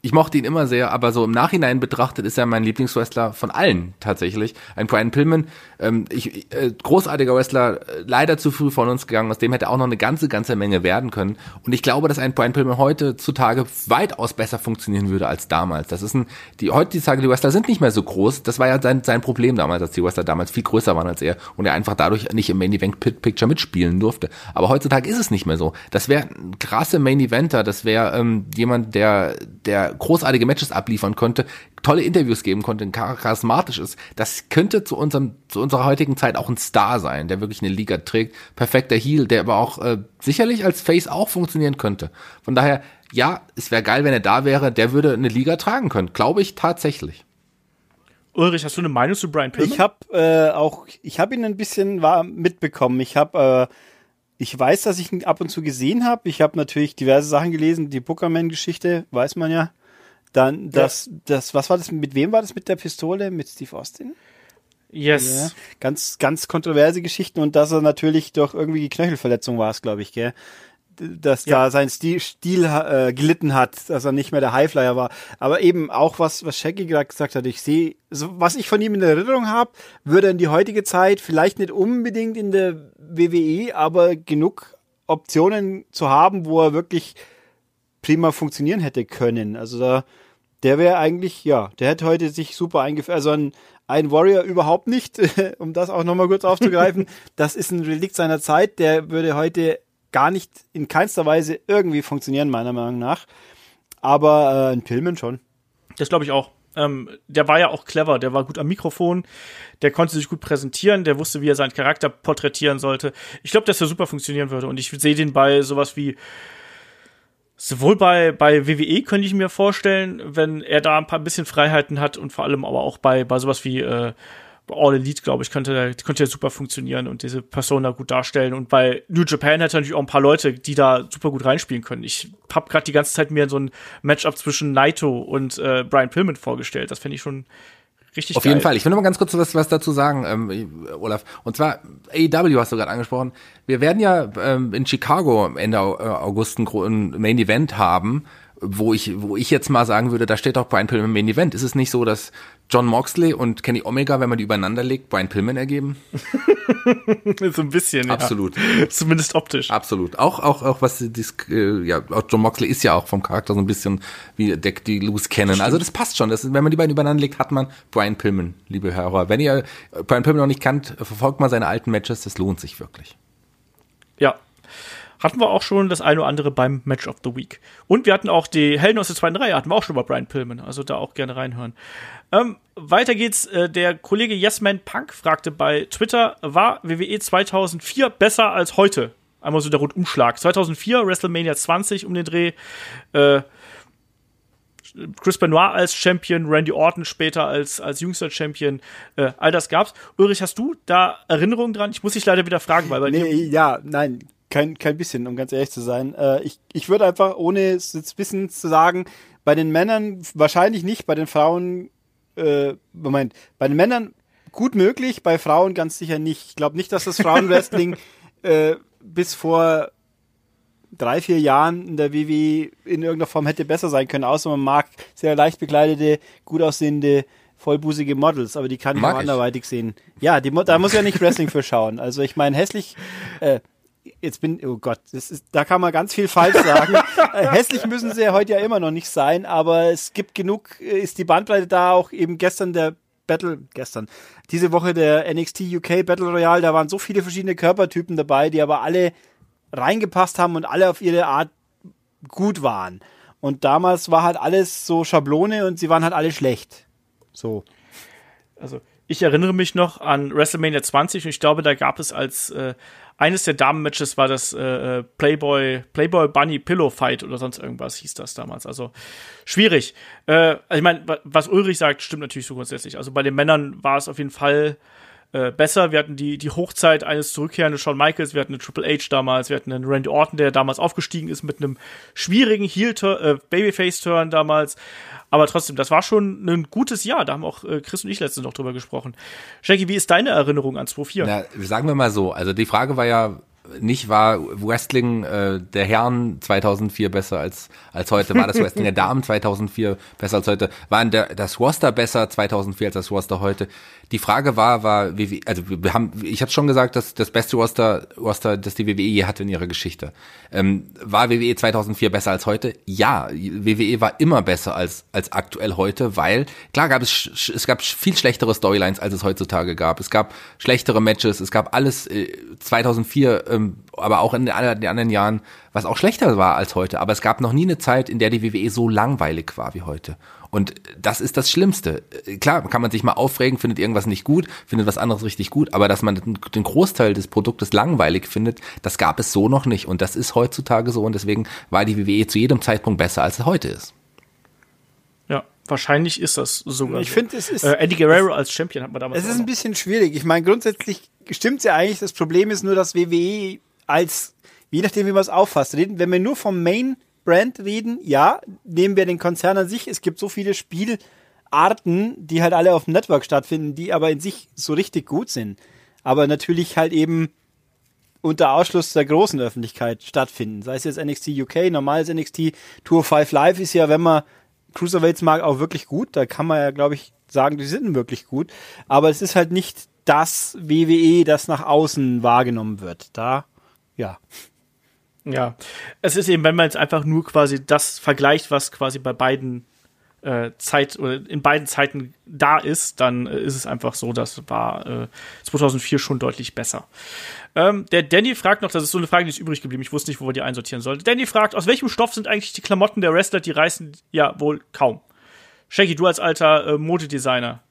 ich mochte ihn immer sehr, aber so im Nachhinein betrachtet ist er mein Lieblingswrestler von allen tatsächlich. Ein Brian Pillman, ähm, ich, äh, großartiger Wrestler, leider zu früh von uns gegangen, aus dem hätte auch noch eine ganze, ganze Menge werden können. Und ich glaube, dass ein Brian Pillman heutzutage weitaus besser funktionieren würde als damals. Das ist ein, die heutzutage die Wrestler sind nicht mehr so groß. Das war ja sein, sein Problem damals, dass die Wrestler damals viel größer waren als er und er einfach dadurch nicht im Main Event Picture mitspielen durfte. Aber heutzutage ist es nicht mehr so. Das wäre ein krasse Main Eventer. Das wäre ähm, jemand, der, der großartige Matches abliefern konnte, tolle Interviews geben konnte, charismatisch ist, das könnte zu unserem zu unserer heutigen Zeit auch ein Star sein, der wirklich eine Liga trägt, perfekter Heel, der aber auch äh, sicherlich als Face auch funktionieren könnte. Von daher, ja, es wäre geil, wenn er da wäre, der würde eine Liga tragen können, glaube ich tatsächlich. Ulrich, hast du eine Meinung zu Brian Pillman? Ich habe äh, auch, ich habe ihn ein bisschen war mitbekommen. Ich habe äh, ich weiß, dass ich ihn ab und zu gesehen habe. Ich habe natürlich diverse Sachen gelesen, die Bookerman-Geschichte, weiß man ja. Dann das, ja. das, was war das, mit wem war das mit der Pistole? Mit Steve Austin? Yes. Ja, ganz, ganz kontroverse Geschichten und dass er natürlich durch irgendwie die Knöchelverletzung war es, glaube ich, gell? Dass ja. da sein Stil, Stil äh, gelitten hat, dass er nicht mehr der Highflyer war. Aber eben auch was, was Shaggy gerade gesagt hat, ich sehe, so, was ich von ihm in Erinnerung habe, würde in die heutige Zeit vielleicht nicht unbedingt in der WWE, aber genug Optionen zu haben, wo er wirklich prima funktionieren hätte können. Also da, der wäre eigentlich, ja, der hätte heute sich super eingeführt. Also ein, ein Warrior überhaupt nicht, um das auch nochmal kurz aufzugreifen. das ist ein Relikt seiner Zeit, der würde heute gar nicht in keinster Weise irgendwie funktionieren, meiner Meinung nach. Aber äh, ein Pillman schon. Das glaube ich auch. Ähm, der war ja auch clever, der war gut am Mikrofon, der konnte sich gut präsentieren, der wusste, wie er seinen Charakter porträtieren sollte. Ich glaube, dass er super funktionieren würde und ich sehe den bei sowas wie sowohl bei, bei WWE könnte ich mir vorstellen, wenn er da ein paar bisschen Freiheiten hat und vor allem aber auch bei, bei sowas wie äh, All Elite, glaube ich, könnte, könnte ja super funktionieren und diese Persona gut darstellen. Und bei New Japan hat er natürlich auch ein paar Leute, die da super gut reinspielen können. Ich habe gerade die ganze Zeit mir so ein Matchup zwischen Naito und äh, Brian Pillman vorgestellt. Das fände ich schon Richtig Auf geil. jeden Fall. Ich will noch mal ganz kurz was, was dazu sagen, ähm, Olaf. Und zwar, AEW hast du gerade angesprochen. Wir werden ja ähm, in Chicago Ende äh, August ein Main Event haben wo ich, wo ich jetzt mal sagen würde, da steht auch Brian Pillman im Main Event. Ist es nicht so, dass John Moxley und Kenny Omega, wenn man die übereinander legt, Brian Pillman ergeben? so ein bisschen, Absolut. Ja. Zumindest optisch. Absolut. Auch, auch, auch was dies, äh, ja, auch John Moxley ist ja auch vom Charakter so ein bisschen wie Deck die Loose kennen. Also das passt schon. Das, wenn man die beiden übereinander legt, hat man Brian Pillman, liebe Hörer. Wenn ihr Brian Pillman noch nicht kennt, verfolgt mal seine alten Matches. Das lohnt sich wirklich. Ja, hatten wir auch schon das eine oder andere beim Match of the Week. Und wir hatten auch die Helden aus der zweiten Reihe, hatten wir auch schon bei Brian Pillman, also da auch gerne reinhören. Ähm, weiter geht's. Äh, der Kollege Yesman Punk fragte bei Twitter, war WWE 2004 besser als heute? Einmal so der Rundumschlag. 2004, WrestleMania 20 um den Dreh. Äh, Chris Benoit als Champion, Randy Orton später als, als jüngster Champion, äh, all das gab's. Ulrich, hast du da Erinnerungen dran? Ich muss dich leider wieder fragen, weil bei nee, dir ja, nein, kein, kein bisschen, um ganz ehrlich zu sein. Äh, ich, ich würde einfach, ohne es jetzt wissen zu sagen, bei den Männern wahrscheinlich nicht, bei den Frauen, äh, Moment, bei den Männern gut möglich, bei Frauen ganz sicher nicht. Ich glaube nicht, dass das Frauenwrestling äh, bis vor drei, vier Jahren in der WWE in irgendeiner Form hätte besser sein können, außer man mag sehr leicht bekleidete, gut aussehende, vollbusige Models, aber die kann ich mag auch anderweitig sehen. Ja, die, da muss ja nicht Wrestling für schauen. Also ich meine, hässlich, äh, jetzt bin, oh Gott, das ist, da kann man ganz viel falsch sagen. Äh, hässlich müssen sie ja heute ja immer noch nicht sein, aber es gibt genug, äh, ist die Bandbreite da auch eben gestern der Battle, gestern, diese Woche der NXT UK Battle Royale, da waren so viele verschiedene Körpertypen dabei, die aber alle reingepasst haben und alle auf ihre Art gut waren. Und damals war halt alles so Schablone und sie waren halt alle schlecht. So. Also ich erinnere mich noch an WrestleMania 20 und ich glaube, da gab es als äh, eines der Damen-Matches war das äh, äh, Playboy, Playboy Bunny Pillow Fight oder sonst irgendwas hieß das damals. Also schwierig. Äh, also ich meine, was Ulrich sagt, stimmt natürlich so grundsätzlich. Also bei den Männern war es auf jeden Fall äh, besser. Wir hatten die, die Hochzeit eines zurückkehrenden Shawn Michaels, wir hatten eine Triple H damals, wir hatten einen Randy Orton, der damals aufgestiegen ist mit einem schwierigen Heel äh, Babyface-Turn damals. Aber trotzdem, das war schon ein gutes Jahr. Da haben auch äh, Chris und ich letztens noch drüber gesprochen. Shaggy, wie ist deine Erinnerung an 2.4? Na, sagen wir mal so. Also die Frage war ja, nicht war Wrestling äh, der Herren 2004 besser als als heute, war das Wrestling der Damen 2004 besser als heute, war der, das Roster besser 2004 als das Roster heute. Die Frage war, war, wie, also wir haben, ich habe schon gesagt, dass das beste Roster, Roster, das die WWE je hatte in ihrer Geschichte. Ähm, war WWE 2004 besser als heute? Ja, WWE war immer besser als als aktuell heute, weil klar gab es es gab viel schlechtere Storylines, als es heutzutage gab. Es gab schlechtere Matches, es gab alles. Äh, 2004, ähm, aber auch in den anderen Jahren, was auch schlechter war als heute. Aber es gab noch nie eine Zeit, in der die WWE so langweilig war wie heute. Und das ist das Schlimmste. Klar, kann man sich mal aufregen, findet irgendwas nicht gut, findet was anderes richtig gut, aber dass man den Großteil des Produktes langweilig findet, das gab es so noch nicht. Und das ist heutzutage so und deswegen war die WWE zu jedem Zeitpunkt besser, als es heute ist. Ja, wahrscheinlich ist das sogar. Ich so. finde, es ist. Äh, Eddie Guerrero als Champion hat man damals. Es ist ein bisschen schwierig. Ich meine, grundsätzlich stimmt ja eigentlich. Das Problem ist nur, dass WWE als, je nachdem, wie man es auffasst, reden, wenn wir nur vom Main Brand reden, ja, nehmen wir den Konzern an sich. Es gibt so viele Spielarten, die halt alle auf dem Network stattfinden, die aber in sich so richtig gut sind. Aber natürlich halt eben unter Ausschluss der großen Öffentlichkeit stattfinden. Sei es jetzt NXT UK, normales NXT, Tour 5 Live ist ja, wenn man Cruiserweights mag, auch wirklich gut. Da kann man ja, glaube ich, sagen, die sind wirklich gut. Aber es ist halt nicht das WWE, das nach außen wahrgenommen wird. Da, ja. Ja, es ist eben, wenn man jetzt einfach nur quasi das vergleicht, was quasi bei beiden äh, Zeit oder in beiden Zeiten da ist, dann äh, ist es einfach so, das war äh, 2004 schon deutlich besser. Ähm, der Danny fragt noch, das ist so eine Frage, die ist übrig geblieben, ich wusste nicht, wo wir die einsortieren sollen. Danny fragt, aus welchem Stoff sind eigentlich die Klamotten der Wrestler, die reißen ja wohl kaum. Shaggy, du als alter äh, Modedesigner,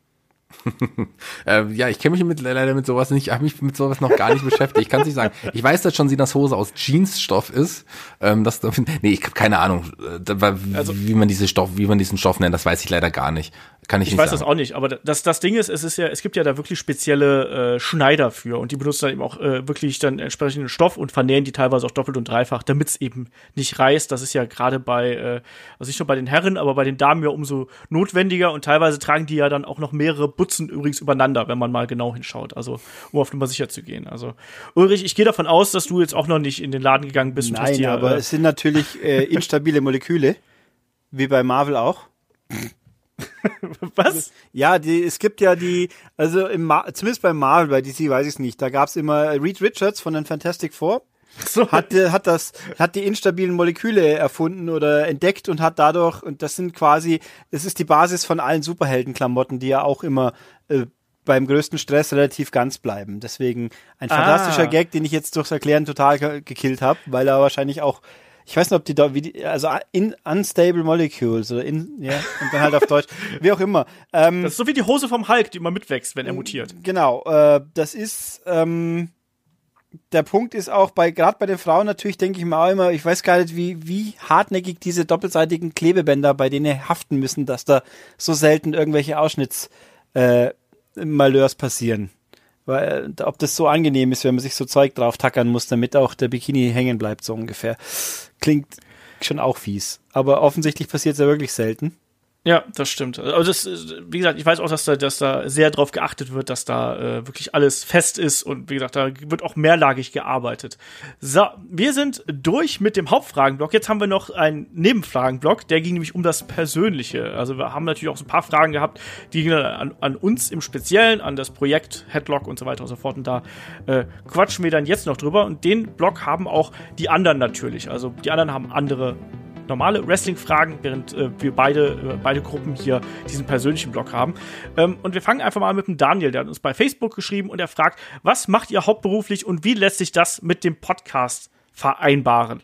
äh, ja, ich kenne mich mit, leider mit sowas nicht, habe mich mit sowas noch gar nicht beschäftigt. Ich kann es nicht sagen. Ich weiß, dass schon Sinas Hose aus Jeansstoff ist. Ähm, das, nee, ich habe keine Ahnung, äh, also, wie man diese Stoff, wie man diesen Stoff nennt, das weiß ich leider gar nicht. Kann ich, ich nicht weiß sagen. das auch nicht, aber das, das Ding ist, es ist ja, es gibt ja da wirklich spezielle äh, Schneider für und die benutzen dann eben auch äh, wirklich dann entsprechenden Stoff und vernähen die teilweise auch doppelt und dreifach, damit es eben nicht reißt. Das ist ja gerade bei, äh, also nicht nur bei den Herren, aber bei den Damen ja umso notwendiger und teilweise tragen die ja dann auch noch mehrere Butzen übrigens übereinander, wenn man mal genau hinschaut. Also um auf Nummer sicher zu gehen. Also Ulrich, ich gehe davon aus, dass du jetzt auch noch nicht in den Laden gegangen bist. Nein, dir, aber äh, es sind natürlich äh, instabile Moleküle, wie bei Marvel auch. Was? Ja, die, es gibt ja die, also im zumindest bei Marvel, bei DC weiß ich es nicht, da gab es immer Reed Richards von den Fantastic Four. So. Hat, hat das, hat die instabilen Moleküle erfunden oder entdeckt und hat dadurch, und das sind quasi, das ist die Basis von allen Superheldenklamotten, die ja auch immer äh, beim größten Stress relativ ganz bleiben. Deswegen ein fantastischer ah. Gag, den ich jetzt durchs Erklären total gekillt habe, weil er wahrscheinlich auch ich weiß nicht, ob die da, wie die, also in unstable molecules oder in, ja, und dann halt auf Deutsch, wie auch immer. Ähm, das ist so wie die Hose vom Hulk, die immer mitwächst, wenn er mutiert. Genau, äh, das ist, ähm, der Punkt ist auch bei, gerade bei den Frauen natürlich, denke ich mir auch immer, ich weiß gar nicht, wie, wie hartnäckig diese doppelseitigen Klebebänder bei denen haften müssen, dass da so selten irgendwelche Ausschnitts, äh, Malheurs passieren. Weil, ob das so angenehm ist, wenn man sich so Zeug drauf tackern muss, damit auch der Bikini hängen bleibt, so ungefähr. Klingt schon auch fies. Aber offensichtlich passiert es ja wirklich selten. Ja, das stimmt. Also das, wie gesagt, ich weiß auch, dass da, dass da sehr drauf geachtet wird, dass da äh, wirklich alles fest ist und wie gesagt, da wird auch mehrlagig gearbeitet. So, wir sind durch mit dem Hauptfragenblock. Jetzt haben wir noch einen Nebenfragenblock, der ging nämlich um das Persönliche. Also wir haben natürlich auch so ein paar Fragen gehabt, die gingen an, an uns im Speziellen, an das Projekt Headlock und so weiter und so fort. Und da äh, quatschen wir dann jetzt noch drüber. Und den Block haben auch die anderen natürlich. Also die anderen haben andere normale Wrestling-Fragen, während äh, wir beide, äh, beide Gruppen hier diesen persönlichen Blog haben. Ähm, und wir fangen einfach mal mit dem Daniel, der hat uns bei Facebook geschrieben und er fragt, was macht ihr hauptberuflich und wie lässt sich das mit dem Podcast vereinbaren?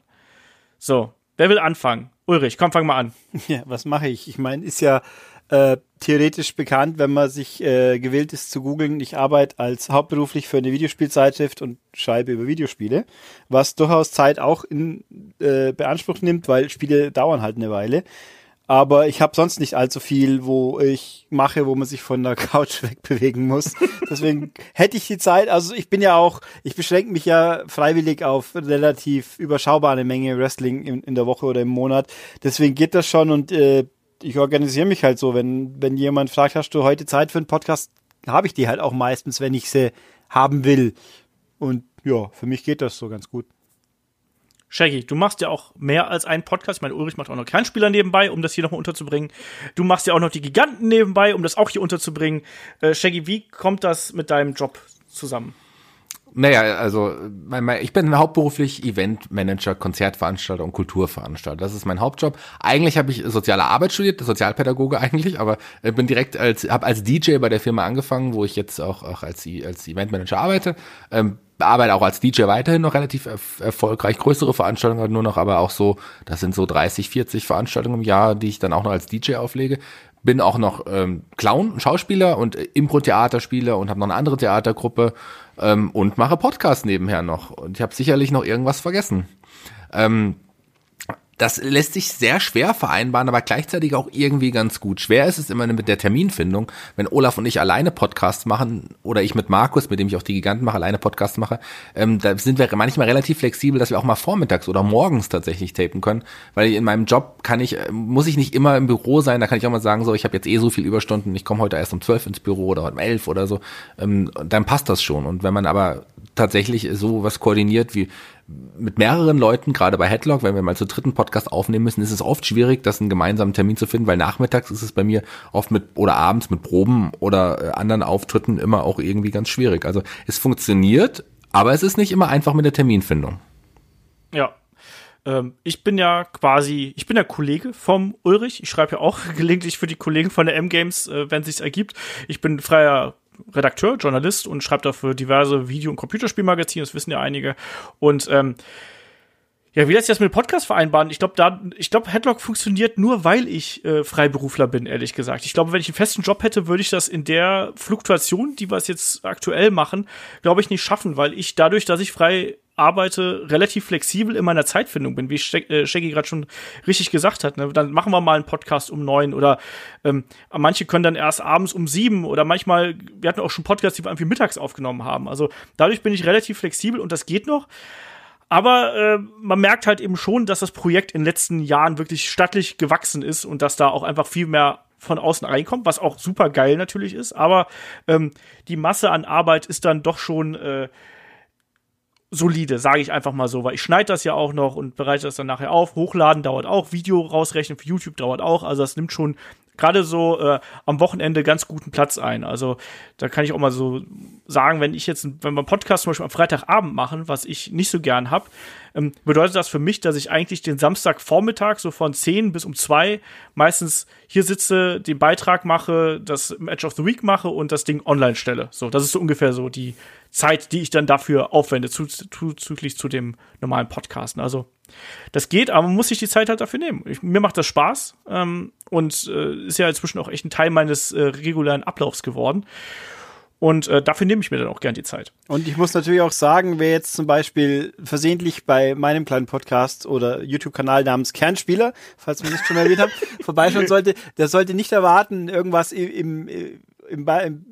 So, wer will anfangen? Ulrich, komm, fang mal an. Ja, was mache ich? Ich meine, ist ja äh, theoretisch bekannt, wenn man sich äh, gewillt ist zu googeln. Ich arbeite als hauptberuflich für eine Videospielzeitschrift und schreibe über Videospiele, was durchaus Zeit auch in äh, Beanspruch nimmt, weil Spiele dauern halt eine Weile. Aber ich habe sonst nicht allzu viel, wo ich mache, wo man sich von der Couch wegbewegen muss. Deswegen hätte ich die Zeit, also ich bin ja auch, ich beschränke mich ja freiwillig auf relativ überschaubare Menge Wrestling in, in der Woche oder im Monat. Deswegen geht das schon und äh, ich organisiere mich halt so. Wenn, wenn jemand fragt, hast du heute Zeit für einen Podcast, habe ich die halt auch meistens, wenn ich sie haben will. Und ja, für mich geht das so ganz gut. Shaggy, du machst ja auch mehr als einen Podcast. Ich meine, Ulrich macht auch noch Kernspieler nebenbei, um das hier nochmal unterzubringen. Du machst ja auch noch die Giganten nebenbei, um das auch hier unterzubringen. Äh, Shaggy, wie kommt das mit deinem Job zusammen? Naja, also ich bin hauptberuflich Eventmanager, Konzertveranstalter und Kulturveranstalter. Das ist mein Hauptjob. Eigentlich habe ich soziale Arbeit studiert, Sozialpädagoge eigentlich, aber bin direkt als habe als DJ bei der Firma angefangen, wo ich jetzt auch, auch als als Eventmanager arbeite. Ähm, arbeite auch als DJ weiterhin noch relativ erfolgreich. Größere Veranstaltungen nur noch, aber auch so, das sind so 30, 40 Veranstaltungen im Jahr, die ich dann auch noch als DJ auflege bin auch noch ähm, Clown, Schauspieler und Impro-Theaterspieler und habe noch eine andere Theatergruppe ähm, und mache Podcast nebenher noch. Und ich habe sicherlich noch irgendwas vergessen. Ähm, das lässt sich sehr schwer vereinbaren, aber gleichzeitig auch irgendwie ganz gut. Schwer ist es immer mit der Terminfindung. Wenn Olaf und ich alleine Podcasts machen oder ich mit Markus, mit dem ich auch die Giganten mache, alleine Podcasts mache, ähm, da sind wir manchmal relativ flexibel, dass wir auch mal vormittags oder morgens tatsächlich tapen können, weil in meinem Job kann ich, äh, muss ich nicht immer im Büro sein, da kann ich auch mal sagen, so, ich habe jetzt eh so viel Überstunden, ich komme heute erst um zwölf ins Büro oder um elf oder so, ähm, dann passt das schon. Und wenn man aber tatsächlich so was koordiniert wie mit mehreren Leuten, gerade bei Headlock, wenn wir mal zu dritten Podcast aufnehmen müssen, ist es oft schwierig, das einen gemeinsamen Termin zu finden, weil nachmittags ist es bei mir oft mit oder abends mit Proben oder äh, anderen Auftritten immer auch irgendwie ganz schwierig. Also es funktioniert, aber es ist nicht immer einfach mit der Terminfindung. Ja, ähm, ich bin ja quasi, ich bin der Kollege vom Ulrich. Ich schreibe ja auch gelegentlich für die Kollegen von der M-Games, äh, wenn sich's ergibt. Ich bin freier Redakteur, Journalist und schreibt dafür diverse Video- und Computerspielmagazine, das wissen ja einige. Und ähm, ja, wie lässt sich das mit Podcast vereinbaren? Ich glaube, da, ich glaube, Headlock funktioniert nur, weil ich äh, Freiberufler bin, ehrlich gesagt. Ich glaube, wenn ich einen festen Job hätte, würde ich das in der Fluktuation, die wir jetzt aktuell machen, glaube ich, nicht schaffen, weil ich dadurch, dass ich frei arbeite, relativ flexibel in meiner Zeitfindung bin, wie äh, Shaggy gerade schon richtig gesagt hat. Ne? Dann machen wir mal einen Podcast um neun oder ähm, manche können dann erst abends um sieben oder manchmal, wir hatten auch schon Podcasts, die wir irgendwie mittags aufgenommen haben. Also dadurch bin ich relativ flexibel und das geht noch. Aber äh, man merkt halt eben schon, dass das Projekt in den letzten Jahren wirklich stattlich gewachsen ist und dass da auch einfach viel mehr von außen reinkommt, was auch super geil natürlich ist. Aber ähm, die Masse an Arbeit ist dann doch schon äh, solide, sage ich einfach mal so, weil ich schneide das ja auch noch und bereite das dann nachher auf. Hochladen dauert auch, Video rausrechnen für YouTube dauert auch, also das nimmt schon gerade so äh, am Wochenende ganz guten Platz ein. Also da kann ich auch mal so sagen, wenn ich jetzt, wenn wir einen Podcast zum Beispiel am Freitagabend machen, was ich nicht so gern habe, ähm, bedeutet das für mich, dass ich eigentlich den Samstagvormittag so von 10 bis um 2 meistens hier sitze, den Beitrag mache, das Match of the Week mache und das Ding online stelle. So, das ist so ungefähr so die Zeit, die ich dann dafür aufwende, zuzüglich zu dem normalen Podcasten. Also das geht, aber man muss sich die Zeit halt dafür nehmen. Ich, mir macht das Spaß ähm, und äh, ist ja inzwischen auch echt ein Teil meines äh, regulären Ablaufs geworden. Und äh, dafür nehme ich mir dann auch gern die Zeit. Und ich muss natürlich auch sagen, wer jetzt zum Beispiel versehentlich bei meinem kleinen Podcast oder YouTube-Kanal namens Kernspieler, falls wir nicht schon erwähnt haben, vorbeischauen sollte, der sollte nicht erwarten, irgendwas im, im, im, im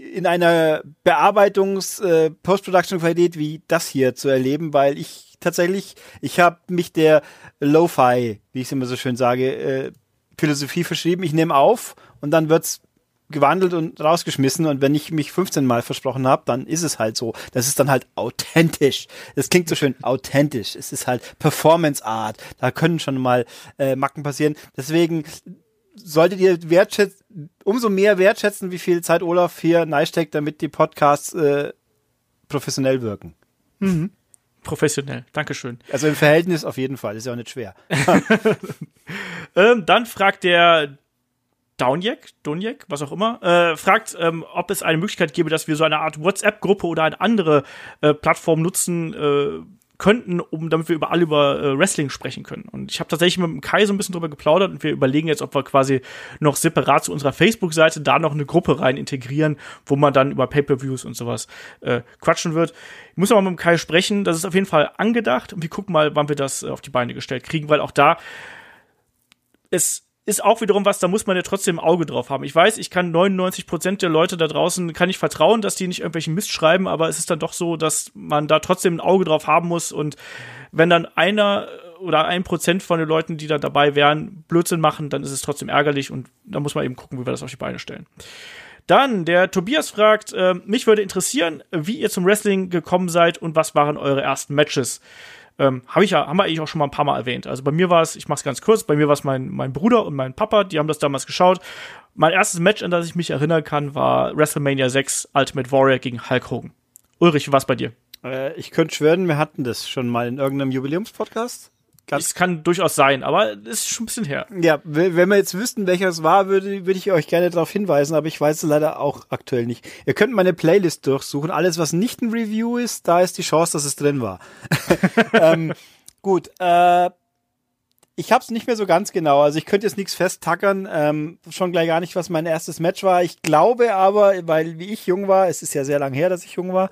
in einer Bearbeitungs-Post-Production-Qualität äh, wie das hier zu erleben, weil ich tatsächlich, ich habe mich der Lo-Fi, wie ich es immer so schön sage, äh, Philosophie verschrieben. Ich nehme auf und dann wird's gewandelt und rausgeschmissen und wenn ich mich 15 Mal versprochen habe, dann ist es halt so. Das ist dann halt authentisch. Das klingt so schön authentisch. Es ist halt Performance Art. Da können schon mal äh, Macken passieren. Deswegen solltet ihr wertschätzen, umso mehr wertschätzen, wie viel Zeit Olaf hier neisteckt, damit die Podcasts äh, professionell wirken. Mhm. Professionell, Dankeschön. Also im Verhältnis auf jeden Fall, ist ja auch nicht schwer. ähm, dann fragt der Downjack, Donjek, was auch immer, äh, fragt, ähm, ob es eine Möglichkeit gäbe, dass wir so eine Art WhatsApp-Gruppe oder eine andere äh, Plattform nutzen äh, könnten, um damit wir über alle über äh, Wrestling sprechen können. Und ich habe tatsächlich mit dem Kai so ein bisschen drüber geplaudert und wir überlegen jetzt, ob wir quasi noch separat zu unserer Facebook-Seite da noch eine Gruppe rein integrieren, wo man dann über Pay-per-Views und sowas äh, quatschen wird. Ich muss aber mit dem Kai sprechen, das ist auf jeden Fall angedacht und wir gucken mal, wann wir das äh, auf die Beine gestellt kriegen, weil auch da es ist auch wiederum was, da muss man ja trotzdem ein Auge drauf haben. Ich weiß, ich kann 99 Prozent der Leute da draußen, kann ich vertrauen, dass die nicht irgendwelchen Mist schreiben, aber es ist dann doch so, dass man da trotzdem ein Auge drauf haben muss und wenn dann einer oder ein Prozent von den Leuten, die da dabei wären, Blödsinn machen, dann ist es trotzdem ärgerlich und da muss man eben gucken, wie wir das auf die Beine stellen. Dann, der Tobias fragt, äh, mich würde interessieren, wie ihr zum Wrestling gekommen seid und was waren eure ersten Matches? Ähm, hab ich ja, haben wir eigentlich auch schon mal ein paar Mal erwähnt. Also bei mir war es, ich mach's ganz kurz, bei mir war es mein, mein Bruder und mein Papa, die haben das damals geschaut. Mein erstes Match, an das ich mich erinnern kann, war WrestleMania 6 Ultimate Warrior gegen Hulk Hogan. Ulrich, was bei dir? Äh, ich könnte schwören, wir hatten das schon mal in irgendeinem Jubiläumspodcast. Das kann durchaus sein, aber das ist schon ein bisschen her. Ja, wenn wir jetzt wüssten, welcher es war, würde, würde ich euch gerne darauf hinweisen, aber ich weiß es leider auch aktuell nicht. Ihr könnt meine Playlist durchsuchen. Alles, was nicht ein Review ist, da ist die Chance, dass es drin war. ähm, gut, äh, ich hab's nicht mehr so ganz genau. Also ich könnte jetzt nichts festtackern, ähm, schon gleich gar nicht, was mein erstes Match war. Ich glaube aber, weil wie ich jung war, es ist ja sehr lang her, dass ich jung war,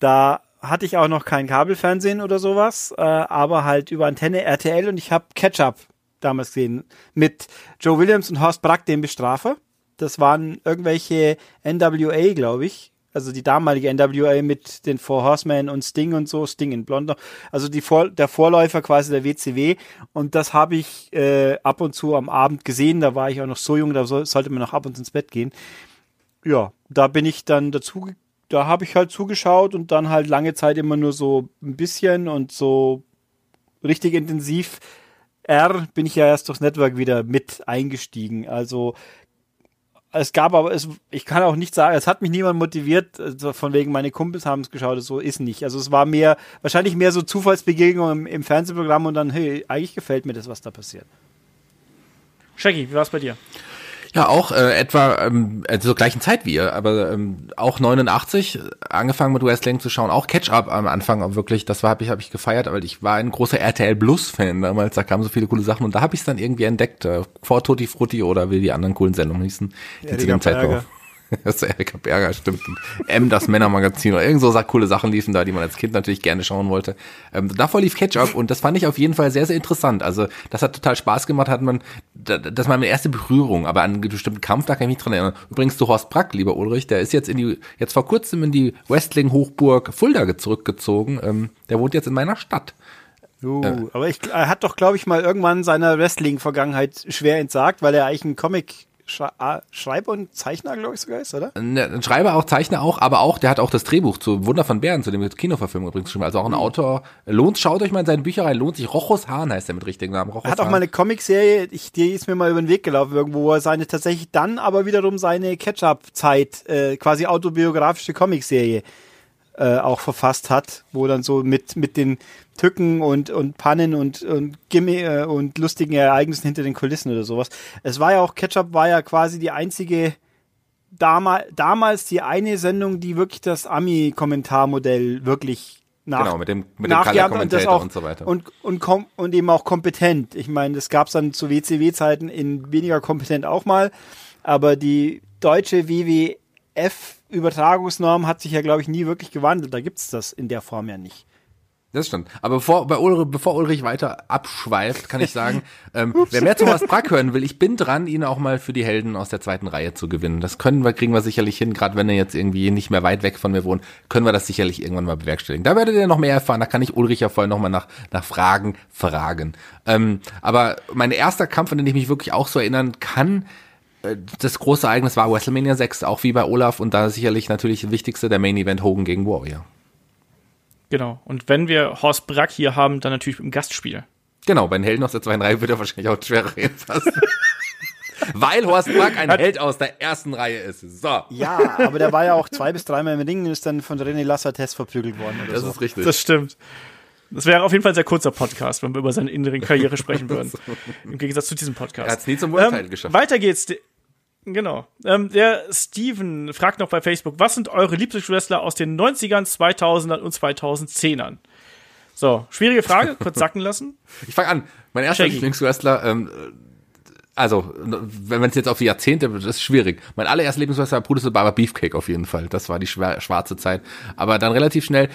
da hatte ich auch noch kein Kabelfernsehen oder sowas, äh, aber halt über Antenne RTL und ich habe Ketchup damals gesehen mit Joe Williams und Horst Brack, dem Bestrafer. Das waren irgendwelche NWA, glaube ich. Also die damalige NWA mit den Four Horsemen und Sting und so, Sting in Blonder. Also die Vor der Vorläufer quasi der WCW. Und das habe ich äh, ab und zu am Abend gesehen. Da war ich auch noch so jung, da so, sollte man noch ab und zu ins Bett gehen. Ja, da bin ich dann dazu da habe ich halt zugeschaut und dann halt lange Zeit immer nur so ein bisschen und so richtig intensiv. R bin ich ja erst durchs Network wieder mit eingestiegen. Also es gab aber, es, ich kann auch nicht sagen, es hat mich niemand motiviert, also von wegen meine Kumpels haben es geschaut, so ist nicht. Also es war mehr, wahrscheinlich mehr so Zufallsbegegnung im, im Fernsehprogramm und dann, hey, eigentlich gefällt mir das, was da passiert. Shaggy, wie war es bei dir? Ja, auch äh, etwa ähm, also zur gleichen Zeit wie ihr, aber ähm, auch 89 angefangen mit Wrestling zu schauen, auch Catch-up am Anfang wirklich, das war habe ich habe ich gefeiert, weil ich war ein großer RTL Plus Fan damals, da kamen so viele coole Sachen und da habe ich es dann irgendwie entdeckt, äh, vor Tutti Frutti oder wie die anderen coolen Sendungen hießen, die zu dem Zeitpunkt das ist Erika Berger, stimmt. M, das Männermagazin oder irgend so coole Sachen liefen da, die man als Kind natürlich gerne schauen wollte. Ähm, davor lief Catch-Up und das fand ich auf jeden Fall sehr, sehr interessant. Also das hat total Spaß gemacht, hat man, das war meine erste Berührung, aber an einen bestimmten Kampf, da kann ich mich dran erinnern. Übrigens zu Horst Brack, lieber Ulrich, der ist jetzt in die, jetzt vor kurzem in die Wrestling-Hochburg Fulda zurückgezogen. Ähm, der wohnt jetzt in meiner Stadt. Uh, äh. aber ich, er hat doch, glaube ich, mal irgendwann seiner Wrestling-Vergangenheit schwer entsagt, weil er eigentlich ein Comic Schreiber und Zeichner, glaube ich, sogar ist, oder? Ne, Schreiber auch, Zeichner auch, aber auch, der hat auch das Drehbuch zu Wunder von Bären, zu dem Kinoverfilmung übrigens geschrieben. Also auch ein mhm. Autor. Lohnt, schaut euch mal in seine Bücher rein, lohnt sich. Rochus Hahn heißt er mit richtigen Namen. Rochus er hat auch Hahn. mal eine Comicserie, ich, die ist mir mal über den Weg gelaufen irgendwo, wo er seine tatsächlich dann aber wiederum seine Catch-up-Zeit, äh, quasi autobiografische Comicserie äh, auch verfasst hat, wo dann so mit, mit den Tücken und, und Pannen und, und Gimme äh, und lustigen Ereignissen hinter den Kulissen oder sowas. Es war ja auch, Ketchup war ja quasi die einzige, damals, damals die eine Sendung, die wirklich das Ami-Kommentarmodell wirklich nach, genau, mit dem, mit dem und, und so weiter. Und, und, und, und eben auch kompetent. Ich meine, das gab es dann zu WCW-Zeiten in weniger kompetent auch mal, aber die deutsche WWF-Übertragungsnorm hat sich ja, glaube ich, nie wirklich gewandelt. Da gibt es das in der Form ja nicht. Das stimmt. Aber bevor, bei Ulrich, bevor Ulrich weiter abschweift, kann ich sagen, ähm, wer mehr Thomas Brack hören will, ich bin dran, ihn auch mal für die Helden aus der zweiten Reihe zu gewinnen. Das können wir, kriegen wir sicherlich hin, gerade wenn er jetzt irgendwie nicht mehr weit weg von mir wohnt, können wir das sicherlich irgendwann mal bewerkstelligen. Da werdet ihr noch mehr erfahren, da kann ich Ulrich ja vorher nochmal nach, nach Fragen fragen. Ähm, aber mein erster Kampf, an den ich mich wirklich auch so erinnern kann, äh, das große Ereignis war WrestleMania 6, auch wie bei Olaf und da sicherlich natürlich das Wichtigste der Main Event Hogan gegen Warrior. Genau. Und wenn wir Horst Brack hier haben, dann natürlich im Gastspiel. Genau, bei den Helden aus der zweiten Reihe wird er wahrscheinlich auch schwerer passen. Weil Horst Brack ein Held aus der ersten Reihe ist. So. Ja, aber der war ja auch zwei bis dreimal im Ring und ist dann von René Lassates verprügelt worden. das so. ist richtig. Das stimmt. Das wäre auf jeden Fall ein sehr kurzer Podcast, wenn wir über seine innere Karriere sprechen würden. Im Gegensatz zu diesem Podcast. Er hat es nie zum World ähm, geschafft. Weiter geht's. Genau. Ähm, der Steven fragt noch bei Facebook, was sind eure Lieblingswrestler aus den 90ern, 2000ern und 2010ern? So, schwierige Frage, kurz sacken lassen. Ich fange an. Mein erster Lieblingswrestler, ähm, also, wenn man es jetzt auf die Jahrzehnte, das ist schwierig. Mein allererster Lieblingswrestler war Brutus Barber Beefcake auf jeden Fall. Das war die schwarze Zeit. Aber dann relativ schnell,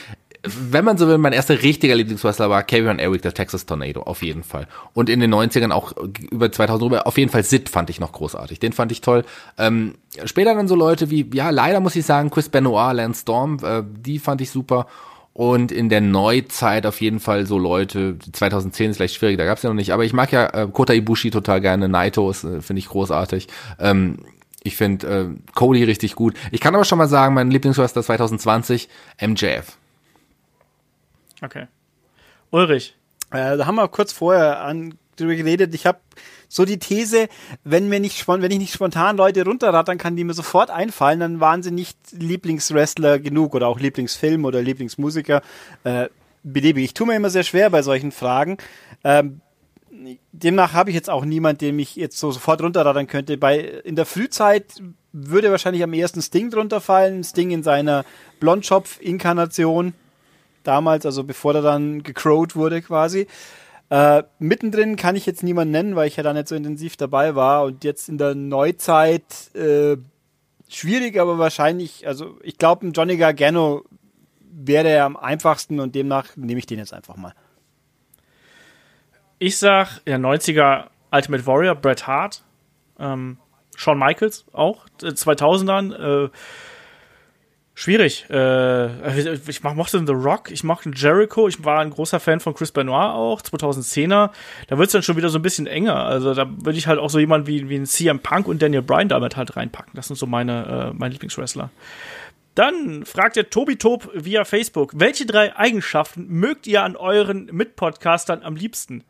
wenn man so will, mein erster richtiger Lieblingswrestler war Kevin Eric, der Texas Tornado, auf jeden Fall. Und in den 90ern auch über 2000 rüber, auf jeden Fall Sid fand ich noch großartig. Den fand ich toll. Ähm, später dann so Leute wie, ja, leider muss ich sagen, Chris Benoit, Lance Storm, äh, die fand ich super. Und in der Neuzeit auf jeden Fall so Leute, 2010 ist vielleicht schwierig, da gab's ja noch nicht, aber ich mag ja äh, Kota Ibushi total gerne, Naito ist, äh, finde ich großartig. Ähm, ich finde äh, Cody richtig gut. Ich kann aber schon mal sagen, mein Lieblingswrestler 2020, MJF. Okay. Ulrich. Äh, da haben wir kurz vorher an, drüber geredet. Ich habe so die These, wenn mir nicht wenn ich nicht spontan Leute runterrattern kann, die mir sofort einfallen, dann waren sie nicht Lieblingswrestler genug oder auch Lieblingsfilm oder Lieblingsmusiker. Äh, beliebig. Ich tue mir immer sehr schwer bei solchen Fragen. Ähm, demnach habe ich jetzt auch niemand, den ich jetzt so sofort runterrattern könnte. Bei in der Frühzeit würde wahrscheinlich am ersten Sting drunter fallen. Sting in seiner Blondschopf-Inkarnation damals, also bevor er dann gecrowed wurde quasi. Äh, mittendrin kann ich jetzt niemanden nennen, weil ich ja da nicht so intensiv dabei war. Und jetzt in der Neuzeit äh, schwierig, aber wahrscheinlich, also ich glaube, ein Johnny Gargano wäre er am einfachsten und demnach nehme ich den jetzt einfach mal. Ich sag, ja, 90er Ultimate Warrior, Bret Hart, ähm, Shawn Michaels auch, 2000ern, äh, Schwierig. Äh, ich mochte The Rock, ich mochte Jericho, ich war ein großer Fan von Chris Benoit auch, 2010er. Da wird es dann schon wieder so ein bisschen enger. Also da würde ich halt auch so jemanden wie, wie ein CM Punk und Daniel Bryan damit halt reinpacken. Das sind so meine, äh, meine Lieblingswrestler. Dann fragt der Tobi Top via Facebook, welche drei Eigenschaften mögt ihr an euren Mitpodcastern am liebsten?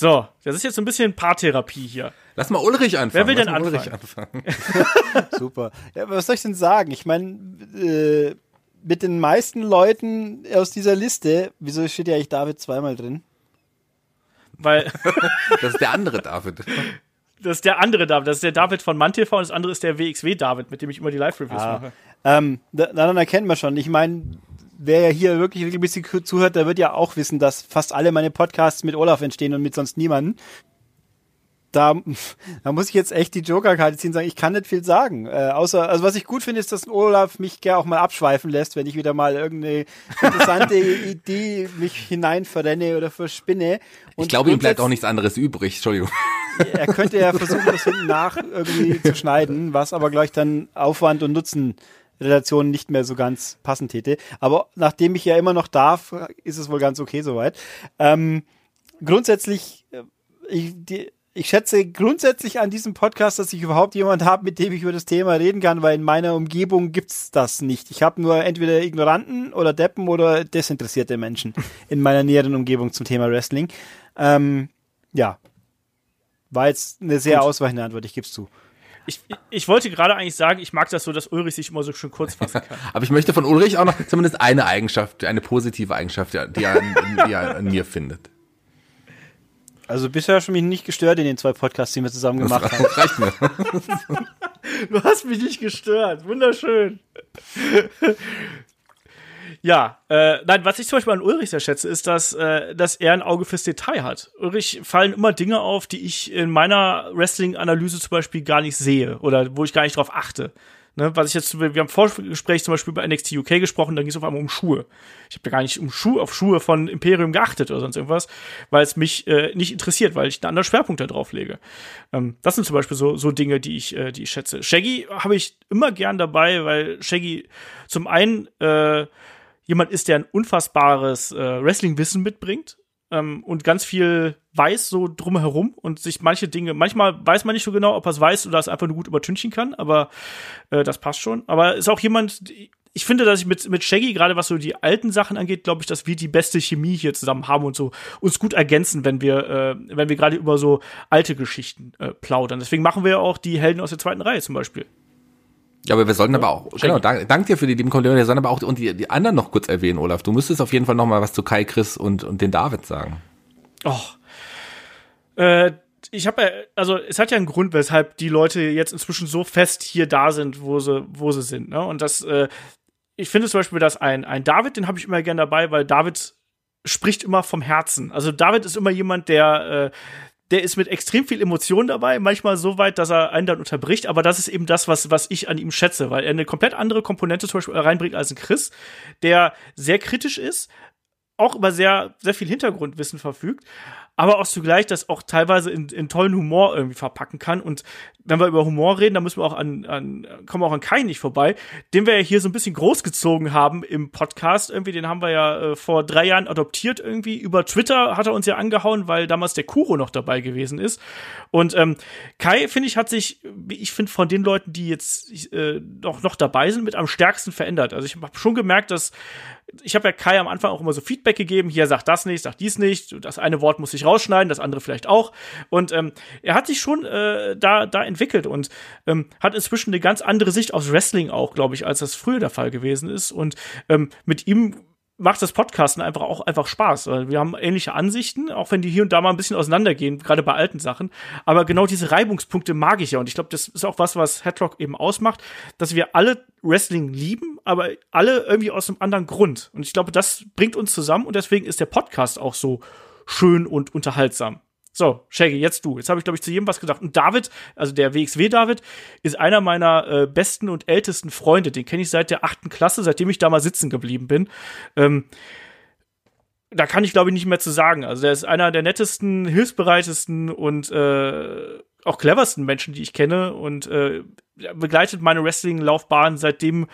So, das ist jetzt so ein bisschen Paartherapie hier. Lass mal Ulrich anfangen. Wer will denn anfangen? anfangen. Super. Ja, was soll ich denn sagen? Ich meine, äh, mit den meisten Leuten aus dieser Liste, wieso steht ja eigentlich David zweimal drin? Weil. das ist der andere David. Das ist der andere David. Das ist der David von MannTV und das andere ist der WXW David, mit dem ich immer die Live-Reviews ah. mache. Ähm, daran erkennt man schon. Ich meine, wer ja hier wirklich regelmäßig zuhört, der wird ja auch wissen, dass fast alle meine Podcasts mit Olaf entstehen und mit sonst niemanden da, da muss ich jetzt echt die Joker-Karte ziehen und sagen, ich kann nicht viel sagen. Äh, außer, also was ich gut finde, ist, dass Olaf mich gerne auch mal abschweifen lässt, wenn ich wieder mal irgendeine interessante Idee mich hinein verrenne oder verspinne. Und ich glaube, ihm bleibt auch nichts anderes übrig, Entschuldigung. Er könnte ja versuchen, das hinten nach irgendwie zu schneiden, was aber gleich dann Aufwand und Nutzen Relation nicht mehr so ganz passend täte. Aber nachdem ich ja immer noch darf, ist es wohl ganz okay soweit. Ähm, grundsätzlich, äh, ich, die, ich schätze grundsätzlich an diesem Podcast, dass ich überhaupt jemand habe, mit dem ich über das Thema reden kann, weil in meiner Umgebung gibt's das nicht. Ich habe nur entweder Ignoranten oder Deppen oder desinteressierte Menschen in meiner näheren Umgebung zum Thema Wrestling. Ähm, ja, war jetzt eine sehr Gut. ausweichende Antwort, ich gebe es zu. Ich, ich wollte gerade eigentlich sagen, ich mag das so, dass Ulrich sich immer so schön kurz fassen kann. Aber ich möchte von Ulrich auch noch zumindest eine Eigenschaft, eine positive Eigenschaft, die er, die er an mir findet. Also bisher hast du mich nicht gestört in den zwei Podcasts, die wir zusammen gemacht das haben. Reicht mir. du hast mich nicht gestört. Wunderschön. Ja, äh, nein, was ich zum Beispiel an Ulrich sehr schätze, ist, dass, äh, dass er ein Auge fürs Detail hat. Ulrich fallen immer Dinge auf, die ich in meiner Wrestling-Analyse zum Beispiel gar nicht sehe oder wo ich gar nicht drauf achte. Ne, was ich jetzt, wir haben im Vorgespräch zum Beispiel über NXT UK gesprochen, da ging es auf einmal um Schuhe. Ich habe ja gar nicht um Schuhe, auf Schuhe von Imperium geachtet oder sonst irgendwas, weil es mich äh, nicht interessiert, weil ich einen anderen Schwerpunkt da drauf lege. Ähm, das sind zum Beispiel so, so Dinge, die ich, äh, die ich schätze. Shaggy habe ich immer gern dabei, weil Shaggy zum einen äh, jemand ist, der ein unfassbares äh, Wrestling-Wissen mitbringt ähm, und ganz viel weiß so drumherum und sich manche Dinge, manchmal weiß man nicht so genau, ob er es weiß oder es einfach nur gut übertünchen kann, aber äh, das passt schon. Aber ist auch jemand, ich finde, dass ich mit, mit Shaggy, gerade was so die alten Sachen angeht, glaube ich, dass wir die beste Chemie hier zusammen haben und so uns gut ergänzen, wenn wir, äh, wenn wir gerade über so alte Geschichten äh, plaudern. Deswegen machen wir ja auch die Helden aus der zweiten Reihe zum Beispiel. Ja, aber wir sollten aber auch, genau, dank, dank dir für die lieben Komplimente, wir sollen aber auch und die, die anderen noch kurz erwähnen, Olaf. Du müsstest auf jeden Fall noch mal was zu Kai, Chris und, und den David sagen. Oh. Äh, ich habe ja, also es hat ja einen Grund, weshalb die Leute jetzt inzwischen so fest hier da sind, wo sie, wo sie sind. Ne? Und das, äh, ich finde zum Beispiel, dass ein, ein David, den habe ich immer gern dabei, weil David spricht immer vom Herzen. Also David ist immer jemand, der, äh, der ist mit extrem viel Emotion dabei, manchmal so weit, dass er einen dann unterbricht, aber das ist eben das, was, was ich an ihm schätze, weil er eine komplett andere Komponente zum Beispiel reinbringt als ein Chris, der sehr kritisch ist, auch über sehr, sehr viel Hintergrundwissen verfügt, aber auch zugleich das auch teilweise in, in tollen Humor irgendwie verpacken kann. Und wenn wir über Humor reden, dann müssen wir auch an, an kommen wir auch an Kai nicht vorbei, den wir ja hier so ein bisschen großgezogen haben im Podcast. Irgendwie, den haben wir ja äh, vor drei Jahren adoptiert irgendwie. Über Twitter hat er uns ja angehauen, weil damals der Kuro noch dabei gewesen ist. Und ähm, Kai, finde ich, hat sich, ich finde, von den Leuten, die jetzt äh, noch, noch dabei sind, mit am stärksten verändert. Also ich habe schon gemerkt, dass ich habe ja Kai am Anfang auch immer so Feedback gegeben, hier sagt das nicht, sagt dies nicht, das eine Wort muss ich rausschneiden, das andere vielleicht auch. Und ähm, er hat sich schon äh, da, da entwickelt und ähm, hat inzwischen eine ganz andere Sicht aufs Wrestling auch, glaube ich, als das früher der Fall gewesen ist. Und ähm, mit ihm macht das Podcasten einfach auch einfach Spaß. Wir haben ähnliche Ansichten, auch wenn die hier und da mal ein bisschen auseinandergehen, gerade bei alten Sachen. Aber genau diese Reibungspunkte mag ich ja. Und ich glaube, das ist auch was, was Headlock eben ausmacht, dass wir alle Wrestling lieben, aber alle irgendwie aus einem anderen Grund. Und ich glaube, das bringt uns zusammen und deswegen ist der Podcast auch so schön und unterhaltsam. So, Shaggy, jetzt du. Jetzt habe ich, glaube ich, zu jedem was gedacht. Und David, also der WXW-David, ist einer meiner äh, besten und ältesten Freunde. Den kenne ich seit der achten Klasse, seitdem ich da mal sitzen geblieben bin. Ähm, da kann ich, glaube ich, nicht mehr zu sagen. Also der ist einer der nettesten, hilfsbereitesten und äh, auch cleversten Menschen, die ich kenne. Und äh, begleitet meine Wrestling-Laufbahn seitdem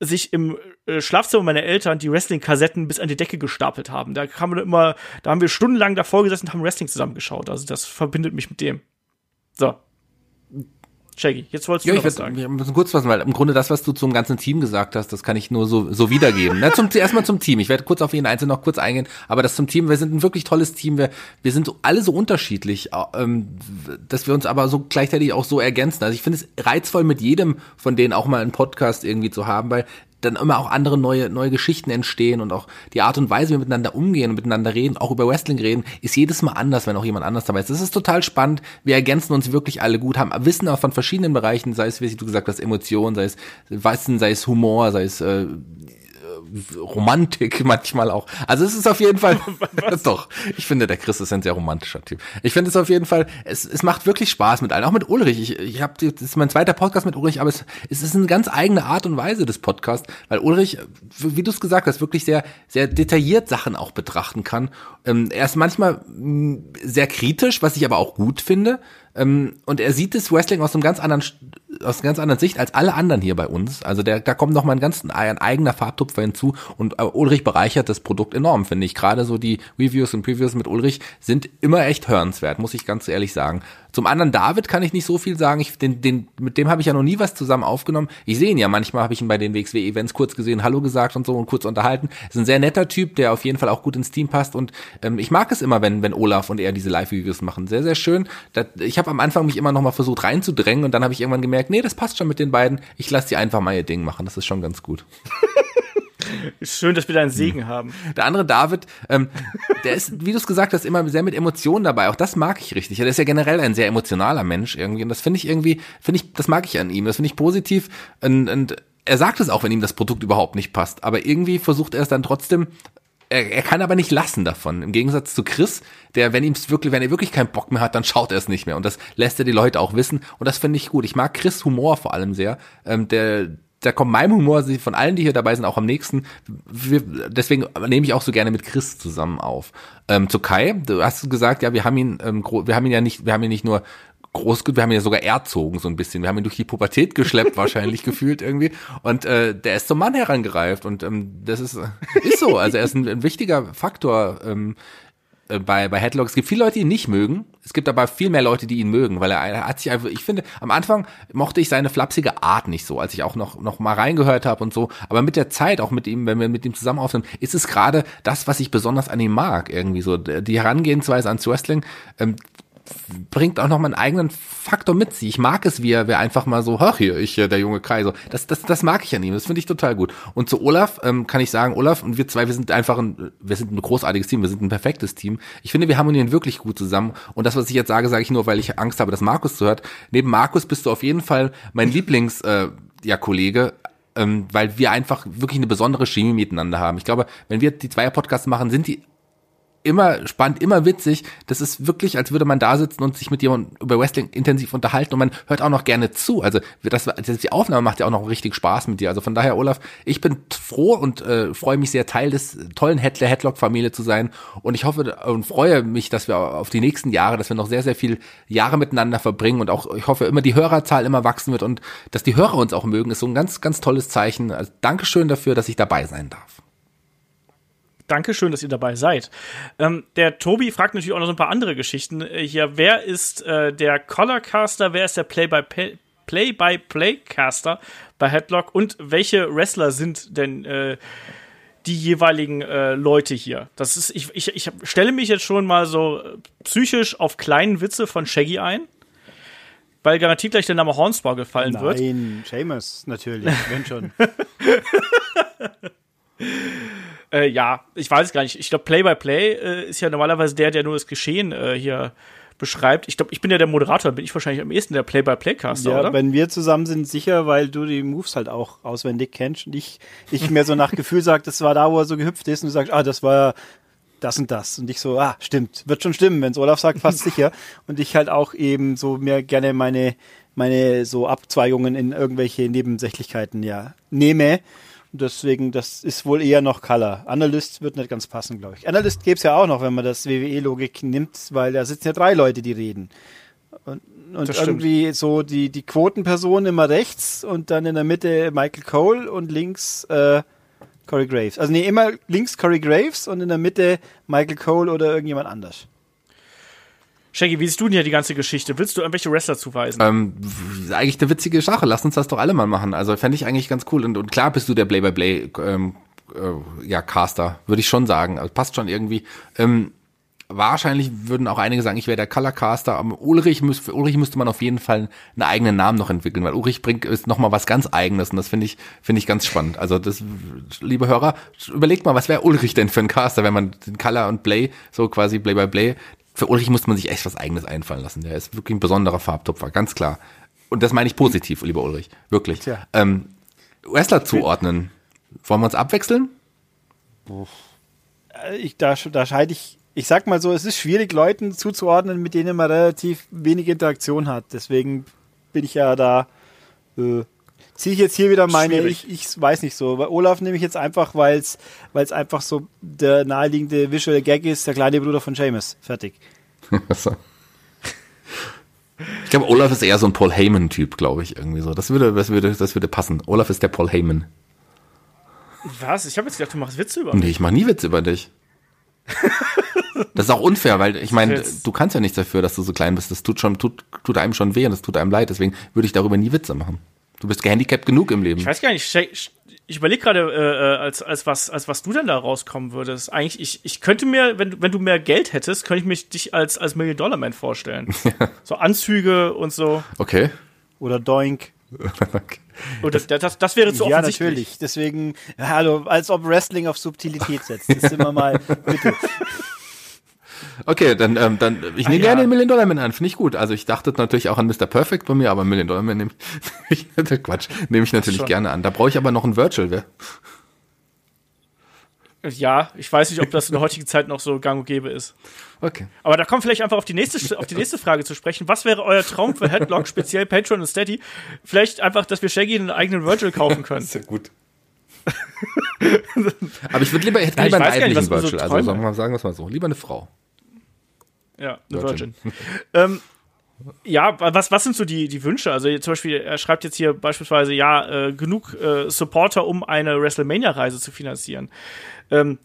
sich im äh, Schlafzimmer meiner Eltern die Wrestling-Kassetten bis an die Decke gestapelt haben. Da wir immer, da haben wir stundenlang davor gesessen und haben Wrestling zusammengeschaut. Also das verbindet mich mit dem. So. Shaggy, jetzt wolltest du ja, ich was sagen. Wir müssen kurz fassen, weil im Grunde das, was du zum ganzen Team gesagt hast, das kann ich nur so, so wiedergeben. Na, zum, erstmal zum Team. Ich werde kurz auf jeden Einzelnen noch kurz eingehen, aber das zum Team, wir sind ein wirklich tolles Team. Wir, wir sind so, alle so unterschiedlich, ähm, dass wir uns aber so gleichzeitig auch so ergänzen. Also ich finde es reizvoll, mit jedem von denen auch mal einen Podcast irgendwie zu haben, weil dann immer auch andere neue, neue Geschichten entstehen und auch die Art und Weise, wie wir miteinander umgehen und miteinander reden, auch über Wrestling reden, ist jedes Mal anders, wenn auch jemand anders dabei ist. Das ist total spannend. Wir ergänzen uns wirklich alle gut, haben Wissen auch von verschiedenen Bereichen, sei es, wie du gesagt hast, Emotionen, sei es Wissen, sei es Humor, sei es äh, Romantik manchmal auch. Also es ist auf jeden Fall, doch, ich finde, der Chris ist ein sehr romantischer Typ. Ich finde es auf jeden Fall, es, es macht wirklich Spaß mit allen, auch mit Ulrich. Ich, ich habe, das ist mein zweiter Podcast mit Ulrich, aber es, es ist eine ganz eigene Art und Weise des Podcasts, weil Ulrich, wie du es gesagt hast, wirklich sehr, sehr detailliert Sachen auch betrachten kann. Ähm, er ist manchmal sehr kritisch, was ich aber auch gut finde. Ähm, und er sieht das Wrestling aus einem ganz anderen aus ganz anderen Sicht als alle anderen hier bei uns. Also der, da kommt noch mal ein ganz ein eigener Farbtupfer hinzu und äh, Ulrich bereichert das Produkt enorm, finde ich. Gerade so die Reviews und Previews mit Ulrich sind immer echt hörenswert, muss ich ganz ehrlich sagen. Zum anderen David kann ich nicht so viel sagen. Ich, den, den, mit dem habe ich ja noch nie was zusammen aufgenommen. Ich sehe ihn ja manchmal, habe ich ihn bei den WXW-Events kurz gesehen, Hallo gesagt und so und kurz unterhalten. Ist ein sehr netter Typ, der auf jeden Fall auch gut ins Team passt und ähm, ich mag es immer, wenn, wenn Olaf und er diese Live-Reviews machen. Sehr, sehr schön. Das, ich habe am Anfang mich immer noch mal versucht reinzudrängen und dann habe ich irgendwann gemerkt, nee, das passt schon mit den beiden. Ich lasse die einfach mal ihr Ding machen. Das ist schon ganz gut. Schön, dass wir da einen Segen haben. Der andere David, ähm, der ist, wie du es gesagt hast, immer sehr mit Emotionen dabei. Auch das mag ich richtig. Er ist ja generell ein sehr emotionaler Mensch irgendwie. Und das finde ich irgendwie, finde ich, das mag ich an ihm. Das finde ich positiv. Und, und er sagt es auch, wenn ihm das Produkt überhaupt nicht passt. Aber irgendwie versucht er es dann trotzdem er, er kann aber nicht lassen davon. Im Gegensatz zu Chris, der, wenn ihm wirklich, wenn er wirklich keinen Bock mehr hat, dann schaut er es nicht mehr. Und das lässt er die Leute auch wissen. Und das finde ich gut. Ich mag Chris Humor vor allem sehr. Ähm, der, da kommt mein Humor von allen, die hier dabei sind, auch am nächsten. Wir, deswegen nehme ich auch so gerne mit Chris zusammen auf. Ähm, zu Kai, du hast gesagt, ja, wir haben ihn, ähm, wir haben ihn ja nicht, wir haben ihn nicht nur groß, wir haben ihn ja sogar erzogen so ein bisschen. Wir haben ihn durch die Pubertät geschleppt, wahrscheinlich gefühlt irgendwie. Und äh, der ist zum Mann herangereift und ähm, das ist ist so. Also er ist ein, ein wichtiger Faktor ähm, äh, bei, bei Headlock. Es gibt viele Leute, die ihn nicht mögen. Es gibt aber viel mehr Leute, die ihn mögen, weil er, er hat sich einfach, ich finde, am Anfang mochte ich seine flapsige Art nicht so, als ich auch noch, noch mal reingehört habe und so. Aber mit der Zeit, auch mit ihm, wenn wir mit ihm zusammen aufnehmen, ist es gerade das, was ich besonders an ihm mag, irgendwie so. Die Herangehensweise ans Wrestling, ähm, bringt auch noch mal einen eigenen Faktor mit sich. Ich mag es, wie er, wer einfach mal so, ach hier, ich, äh, der junge Kai, so. Das, das, das mag ich an ihm. Das finde ich total gut. Und zu Olaf ähm, kann ich sagen, Olaf und wir zwei, wir sind einfach ein, wir sind ein großartiges Team, wir sind ein perfektes Team. Ich finde, wir harmonieren wirklich gut zusammen. Und das, was ich jetzt sage, sage ich nur, weil ich Angst habe, dass Markus zuhört. Neben Markus bist du auf jeden Fall mein Lieblings, äh, ja, Kollege ähm, weil wir einfach wirklich eine besondere Chemie miteinander haben. Ich glaube, wenn wir die Zweier-Podcasts machen, sind die immer spannend, immer witzig. Das ist wirklich, als würde man da sitzen und sich mit jemandem über Wrestling intensiv unterhalten und man hört auch noch gerne zu. Also das, das die Aufnahme macht ja auch noch richtig Spaß mit dir. Also von daher, Olaf, ich bin froh und äh, freue mich sehr, Teil des tollen Headler Headlock Familie zu sein. Und ich hoffe und freue mich, dass wir auf die nächsten Jahre, dass wir noch sehr, sehr viel Jahre miteinander verbringen und auch, ich hoffe, immer die Hörerzahl immer wachsen wird und dass die Hörer uns auch mögen, ist so ein ganz, ganz tolles Zeichen. Also Dankeschön dafür, dass ich dabei sein darf. Dankeschön, dass ihr dabei seid. Ähm, der Tobi fragt natürlich auch noch so ein paar andere Geschichten äh, hier. Wer ist äh, der Colorcaster? Wer ist der Play-by-Play-Caster bei Headlock? Und welche Wrestler sind denn äh, die jeweiligen äh, Leute hier? Das ist, ich, ich, ich stelle mich jetzt schon mal so äh, psychisch auf kleinen Witze von Shaggy ein. Weil garantiert gleich der Name Hornsbar gefallen Nein, wird. Nein, Seamus, natürlich, wenn schon. Äh, ja, ich weiß gar nicht. Ich glaube, Play-by-Play äh, ist ja normalerweise der, der nur das Geschehen äh, hier beschreibt. Ich glaube, ich bin ja der Moderator, bin ich wahrscheinlich am ehesten der Play-by-Play-Caster, ja, oder? wenn wir zusammen sind, sicher, weil du die Moves halt auch auswendig kennst und ich, ich mir so nach Gefühl sage, das war da, wo er so gehüpft ist und du sagst, ah, das war das und das. Und ich so, ah, stimmt, wird schon stimmen, wenn es Olaf sagt, fast sicher. Und ich halt auch eben so mir gerne meine, meine so Abzweigungen in irgendwelche Nebensächlichkeiten ja nehme Deswegen, das ist wohl eher noch Color. Analyst wird nicht ganz passen, glaube ich. Analyst gäbe es ja auch noch, wenn man das WWE-Logik nimmt, weil da sitzen ja drei Leute, die reden. Und, und irgendwie so die, die Quotenperson immer rechts und dann in der Mitte Michael Cole und links äh, Corey Graves. Also nee, immer links Corey Graves und in der Mitte Michael Cole oder irgendjemand anders. Shaggy, wie siehst du denn hier die ganze Geschichte? Willst du irgendwelche Wrestler zuweisen? Ähm, eigentlich eine witzige Sache. Lass uns das doch alle mal machen. Also fände ich eigentlich ganz cool. Und, und klar bist du der Play-by-Play ähm, äh, ja, Caster, würde ich schon sagen. Also passt schon irgendwie. Ähm, wahrscheinlich würden auch einige sagen, ich wäre der Color Caster, aber Ulrich, müß, für Ulrich müsste man auf jeden Fall einen eigenen Namen noch entwickeln, weil Ulrich bringt ist noch mal was ganz eigenes und das finde ich finde ich ganz spannend. Also das liebe Hörer, überlegt mal, was wäre Ulrich denn für ein Caster, wenn man den Color und Play so quasi Play by Play für Ulrich muss man sich echt was eigenes einfallen lassen. Der ist wirklich ein besonderer Farbtupfer, ganz klar. Und das meine ich positiv, lieber Ulrich. Wirklich. Tja. Ähm, Wrestler zuordnen. Wollen wir uns abwechseln? Äh, ich, da, da scheide ich, ich sag mal so, es ist schwierig, Leuten zuzuordnen, mit denen man relativ wenig Interaktion hat. Deswegen bin ich ja da äh, ziehe ich jetzt hier wieder meine, ich, ich weiß nicht so. Weil Olaf nehme ich jetzt einfach, weil es einfach so der naheliegende Visual Gag ist, der kleine Bruder von Seamus. Fertig. ich glaube, Olaf ist eher so ein Paul Heyman-Typ, glaube ich, irgendwie so. Das würde, das würde, das würde passen. Olaf ist der Paul Heyman. Was? Ich habe jetzt gedacht, du machst Witze über mich. Nee, ich mache nie Witze über dich. Das ist auch unfair, weil ich meine, du kannst ja nichts dafür, dass du so klein bist. Das tut schon, tut, tut einem schon weh und das tut einem leid. Deswegen würde ich darüber nie Witze machen. Du bist gehandicapt genug im Leben. Ich weiß gar nicht, ich überlege gerade, äh, äh, als, als, was, als was du denn da rauskommen würdest. Eigentlich, ich, ich könnte mir, wenn, du wenn du mehr Geld hättest, könnte ich mich dich als, als Million-Dollar-Man vorstellen. so Anzüge und so. Okay. Oder Doink. okay. Oder das, das, das wäre zu ja, offensichtlich. Ja, natürlich. Deswegen, hallo, als ob Wrestling auf Subtilität setzt. Das ist immer mal, bitte. Okay, dann, ähm, dann ich nehme ja. gerne den Million Dollar Man an, finde ich gut. Also ich dachte natürlich auch an Mr. Perfect bei mir, aber Million Dollar Man nehme ich, Quatsch, nehme ich natürlich gerne an. Da brauche ich aber noch ein Virtual, wer? Ja, ich weiß nicht, ob das in der heutigen Zeit noch so gang und gäbe ist. Okay. Aber da kommt vielleicht einfach auf die nächste, auf die nächste Frage zu sprechen. Was wäre euer Traum für Headlock, speziell Patreon und Steady? Vielleicht einfach, dass wir Shaggy einen eigenen Virtual kaufen können. Sehr gut. Aber ich würde lieber, hätte lieber einen weiblichen Virtual. So also sagen wir, sagen wir mal so. Lieber eine Frau. Ja, eine Virgin. Virgin. ähm, ja, was, was sind so die, die Wünsche? Also zum Beispiel, er schreibt jetzt hier beispielsweise, ja, äh, genug äh, Supporter, um eine WrestleMania-Reise zu finanzieren. Ähm,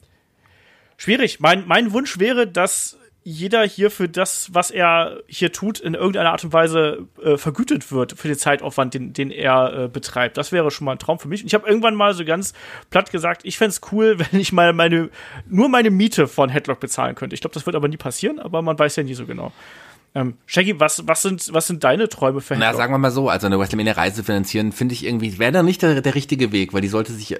schwierig. Mein, mein Wunsch wäre, dass jeder hier für das, was er hier tut, in irgendeiner Art und Weise äh, vergütet wird für den Zeitaufwand, den, den er äh, betreibt. Das wäre schon mal ein Traum für mich. Und ich habe irgendwann mal so ganz platt gesagt, ich fände cool, wenn ich mal meine, nur meine Miete von Headlock bezahlen könnte. Ich glaube, das wird aber nie passieren, aber man weiß ja nie so genau. Ähm, Shaggy, was, was, sind, was sind deine Träume für Na, sagen wir mal so, also eine WrestleMania-Reise finanzieren, finde ich irgendwie, wäre da nicht der, der richtige Weg, weil die sollte sich,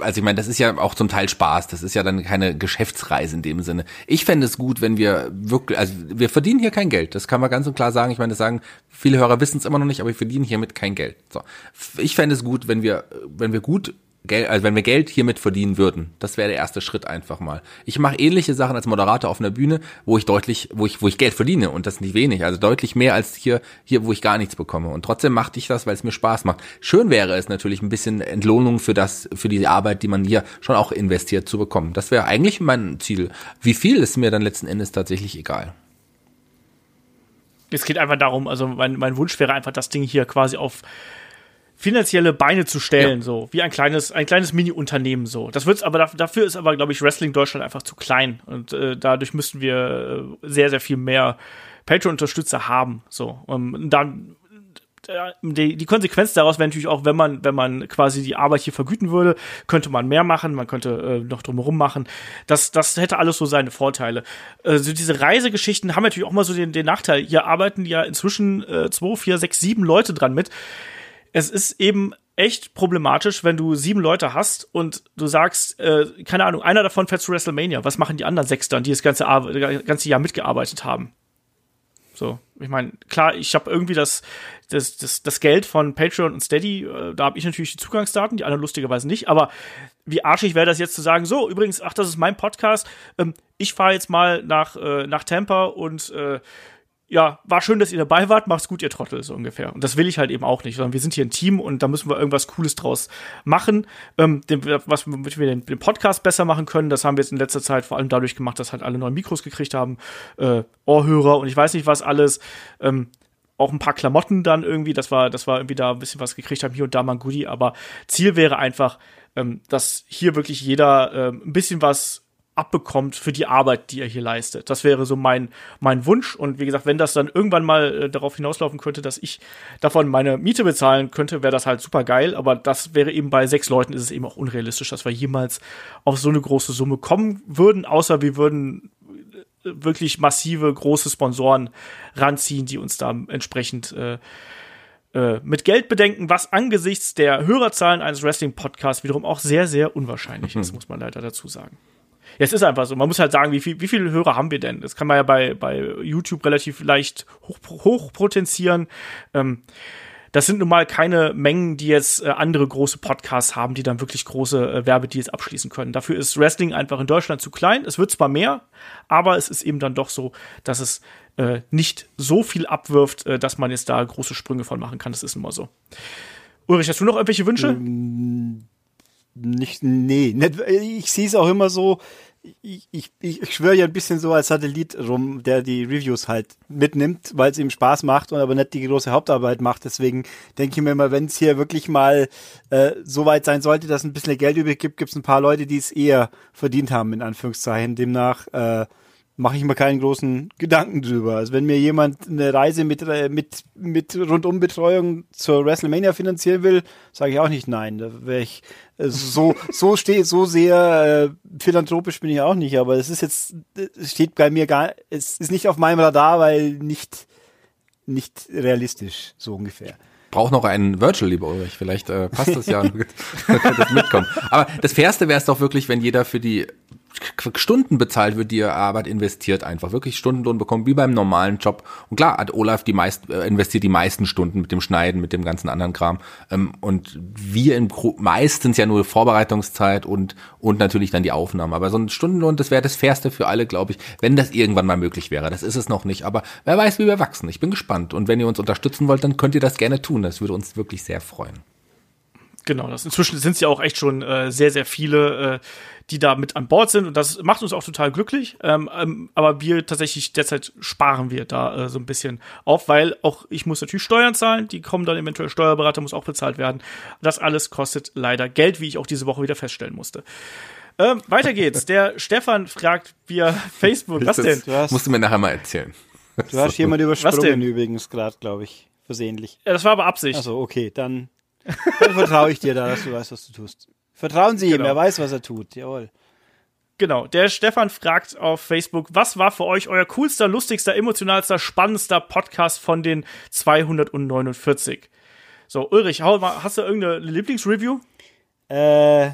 also ich meine, das ist ja auch zum Teil Spaß, das ist ja dann keine Geschäftsreise in dem Sinne. Ich fände es gut, wenn wir wirklich, also wir verdienen hier kein Geld, das kann man ganz und klar sagen. Ich meine, das sagen viele Hörer wissen es immer noch nicht, aber wir verdienen hiermit kein Geld. So. Ich fände es gut, wenn wir, wenn wir gut Geld, also wenn wir Geld hiermit verdienen würden, das wäre der erste Schritt einfach mal. Ich mache ähnliche Sachen als Moderator auf einer Bühne, wo ich deutlich, wo ich, wo ich Geld verdiene und das nicht wenig, also deutlich mehr als hier, hier, wo ich gar nichts bekomme. Und trotzdem machte ich das, weil es mir Spaß macht. Schön wäre es natürlich, ein bisschen Entlohnung für das, für die Arbeit, die man hier schon auch investiert, zu bekommen. Das wäre eigentlich mein Ziel. Wie viel ist mir dann letzten Endes tatsächlich egal. Es geht einfach darum, also mein, mein Wunsch wäre einfach, das Ding hier quasi auf finanzielle Beine zu stellen, ja. so wie ein kleines, ein kleines Mini-Unternehmen so. Das wird's aber dafür ist aber, glaube ich, Wrestling Deutschland einfach zu klein und äh, dadurch müssten wir äh, sehr, sehr viel mehr Patreon-Unterstützer haben. So, um, dann äh, die, die Konsequenz daraus wäre natürlich auch, wenn man, wenn man quasi die Arbeit hier vergüten würde, könnte man mehr machen, man könnte äh, noch drumherum machen. Das, das hätte alles so seine Vorteile. Also diese Reisegeschichten haben natürlich auch mal so den, den Nachteil. Hier arbeiten ja inzwischen äh, zwei, vier, sechs, sieben Leute dran mit es ist eben echt problematisch, wenn du sieben Leute hast und du sagst, äh, keine Ahnung, einer davon fährt zu WrestleMania. Was machen die anderen sechs dann, die das ganze, ganze Jahr mitgearbeitet haben? So, ich meine, klar, ich habe irgendwie das, das, das, das Geld von Patreon und Steady, äh, da habe ich natürlich die Zugangsdaten, die anderen lustigerweise nicht, aber wie arschig wäre das jetzt zu sagen, so, übrigens, ach, das ist mein Podcast, ähm, ich fahre jetzt mal nach, äh, nach Tampa und äh, ja, war schön, dass ihr dabei wart, macht's gut, ihr Trottel, so ungefähr. Und das will ich halt eben auch nicht, sondern wir sind hier ein Team und da müssen wir irgendwas Cooles draus machen, ähm, dem, was womit wir den, den, Podcast besser machen können. Das haben wir jetzt in letzter Zeit vor allem dadurch gemacht, dass halt alle neue Mikros gekriegt haben, äh, Ohrhörer und ich weiß nicht was alles. Ähm, auch ein paar Klamotten dann irgendwie, das war, das war irgendwie da ein bisschen was gekriegt haben, hier und da mal ein Goodie, aber Ziel wäre einfach, ähm, dass hier wirklich jeder äh, ein bisschen was abbekommt für die Arbeit, die er hier leistet. Das wäre so mein, mein Wunsch. Und wie gesagt, wenn das dann irgendwann mal äh, darauf hinauslaufen könnte, dass ich davon meine Miete bezahlen könnte, wäre das halt super geil. Aber das wäre eben bei sechs Leuten ist es eben auch unrealistisch, dass wir jemals auf so eine große Summe kommen würden, außer wir würden äh, wirklich massive große Sponsoren ranziehen, die uns da entsprechend äh, äh, mit Geld bedenken, was angesichts der Hörerzahlen eines Wrestling-Podcasts wiederum auch sehr, sehr unwahrscheinlich ist, muss man leider dazu sagen. Ja, es ist einfach so. Man muss halt sagen, wie, viel, wie viele Hörer haben wir denn? Das kann man ja bei, bei YouTube relativ leicht hoch, hoch potenzieren. Ähm, das sind nun mal keine Mengen, die jetzt äh, andere große Podcasts haben, die dann wirklich große äh, Werbedeals abschließen können. Dafür ist Wrestling einfach in Deutschland zu klein. Es wird zwar mehr, aber es ist eben dann doch so, dass es äh, nicht so viel abwirft, äh, dass man jetzt da große Sprünge von machen kann. Das ist immer so. Ulrich, hast du noch irgendwelche Wünsche? Ähm, nicht, nee, nicht, ich sehe es auch immer so, ich, ich, ich schwöre ja ein bisschen so als Satellit rum, der die Reviews halt mitnimmt, weil es ihm Spaß macht und aber nicht die große Hauptarbeit macht. Deswegen denke ich mir immer, wenn es hier wirklich mal äh, so weit sein sollte, dass ein bisschen Geld übrig gibt, gibt es ein paar Leute, die es eher verdient haben, in Anführungszeichen. Demnach äh, mache ich mir keinen großen Gedanken drüber. Also wenn mir jemand eine Reise mit, äh, mit, mit Rundumbetreuung zur WrestleMania finanzieren will, sage ich auch nicht nein. Da wäre ich äh, so, so steht, so sehr äh, philanthropisch bin ich auch nicht, aber es ist jetzt, es steht bei mir gar, es ist nicht auf meinem Radar, weil nicht, nicht realistisch, so ungefähr brauche noch einen Virtual, lieber Ulrich. Vielleicht äh, passt das ja, das mitkommen. Aber das Fairste wäre es doch wirklich, wenn jeder für die Stunden bezahlt wird, die er Arbeit investiert, einfach wirklich Stundenlohn bekommt, wie beim normalen Job. Und klar hat Olaf die meist, äh, investiert die meisten Stunden mit dem Schneiden, mit dem ganzen anderen Kram. Ähm, und wir in meistens ja nur Vorbereitungszeit und, und natürlich dann die Aufnahme. Aber so ein Stundenlohn, das wäre das Fairste für alle, glaube ich, wenn das irgendwann mal möglich wäre. Das ist es noch nicht. Aber wer weiß, wie wir wachsen. Ich bin gespannt. Und wenn ihr uns unterstützen wollt, dann könnt ihr das gerne tun. Das würde uns wirklich sehr freuen. Genau, das inzwischen sind es ja auch echt schon äh, sehr, sehr viele, äh, die da mit an Bord sind und das macht uns auch total glücklich. Ähm, ähm, aber wir tatsächlich derzeit sparen wir da äh, so ein bisschen auf, weil auch ich muss natürlich Steuern zahlen, die kommen dann eventuell Steuerberater muss auch bezahlt werden. Das alles kostet leider Geld, wie ich auch diese Woche wieder feststellen musste. Ähm, weiter geht's. Der Stefan fragt via Facebook. Was denn? Du hast, musst du mir nachher mal erzählen. Du hast jemand übersprungen übrigens gerade, glaube ich. Versehentlich. Ja, das war aber Absicht. Also okay, dann dann vertraue ich dir da, dass du weißt, was du tust. Vertrauen Sie genau. ihm, er weiß, was er tut. Jawohl. Genau, der Stefan fragt auf Facebook, was war für euch euer coolster, lustigster, emotionalster, spannendster Podcast von den 249? So, Ulrich, hast du irgendeine Lieblingsreview? Äh,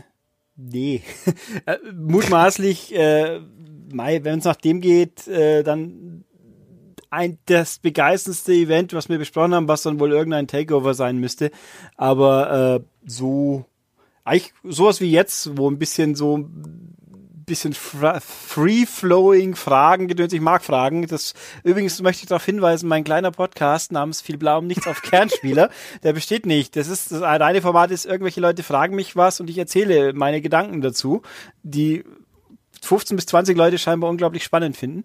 nee. Äh, mutmaßlich, äh, wenn es nach dem geht, äh, dann ein, das begeisterndste Event, was wir besprochen haben, was dann wohl irgendein Takeover sein müsste. Aber äh, so, eigentlich sowas wie jetzt, wo ein bisschen so bisschen free-flowing Fragen gedöns. Ich mag Fragen. Das, übrigens möchte ich darauf hinweisen, mein kleiner Podcast namens Viel Blau um nichts auf Kernspieler, der besteht nicht. Das ist, das reine Format ist, irgendwelche Leute fragen mich was und ich erzähle meine Gedanken dazu, die 15 bis 20 Leute scheinbar unglaublich spannend finden.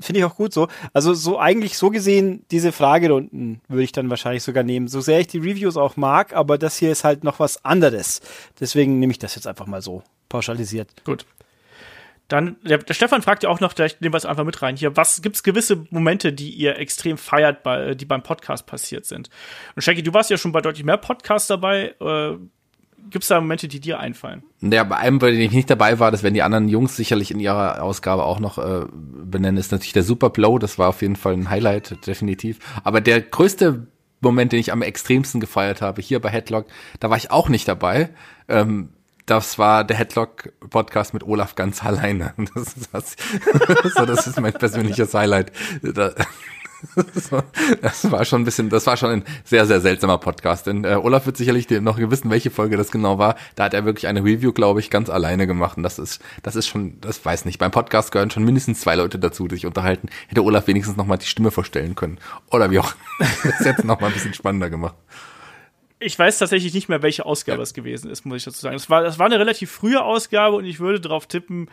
Finde ich auch gut so. Also so eigentlich so gesehen, diese Fragerunden würde ich dann wahrscheinlich sogar nehmen. So sehr ich die Reviews auch mag, aber das hier ist halt noch was anderes. Deswegen nehme ich das jetzt einfach mal so pauschalisiert. Gut. Dann, der, der, Stefan fragt ja auch noch, vielleicht nehmen wir es einfach mit rein hier, was gibt es gewisse Momente, die ihr extrem feiert, bei, die beim Podcast passiert sind? Und Shaggy, du warst ja schon bei deutlich mehr Podcasts dabei. Äh, gibt es da Momente, die dir einfallen? Ja, bei einem, bei dem ich nicht dabei war, das werden die anderen Jungs sicherlich in ihrer Ausgabe auch noch äh, benennen, ist natürlich der Super Blow. Das war auf jeden Fall ein Highlight, definitiv. Aber der größte Moment, den ich am extremsten gefeiert habe, hier bei Headlock, da war ich auch nicht dabei. Ähm, das war der Headlock-Podcast mit Olaf ganz alleine. Das ist, das, das ist mein persönliches Highlight. Das war schon ein bisschen, das war schon ein sehr, sehr seltsamer Podcast. Denn äh, Olaf wird sicherlich noch wissen, welche Folge das genau war. Da hat er wirklich eine Review, glaube ich, ganz alleine gemacht. Und das ist, das ist schon, das weiß nicht. Beim Podcast gehören schon mindestens zwei Leute dazu, die sich unterhalten. Hätte Olaf wenigstens noch mal die Stimme vorstellen können. Oder wie auch. Das jetzt noch mal ein bisschen spannender gemacht ich weiß tatsächlich nicht mehr, welche Ausgabe ja. es gewesen ist, muss ich dazu sagen. Es war, das war eine relativ frühe Ausgabe und ich würde darauf tippen,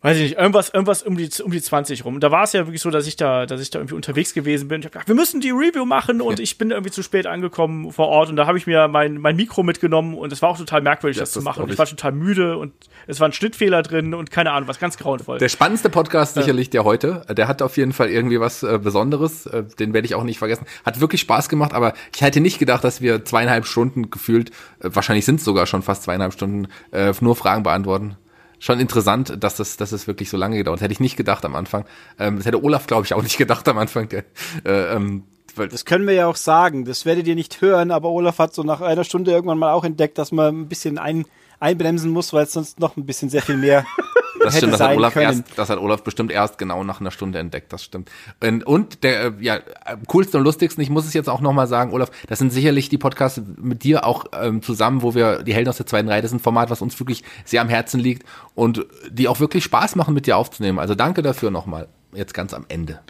weiß ich nicht, irgendwas, irgendwas um die, um die 20 rum. Und da war es ja wirklich so, dass ich da, dass ich da irgendwie unterwegs gewesen bin. Ich habe gedacht, wir müssen die Review machen und ja. ich bin irgendwie zu spät angekommen vor Ort und da habe ich mir mein, mein Mikro mitgenommen und es war auch total merkwürdig, ja, das, das, zu machen. Und ich war total müde und es war ein Schnittfehler drin und keine Ahnung, was ganz grauenvoll. Der spannendste Podcast ja. sicherlich der heute. Der hat auf jeden Fall irgendwie was äh, Besonderes. Äh, den werde ich auch nicht vergessen. Hat wirklich Spaß gemacht, aber ich hätte nicht gedacht, dass wir zweieinhalb Stunden gefühlt, äh, wahrscheinlich sind es sogar schon fast zweieinhalb Stunden, äh, nur Fragen beantworten schon interessant, dass das, dass es wirklich so lange gedauert. Hätte ich nicht gedacht am Anfang. Ähm, das hätte Olaf, glaube ich, auch nicht gedacht am Anfang. Äh, ähm, das können wir ja auch sagen. Das werdet ihr nicht hören, aber Olaf hat so nach einer Stunde irgendwann mal auch entdeckt, dass man ein bisschen ein, einbremsen muss, weil es sonst noch ein bisschen sehr viel mehr Das stimmt, das hat, Olaf erst, das hat Olaf bestimmt erst genau nach einer Stunde entdeckt, das stimmt. Und, und der, äh, ja, coolste und lustigsten, ich muss es jetzt auch nochmal sagen, Olaf, das sind sicherlich die Podcasts mit dir auch ähm, zusammen, wo wir die Helden aus der zweiten Reihe, das ist ein Format, was uns wirklich sehr am Herzen liegt und die auch wirklich Spaß machen, mit dir aufzunehmen. Also danke dafür nochmal, jetzt ganz am Ende.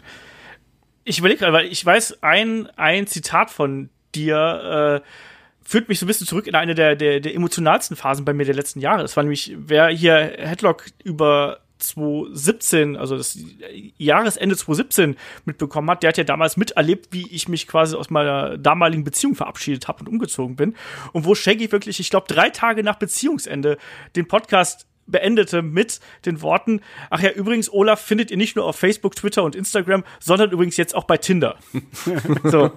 Ich überlege gerade, weil ich weiß, ein, ein Zitat von dir, äh, führt mich so ein bisschen zurück in eine der, der, der emotionalsten Phasen bei mir der letzten Jahre. Das war nämlich, wer hier Headlock über 2017, also das Jahresende 2017 mitbekommen hat, der hat ja damals miterlebt, wie ich mich quasi aus meiner damaligen Beziehung verabschiedet habe und umgezogen bin. Und wo Shaggy wirklich, ich glaube, drei Tage nach Beziehungsende den Podcast beendete mit den Worten, ach ja, übrigens, Olaf findet ihr nicht nur auf Facebook, Twitter und Instagram, sondern übrigens jetzt auch bei Tinder. so.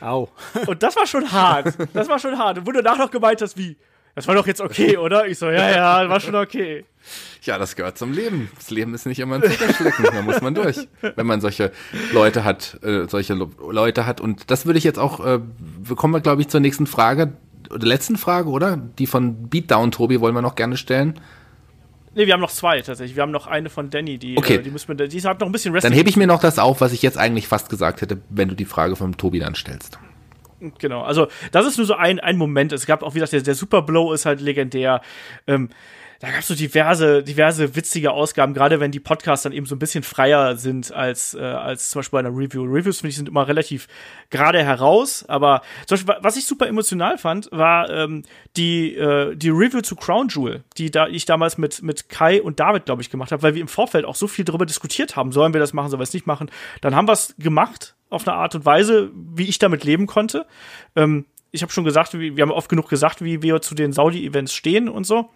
Au. Und das war schon hart. Das war schon hart. Und wo du danach noch gemeint hast, wie, das war doch jetzt okay, oder? Ich so, ja, ja, war schon okay. Ja, das gehört zum Leben. Das Leben ist nicht immer ein Zuckerschlecken, da muss man durch. Wenn man solche Leute hat, äh, solche Leute hat. Und das würde ich jetzt auch, äh, kommen wir, glaube ich, zur nächsten Frage oder letzten Frage, oder? Die von Beatdown, Tobi, wollen wir noch gerne stellen. Nee, wir haben noch zwei tatsächlich. Wir haben noch eine von Danny, die, okay. äh, die müssen wir, die hat noch ein bisschen Wrestling. Dann hebe ich mir noch das auf, was ich jetzt eigentlich fast gesagt hätte, wenn du die Frage von Tobi dann stellst. Genau, also das ist nur so ein, ein Moment. Es gab auch, wie gesagt, der, der Super Blow ist halt legendär. Ähm, da gab es so diverse, diverse witzige Ausgaben, gerade wenn die Podcasts dann eben so ein bisschen freier sind als, äh, als zum Beispiel bei einer Review. Reviews, finde ich, sind immer relativ gerade heraus, aber zum Beispiel, was ich super emotional fand, war ähm, die, äh, die Review zu Crown Jewel, die da ich damals mit, mit Kai und David, glaube ich, gemacht habe, weil wir im Vorfeld auch so viel darüber diskutiert haben, sollen wir das machen, sollen wir es nicht machen. Dann haben wir es gemacht auf eine Art und Weise, wie ich damit leben konnte. Ähm, ich habe schon gesagt, wir haben oft genug gesagt, wie wir zu den Saudi-Events stehen und so.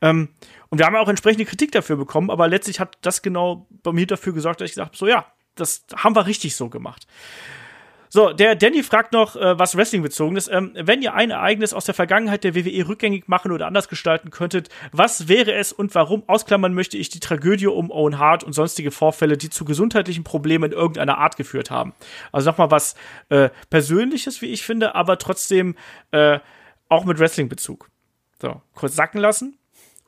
Ähm, und wir haben auch entsprechende Kritik dafür bekommen, aber letztlich hat das genau bei mir dafür gesorgt, dass ich gesagt habe, so ja, das haben wir richtig so gemacht. So, der Danny fragt noch, äh, was Wrestling bezogen ist. Ähm, wenn ihr ein Ereignis aus der Vergangenheit der WWE rückgängig machen oder anders gestalten könntet, was wäre es und warum? Ausklammern möchte ich die Tragödie um Owen Hart und sonstige Vorfälle, die zu gesundheitlichen Problemen in irgendeiner Art geführt haben. Also nochmal was äh, Persönliches, wie ich finde, aber trotzdem äh, auch mit Wrestling-Bezug. So, kurz sacken lassen.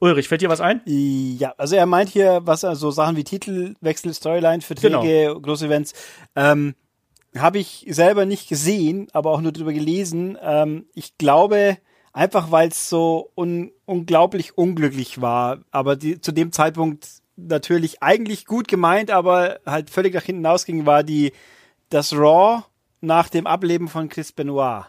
Ulrich, fällt dir was ein? Ja, also er meint hier, was also Sachen wie Titelwechsel, Storyline, Verträge, genau. große Events. Ähm, habe ich selber nicht gesehen, aber auch nur darüber gelesen. Ähm, ich glaube, einfach weil es so un unglaublich unglücklich war, aber die, zu dem Zeitpunkt natürlich eigentlich gut gemeint, aber halt völlig nach hinten ausging, war die das Raw nach dem Ableben von Chris Benoit.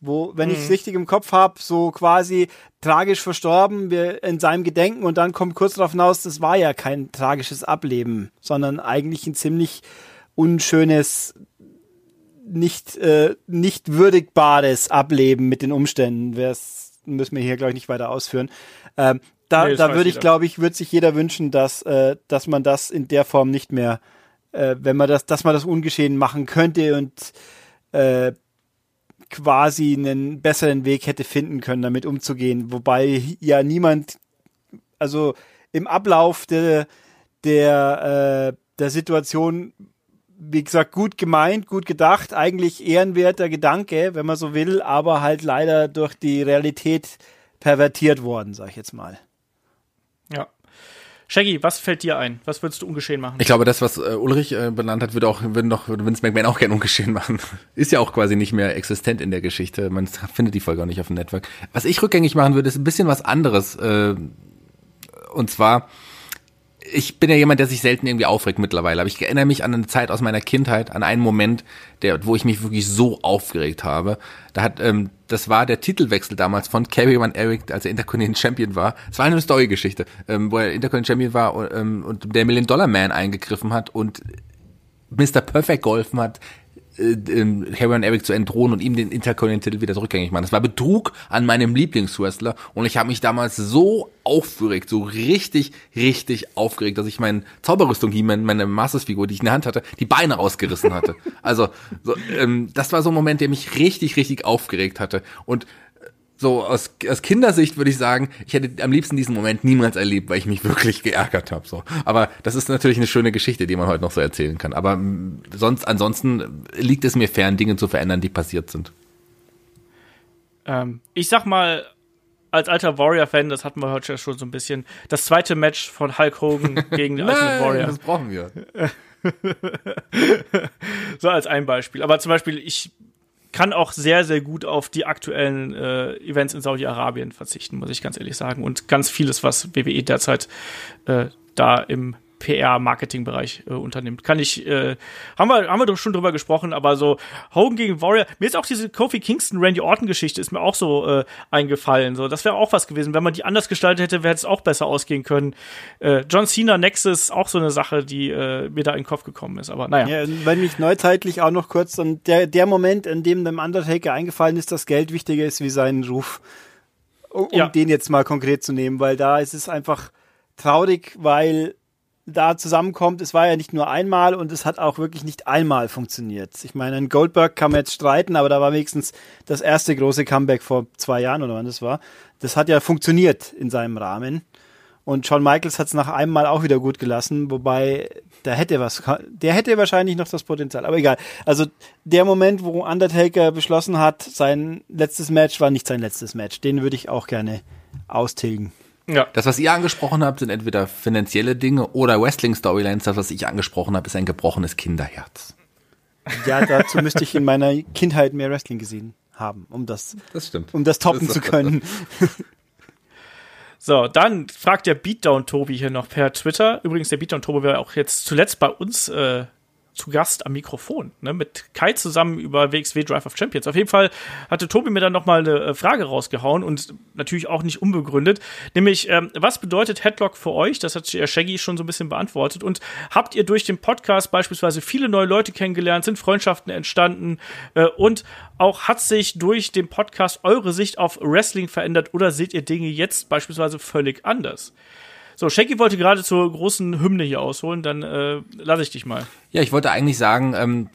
Wo, wenn mhm. ich es richtig im Kopf habe, so quasi tragisch verstorben, wir in seinem Gedenken und dann kommt kurz darauf hinaus, das war ja kein tragisches Ableben, sondern eigentlich ein ziemlich unschönes nicht, äh, nicht würdigbares Ableben mit den Umständen. Das müssen wir hier, glaube ich, nicht weiter ausführen. Ähm, da nee, da würde ich, glaube ich, würde sich jeder wünschen, dass, äh, dass man das in der Form nicht mehr, äh, wenn man das, dass man das ungeschehen machen könnte und äh, quasi einen besseren Weg hätte finden können, damit umzugehen. Wobei ja niemand, also im Ablauf der, der, äh, der Situation wie gesagt, gut gemeint, gut gedacht, eigentlich ehrenwerter Gedanke, wenn man so will, aber halt leider durch die Realität pervertiert worden, sag ich jetzt mal. Ja. Shaggy, was fällt dir ein? Was würdest du ungeschehen machen? Ich glaube, das, was äh, Ulrich äh, benannt hat, würde auch, würden doch Vince McMahon auch gerne ungeschehen machen. Ist ja auch quasi nicht mehr existent in der Geschichte. Man findet die Folge auch nicht auf dem Network. Was ich rückgängig machen würde, ist ein bisschen was anderes. Äh, und zwar, ich bin ja jemand, der sich selten irgendwie aufregt mittlerweile, aber ich erinnere mich an eine Zeit aus meiner Kindheit, an einen Moment, der, wo ich mich wirklich so aufgeregt habe. Da hat, ähm, das war der Titelwechsel damals von Kerry Van Eric, als er Intercontinental Champion war. Es war eine Story-Geschichte, ähm, wo er Intercontinental Champion war ähm, und der Million Dollar Man eingegriffen hat und Mr. Perfect geholfen hat, äh, Harry Eric zu entdrohen und ihm den Intercontinental wieder zurückgängig machen. Das war Betrug an meinem Lieblingswrestler und ich habe mich damals so aufgeregt, so richtig, richtig aufgeregt, dass ich meinen Zauberrüstung, meine Masters-Figur, die ich in der Hand hatte, die Beine rausgerissen hatte. Also so, ähm, das war so ein Moment, der mich richtig, richtig aufgeregt hatte und so aus, aus Kindersicht würde ich sagen, ich hätte am liebsten diesen Moment niemals erlebt, weil ich mich wirklich geärgert habe. So. Aber das ist natürlich eine schöne Geschichte, die man heute noch so erzählen kann. Aber sonst, ansonsten liegt es mir fern, Dinge zu verändern, die passiert sind. Ähm, ich sag mal, als alter Warrior-Fan, das hatten wir heute schon so ein bisschen, das zweite Match von Hulk Hogan gegen den Ultimate Warrior. Das brauchen wir. so als ein Beispiel. Aber zum Beispiel, ich kann auch sehr, sehr gut auf die aktuellen äh, Events in Saudi-Arabien verzichten, muss ich ganz ehrlich sagen. Und ganz vieles, was WWE derzeit äh, da im PR-Marketing-Bereich äh, unternimmt. Kann ich, äh, haben wir, haben wir doch schon drüber gesprochen, aber so Hogan gegen Warrior, mir ist auch diese Kofi Kingston, Randy Orton-Geschichte ist mir auch so äh, eingefallen. So, das wäre auch was gewesen. Wenn man die anders gestaltet hätte, wäre es auch besser ausgehen können. Äh, John Cena Nexus, auch so eine Sache, die äh, mir da in den Kopf gekommen ist. Aber naja. Ja, wenn mich neuzeitlich auch noch kurz, und der, der Moment, in dem dem Undertaker eingefallen ist, dass Geld wichtiger ist wie sein Ruf. Um, ja. den jetzt mal konkret zu nehmen, weil da ist es einfach traurig, weil da zusammenkommt. Es war ja nicht nur einmal und es hat auch wirklich nicht einmal funktioniert. Ich meine, in Goldberg kann man jetzt streiten, aber da war wenigstens das erste große Comeback vor zwei Jahren oder wann das war. Das hat ja funktioniert in seinem Rahmen. Und Shawn Michaels hat es nach einem Mal auch wieder gut gelassen, wobei der hätte was, der hätte wahrscheinlich noch das Potenzial, aber egal. Also der Moment, wo Undertaker beschlossen hat, sein letztes Match war nicht sein letztes Match. Den würde ich auch gerne austilgen. Ja. Das, was ihr angesprochen habt, sind entweder finanzielle Dinge oder Wrestling-Storylines. Das, was ich angesprochen habe, ist ein gebrochenes Kinderherz. Ja, dazu müsste ich in meiner Kindheit mehr Wrestling gesehen haben, um das, das stimmt. um das toppen das zu können. So, dann fragt der Beatdown Tobi hier noch per Twitter. Übrigens, der Beatdown Tobi war auch jetzt zuletzt bei uns äh, zu Gast am Mikrofon, ne, mit Kai zusammen über WXW Drive of Champions. Auf jeden Fall hatte Tobi mir dann nochmal eine äh, Frage rausgehauen und natürlich auch nicht unbegründet, nämlich, ähm, was bedeutet Headlock für euch? Das hat Shaggy schon so ein bisschen beantwortet. Und habt ihr durch den Podcast beispielsweise viele neue Leute kennengelernt, sind Freundschaften entstanden äh, und auch hat sich durch den Podcast eure Sicht auf Wrestling verändert oder seht ihr Dinge jetzt beispielsweise völlig anders? So, Shaggy wollte gerade zur großen Hymne hier ausholen, dann äh, lasse ich dich mal. Ja, ich wollte eigentlich sagen, ähm,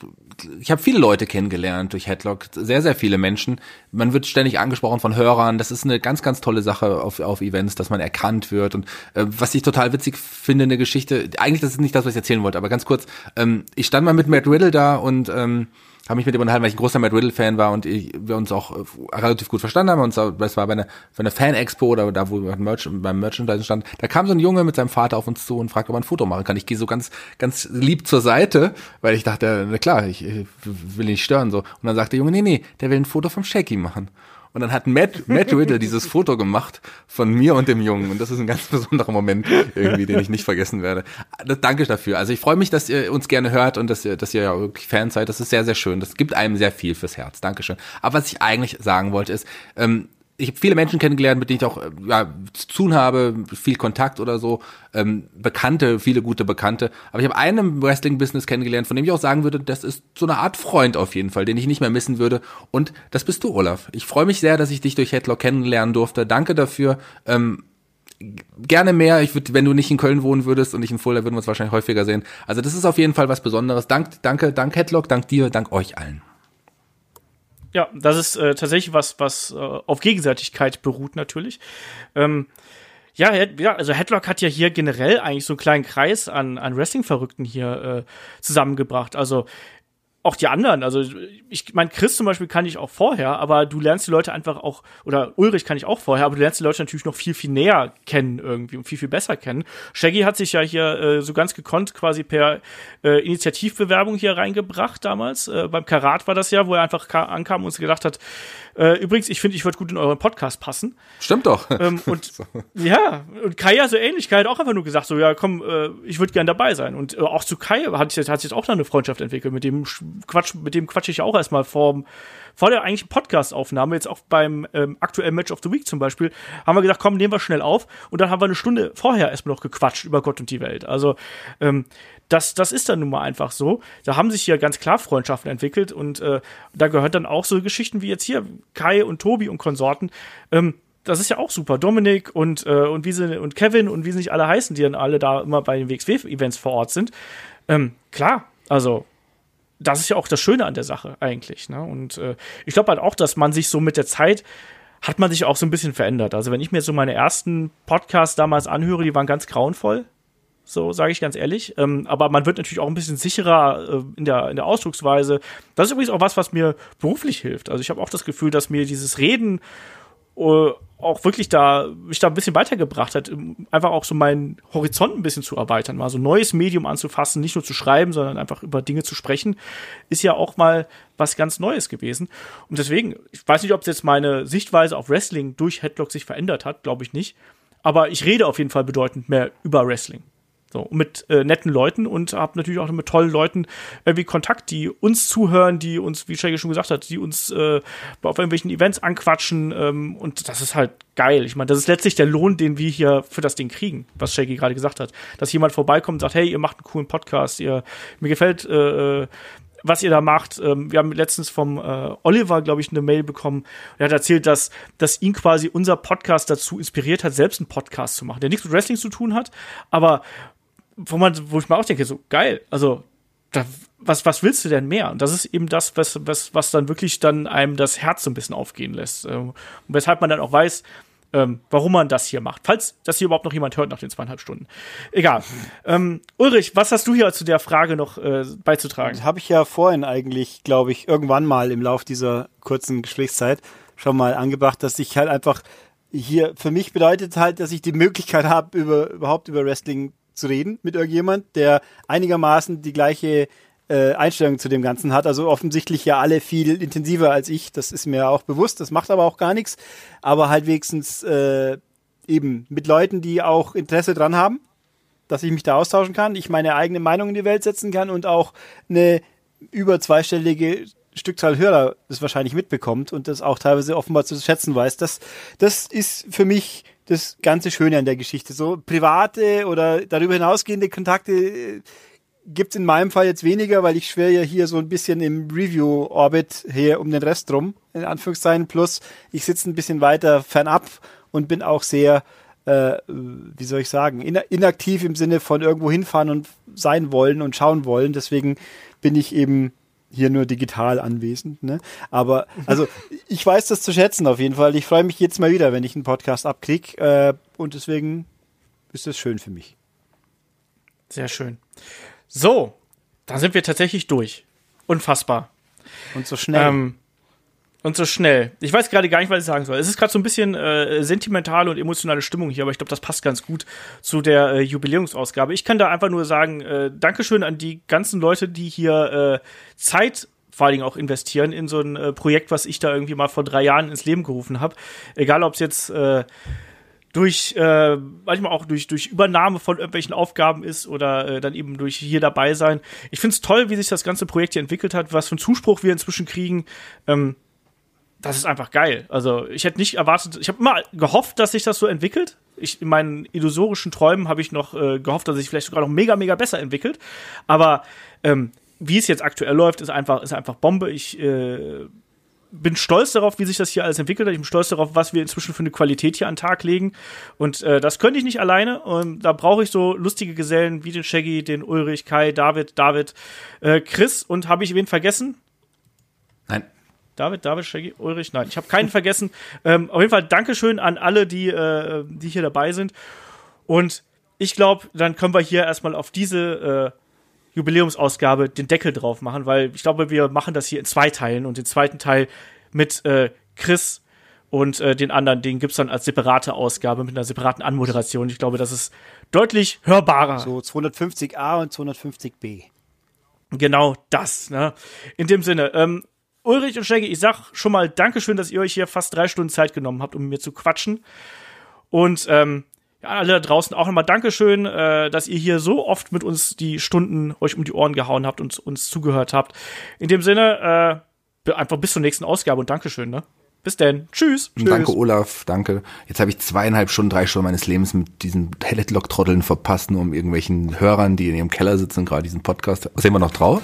ich habe viele Leute kennengelernt durch Headlock, sehr, sehr viele Menschen. Man wird ständig angesprochen von Hörern. Das ist eine ganz, ganz tolle Sache auf, auf Events, dass man erkannt wird. Und äh, was ich total witzig finde, eine Geschichte, eigentlich das ist nicht das, was ich erzählen wollte, aber ganz kurz, ähm, ich stand mal mit Matt Riddle da und ähm, habe mich mit ihm unterhalten, weil ich ein großer Matt Riddle-Fan war und ich, wir uns auch äh, relativ gut verstanden haben. Und das war bei einer, bei einer Fan-Expo oder da, wo wir Merch, beim Merchandise stand. Da kam so ein Junge mit seinem Vater auf uns zu und fragte, ob er ein Foto machen kann. Ich gehe so ganz, ganz lieb zur Seite, weil ich dachte, na klar, ich, ich will nicht stören. so. Und dann sagte der Junge, nee, nee, der will ein Foto vom Shaky machen. Und dann hat Matt, Matt Riddle dieses Foto gemacht von mir und dem Jungen. Und das ist ein ganz besonderer Moment irgendwie, den ich nicht vergessen werde. Danke dafür. Also ich freue mich, dass ihr uns gerne hört und dass ihr, dass ihr ja wirklich Fans seid. Das ist sehr, sehr schön. Das gibt einem sehr viel fürs Herz. Dankeschön. Aber was ich eigentlich sagen wollte ist, ähm, ich habe viele Menschen kennengelernt, mit denen ich auch äh, ja, zu tun habe, viel Kontakt oder so, ähm, Bekannte, viele gute Bekannte. Aber ich habe einen Wrestling-Business kennengelernt, von dem ich auch sagen würde, das ist so eine Art Freund auf jeden Fall, den ich nicht mehr missen würde. Und das bist du, Olaf. Ich freue mich sehr, dass ich dich durch Headlock kennenlernen durfte. Danke dafür. Ähm, gerne mehr. Ich würde, wenn du nicht in Köln wohnen würdest und nicht in Fulda, würden wir uns wahrscheinlich häufiger sehen. Also das ist auf jeden Fall was Besonderes. Dank, danke, dank Headlock, dank dir, dank euch allen. Ja, das ist äh, tatsächlich was, was äh, auf Gegenseitigkeit beruht natürlich. Ähm, ja, ja, also Headlock hat ja hier generell eigentlich so einen kleinen Kreis an, an Wrestling-Verrückten hier äh, zusammengebracht. Also auch die anderen. Also ich meine, Chris zum Beispiel kann ich auch vorher, aber du lernst die Leute einfach auch, oder Ulrich kann ich auch vorher, aber du lernst die Leute natürlich noch viel, viel näher kennen irgendwie und viel, viel besser kennen. Shaggy hat sich ja hier äh, so ganz gekonnt quasi per äh, Initiativbewerbung hier reingebracht damals. Äh, beim Karat war das ja, wo er einfach ankam und uns gedacht hat, äh, übrigens, ich finde, ich würde gut in euren Podcast passen. Stimmt doch. Ähm, und so. ja, und Kai ja so ähnlich. Kai hat auch einfach nur gesagt, so, ja, komm, äh, ich würde gern dabei sein. Und äh, auch zu Kai hat sich, hat sich jetzt auch noch eine Freundschaft entwickelt. Mit dem Quatsch, mit dem quatsche ich auch erstmal vor, vor der eigentlichen Podcast-Aufnahme, jetzt auch beim ähm, aktuellen Match of the Week zum Beispiel, haben wir gesagt, komm, nehmen wir schnell auf. Und dann haben wir eine Stunde vorher erstmal noch gequatscht über Gott und die Welt. Also, ähm, das, das ist dann nun mal einfach so. Da haben sich hier ganz klar Freundschaften entwickelt und äh, da gehört dann auch so Geschichten wie jetzt hier Kai und Tobi und Konsorten. Ähm, das ist ja auch super. Dominik und, äh, und, wie sie, und Kevin und wie sie nicht alle heißen, die dann alle da immer bei den WXW-Events vor Ort sind. Ähm, klar, also das ist ja auch das Schöne an der Sache eigentlich. Ne? Und äh, ich glaube halt auch, dass man sich so mit der Zeit hat man sich auch so ein bisschen verändert. Also wenn ich mir so meine ersten Podcasts damals anhöre, die waren ganz grauenvoll so sage ich ganz ehrlich. Ähm, aber man wird natürlich auch ein bisschen sicherer äh, in, der, in der Ausdrucksweise. Das ist übrigens auch was, was mir beruflich hilft. Also ich habe auch das Gefühl, dass mir dieses Reden äh, auch wirklich da mich da ein bisschen weitergebracht hat, einfach auch so meinen Horizont ein bisschen zu erweitern, mal so ein neues Medium anzufassen, nicht nur zu schreiben, sondern einfach über Dinge zu sprechen, ist ja auch mal was ganz Neues gewesen. Und deswegen, ich weiß nicht, ob jetzt meine Sichtweise auf Wrestling durch Headlock sich verändert hat, glaube ich nicht. Aber ich rede auf jeden Fall bedeutend mehr über Wrestling. So, mit äh, netten Leuten und habe natürlich auch mit tollen Leuten irgendwie Kontakt, die uns zuhören, die uns, wie Shaggy schon gesagt hat, die uns äh, auf irgendwelchen Events anquatschen ähm, und das ist halt geil. Ich meine, das ist letztlich der Lohn, den wir hier für das Ding kriegen, was Shaggy gerade gesagt hat. Dass jemand vorbeikommt und sagt, hey, ihr macht einen coolen Podcast, ihr, mir gefällt äh, äh was ihr da macht. Ähm, wir haben letztens vom äh, Oliver, glaube ich, eine Mail bekommen. Er hat erzählt, dass, dass ihn quasi unser Podcast dazu inspiriert hat, selbst einen Podcast zu machen, der nichts mit Wrestling zu tun hat, aber wo man, wo ich mir auch denke, so geil, also da, was, was willst du denn mehr? Und das ist eben das, was, was, was dann wirklich dann einem das Herz so ein bisschen aufgehen lässt. Ähm, und weshalb man dann auch weiß, ähm, warum man das hier macht. Falls das hier überhaupt noch jemand hört nach den zweieinhalb Stunden. Egal. Ähm, Ulrich, was hast du hier zu der Frage noch äh, beizutragen? Habe ich ja vorhin eigentlich, glaube ich, irgendwann mal im Lauf dieser kurzen Gesprächszeit schon mal angebracht, dass ich halt einfach hier für mich bedeutet halt, dass ich die Möglichkeit habe, über überhaupt über Wrestling zu reden mit irgendjemand, der einigermaßen die gleiche äh, Einstellung zu dem Ganzen hat. Also offensichtlich ja alle viel intensiver als ich. Das ist mir auch bewusst. Das macht aber auch gar nichts. Aber halt wenigstens äh, eben mit Leuten, die auch Interesse dran haben, dass ich mich da austauschen kann, ich meine eigene Meinung in die Welt setzen kann und auch eine über zweistellige Stückzahl Hörer das wahrscheinlich mitbekommt und das auch teilweise offenbar zu schätzen weiß. Das, das ist für mich das ganze Schöne an der Geschichte. So private oder darüber hinausgehende Kontakte äh, gibt's in meinem Fall jetzt weniger, weil ich schwöre ja hier so ein bisschen im Review-Orbit hier um den Rest rum, in Anführungszeichen. Plus, ich sitze ein bisschen weiter fernab und bin auch sehr, äh, wie soll ich sagen, inaktiv im Sinne von irgendwo hinfahren und sein wollen und schauen wollen. Deswegen bin ich eben hier nur digital anwesend. Ne? Aber also ich weiß das zu schätzen auf jeden Fall. Ich freue mich jetzt mal wieder, wenn ich einen Podcast abkrieg. Äh, und deswegen ist das schön für mich. Sehr schön. So, dann sind wir tatsächlich durch. Unfassbar. Und so schnell. Ähm, und so schnell. Ich weiß gerade gar nicht, was ich sagen soll. Es ist gerade so ein bisschen äh, sentimentale und emotionale Stimmung hier, aber ich glaube, das passt ganz gut zu der äh, Jubiläumsausgabe. Ich kann da einfach nur sagen, äh, Dankeschön an die ganzen Leute, die hier äh, Zeit vor allen Dingen auch investieren in so ein äh, Projekt, was ich da irgendwie mal vor drei Jahren ins Leben gerufen habe. Egal, ob es jetzt äh, durch äh, manchmal auch durch durch Übernahme von irgendwelchen Aufgaben ist oder äh, dann eben durch hier dabei sein. Ich finde es toll, wie sich das ganze Projekt hier entwickelt hat, was für einen Zuspruch wir inzwischen kriegen. Ähm, das ist einfach geil. Also ich hätte nicht erwartet, ich habe immer gehofft, dass sich das so entwickelt. Ich, in meinen illusorischen Träumen habe ich noch äh, gehofft, dass sich vielleicht sogar noch mega, mega besser entwickelt. Aber ähm, wie es jetzt aktuell läuft, ist einfach, ist einfach Bombe. Ich äh, bin stolz darauf, wie sich das hier alles entwickelt hat. Ich bin stolz darauf, was wir inzwischen für eine Qualität hier an den Tag legen. Und äh, das könnte ich nicht alleine. Und da brauche ich so lustige Gesellen wie den Shaggy, den Ulrich, Kai, David, David, äh, Chris. Und habe ich wen vergessen? Nein. David, David, Shaggy, Ulrich, nein, ich habe keinen vergessen. Ähm, auf jeden Fall Dankeschön an alle, die, äh, die hier dabei sind. Und ich glaube, dann können wir hier erstmal auf diese äh, Jubiläumsausgabe den Deckel drauf machen, weil ich glaube, wir machen das hier in zwei Teilen und den zweiten Teil mit äh, Chris und äh, den anderen, den gibt's dann als separate Ausgabe mit einer separaten Anmoderation. Ich glaube, das ist deutlich hörbarer. So 250a und 250b. Genau das. Ne? In dem Sinne, ähm, Ulrich und Shaggy, ich sag schon mal Dankeschön, dass ihr euch hier fast drei Stunden Zeit genommen habt, um mit mir zu quatschen. Und ähm, ja, alle da draußen auch nochmal Dankeschön, äh, dass ihr hier so oft mit uns die Stunden euch um die Ohren gehauen habt und uns zugehört habt. In dem Sinne, äh, einfach bis zur nächsten Ausgabe und Dankeschön, ne? Bis denn. Tschüss. Tschüss. Danke, Olaf. Danke. Jetzt habe ich zweieinhalb Stunden, drei Stunden meines Lebens mit diesen Headlock-Trotteln verpasst, nur um irgendwelchen Hörern, die in ihrem Keller sitzen, gerade diesen Podcast. Sehen wir noch drauf?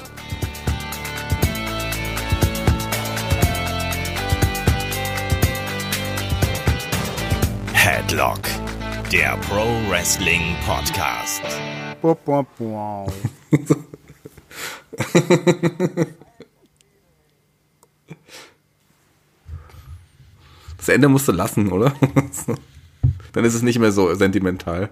Headlock, der Pro Wrestling Podcast. Das Ende musst du lassen, oder? Dann ist es nicht mehr so sentimental.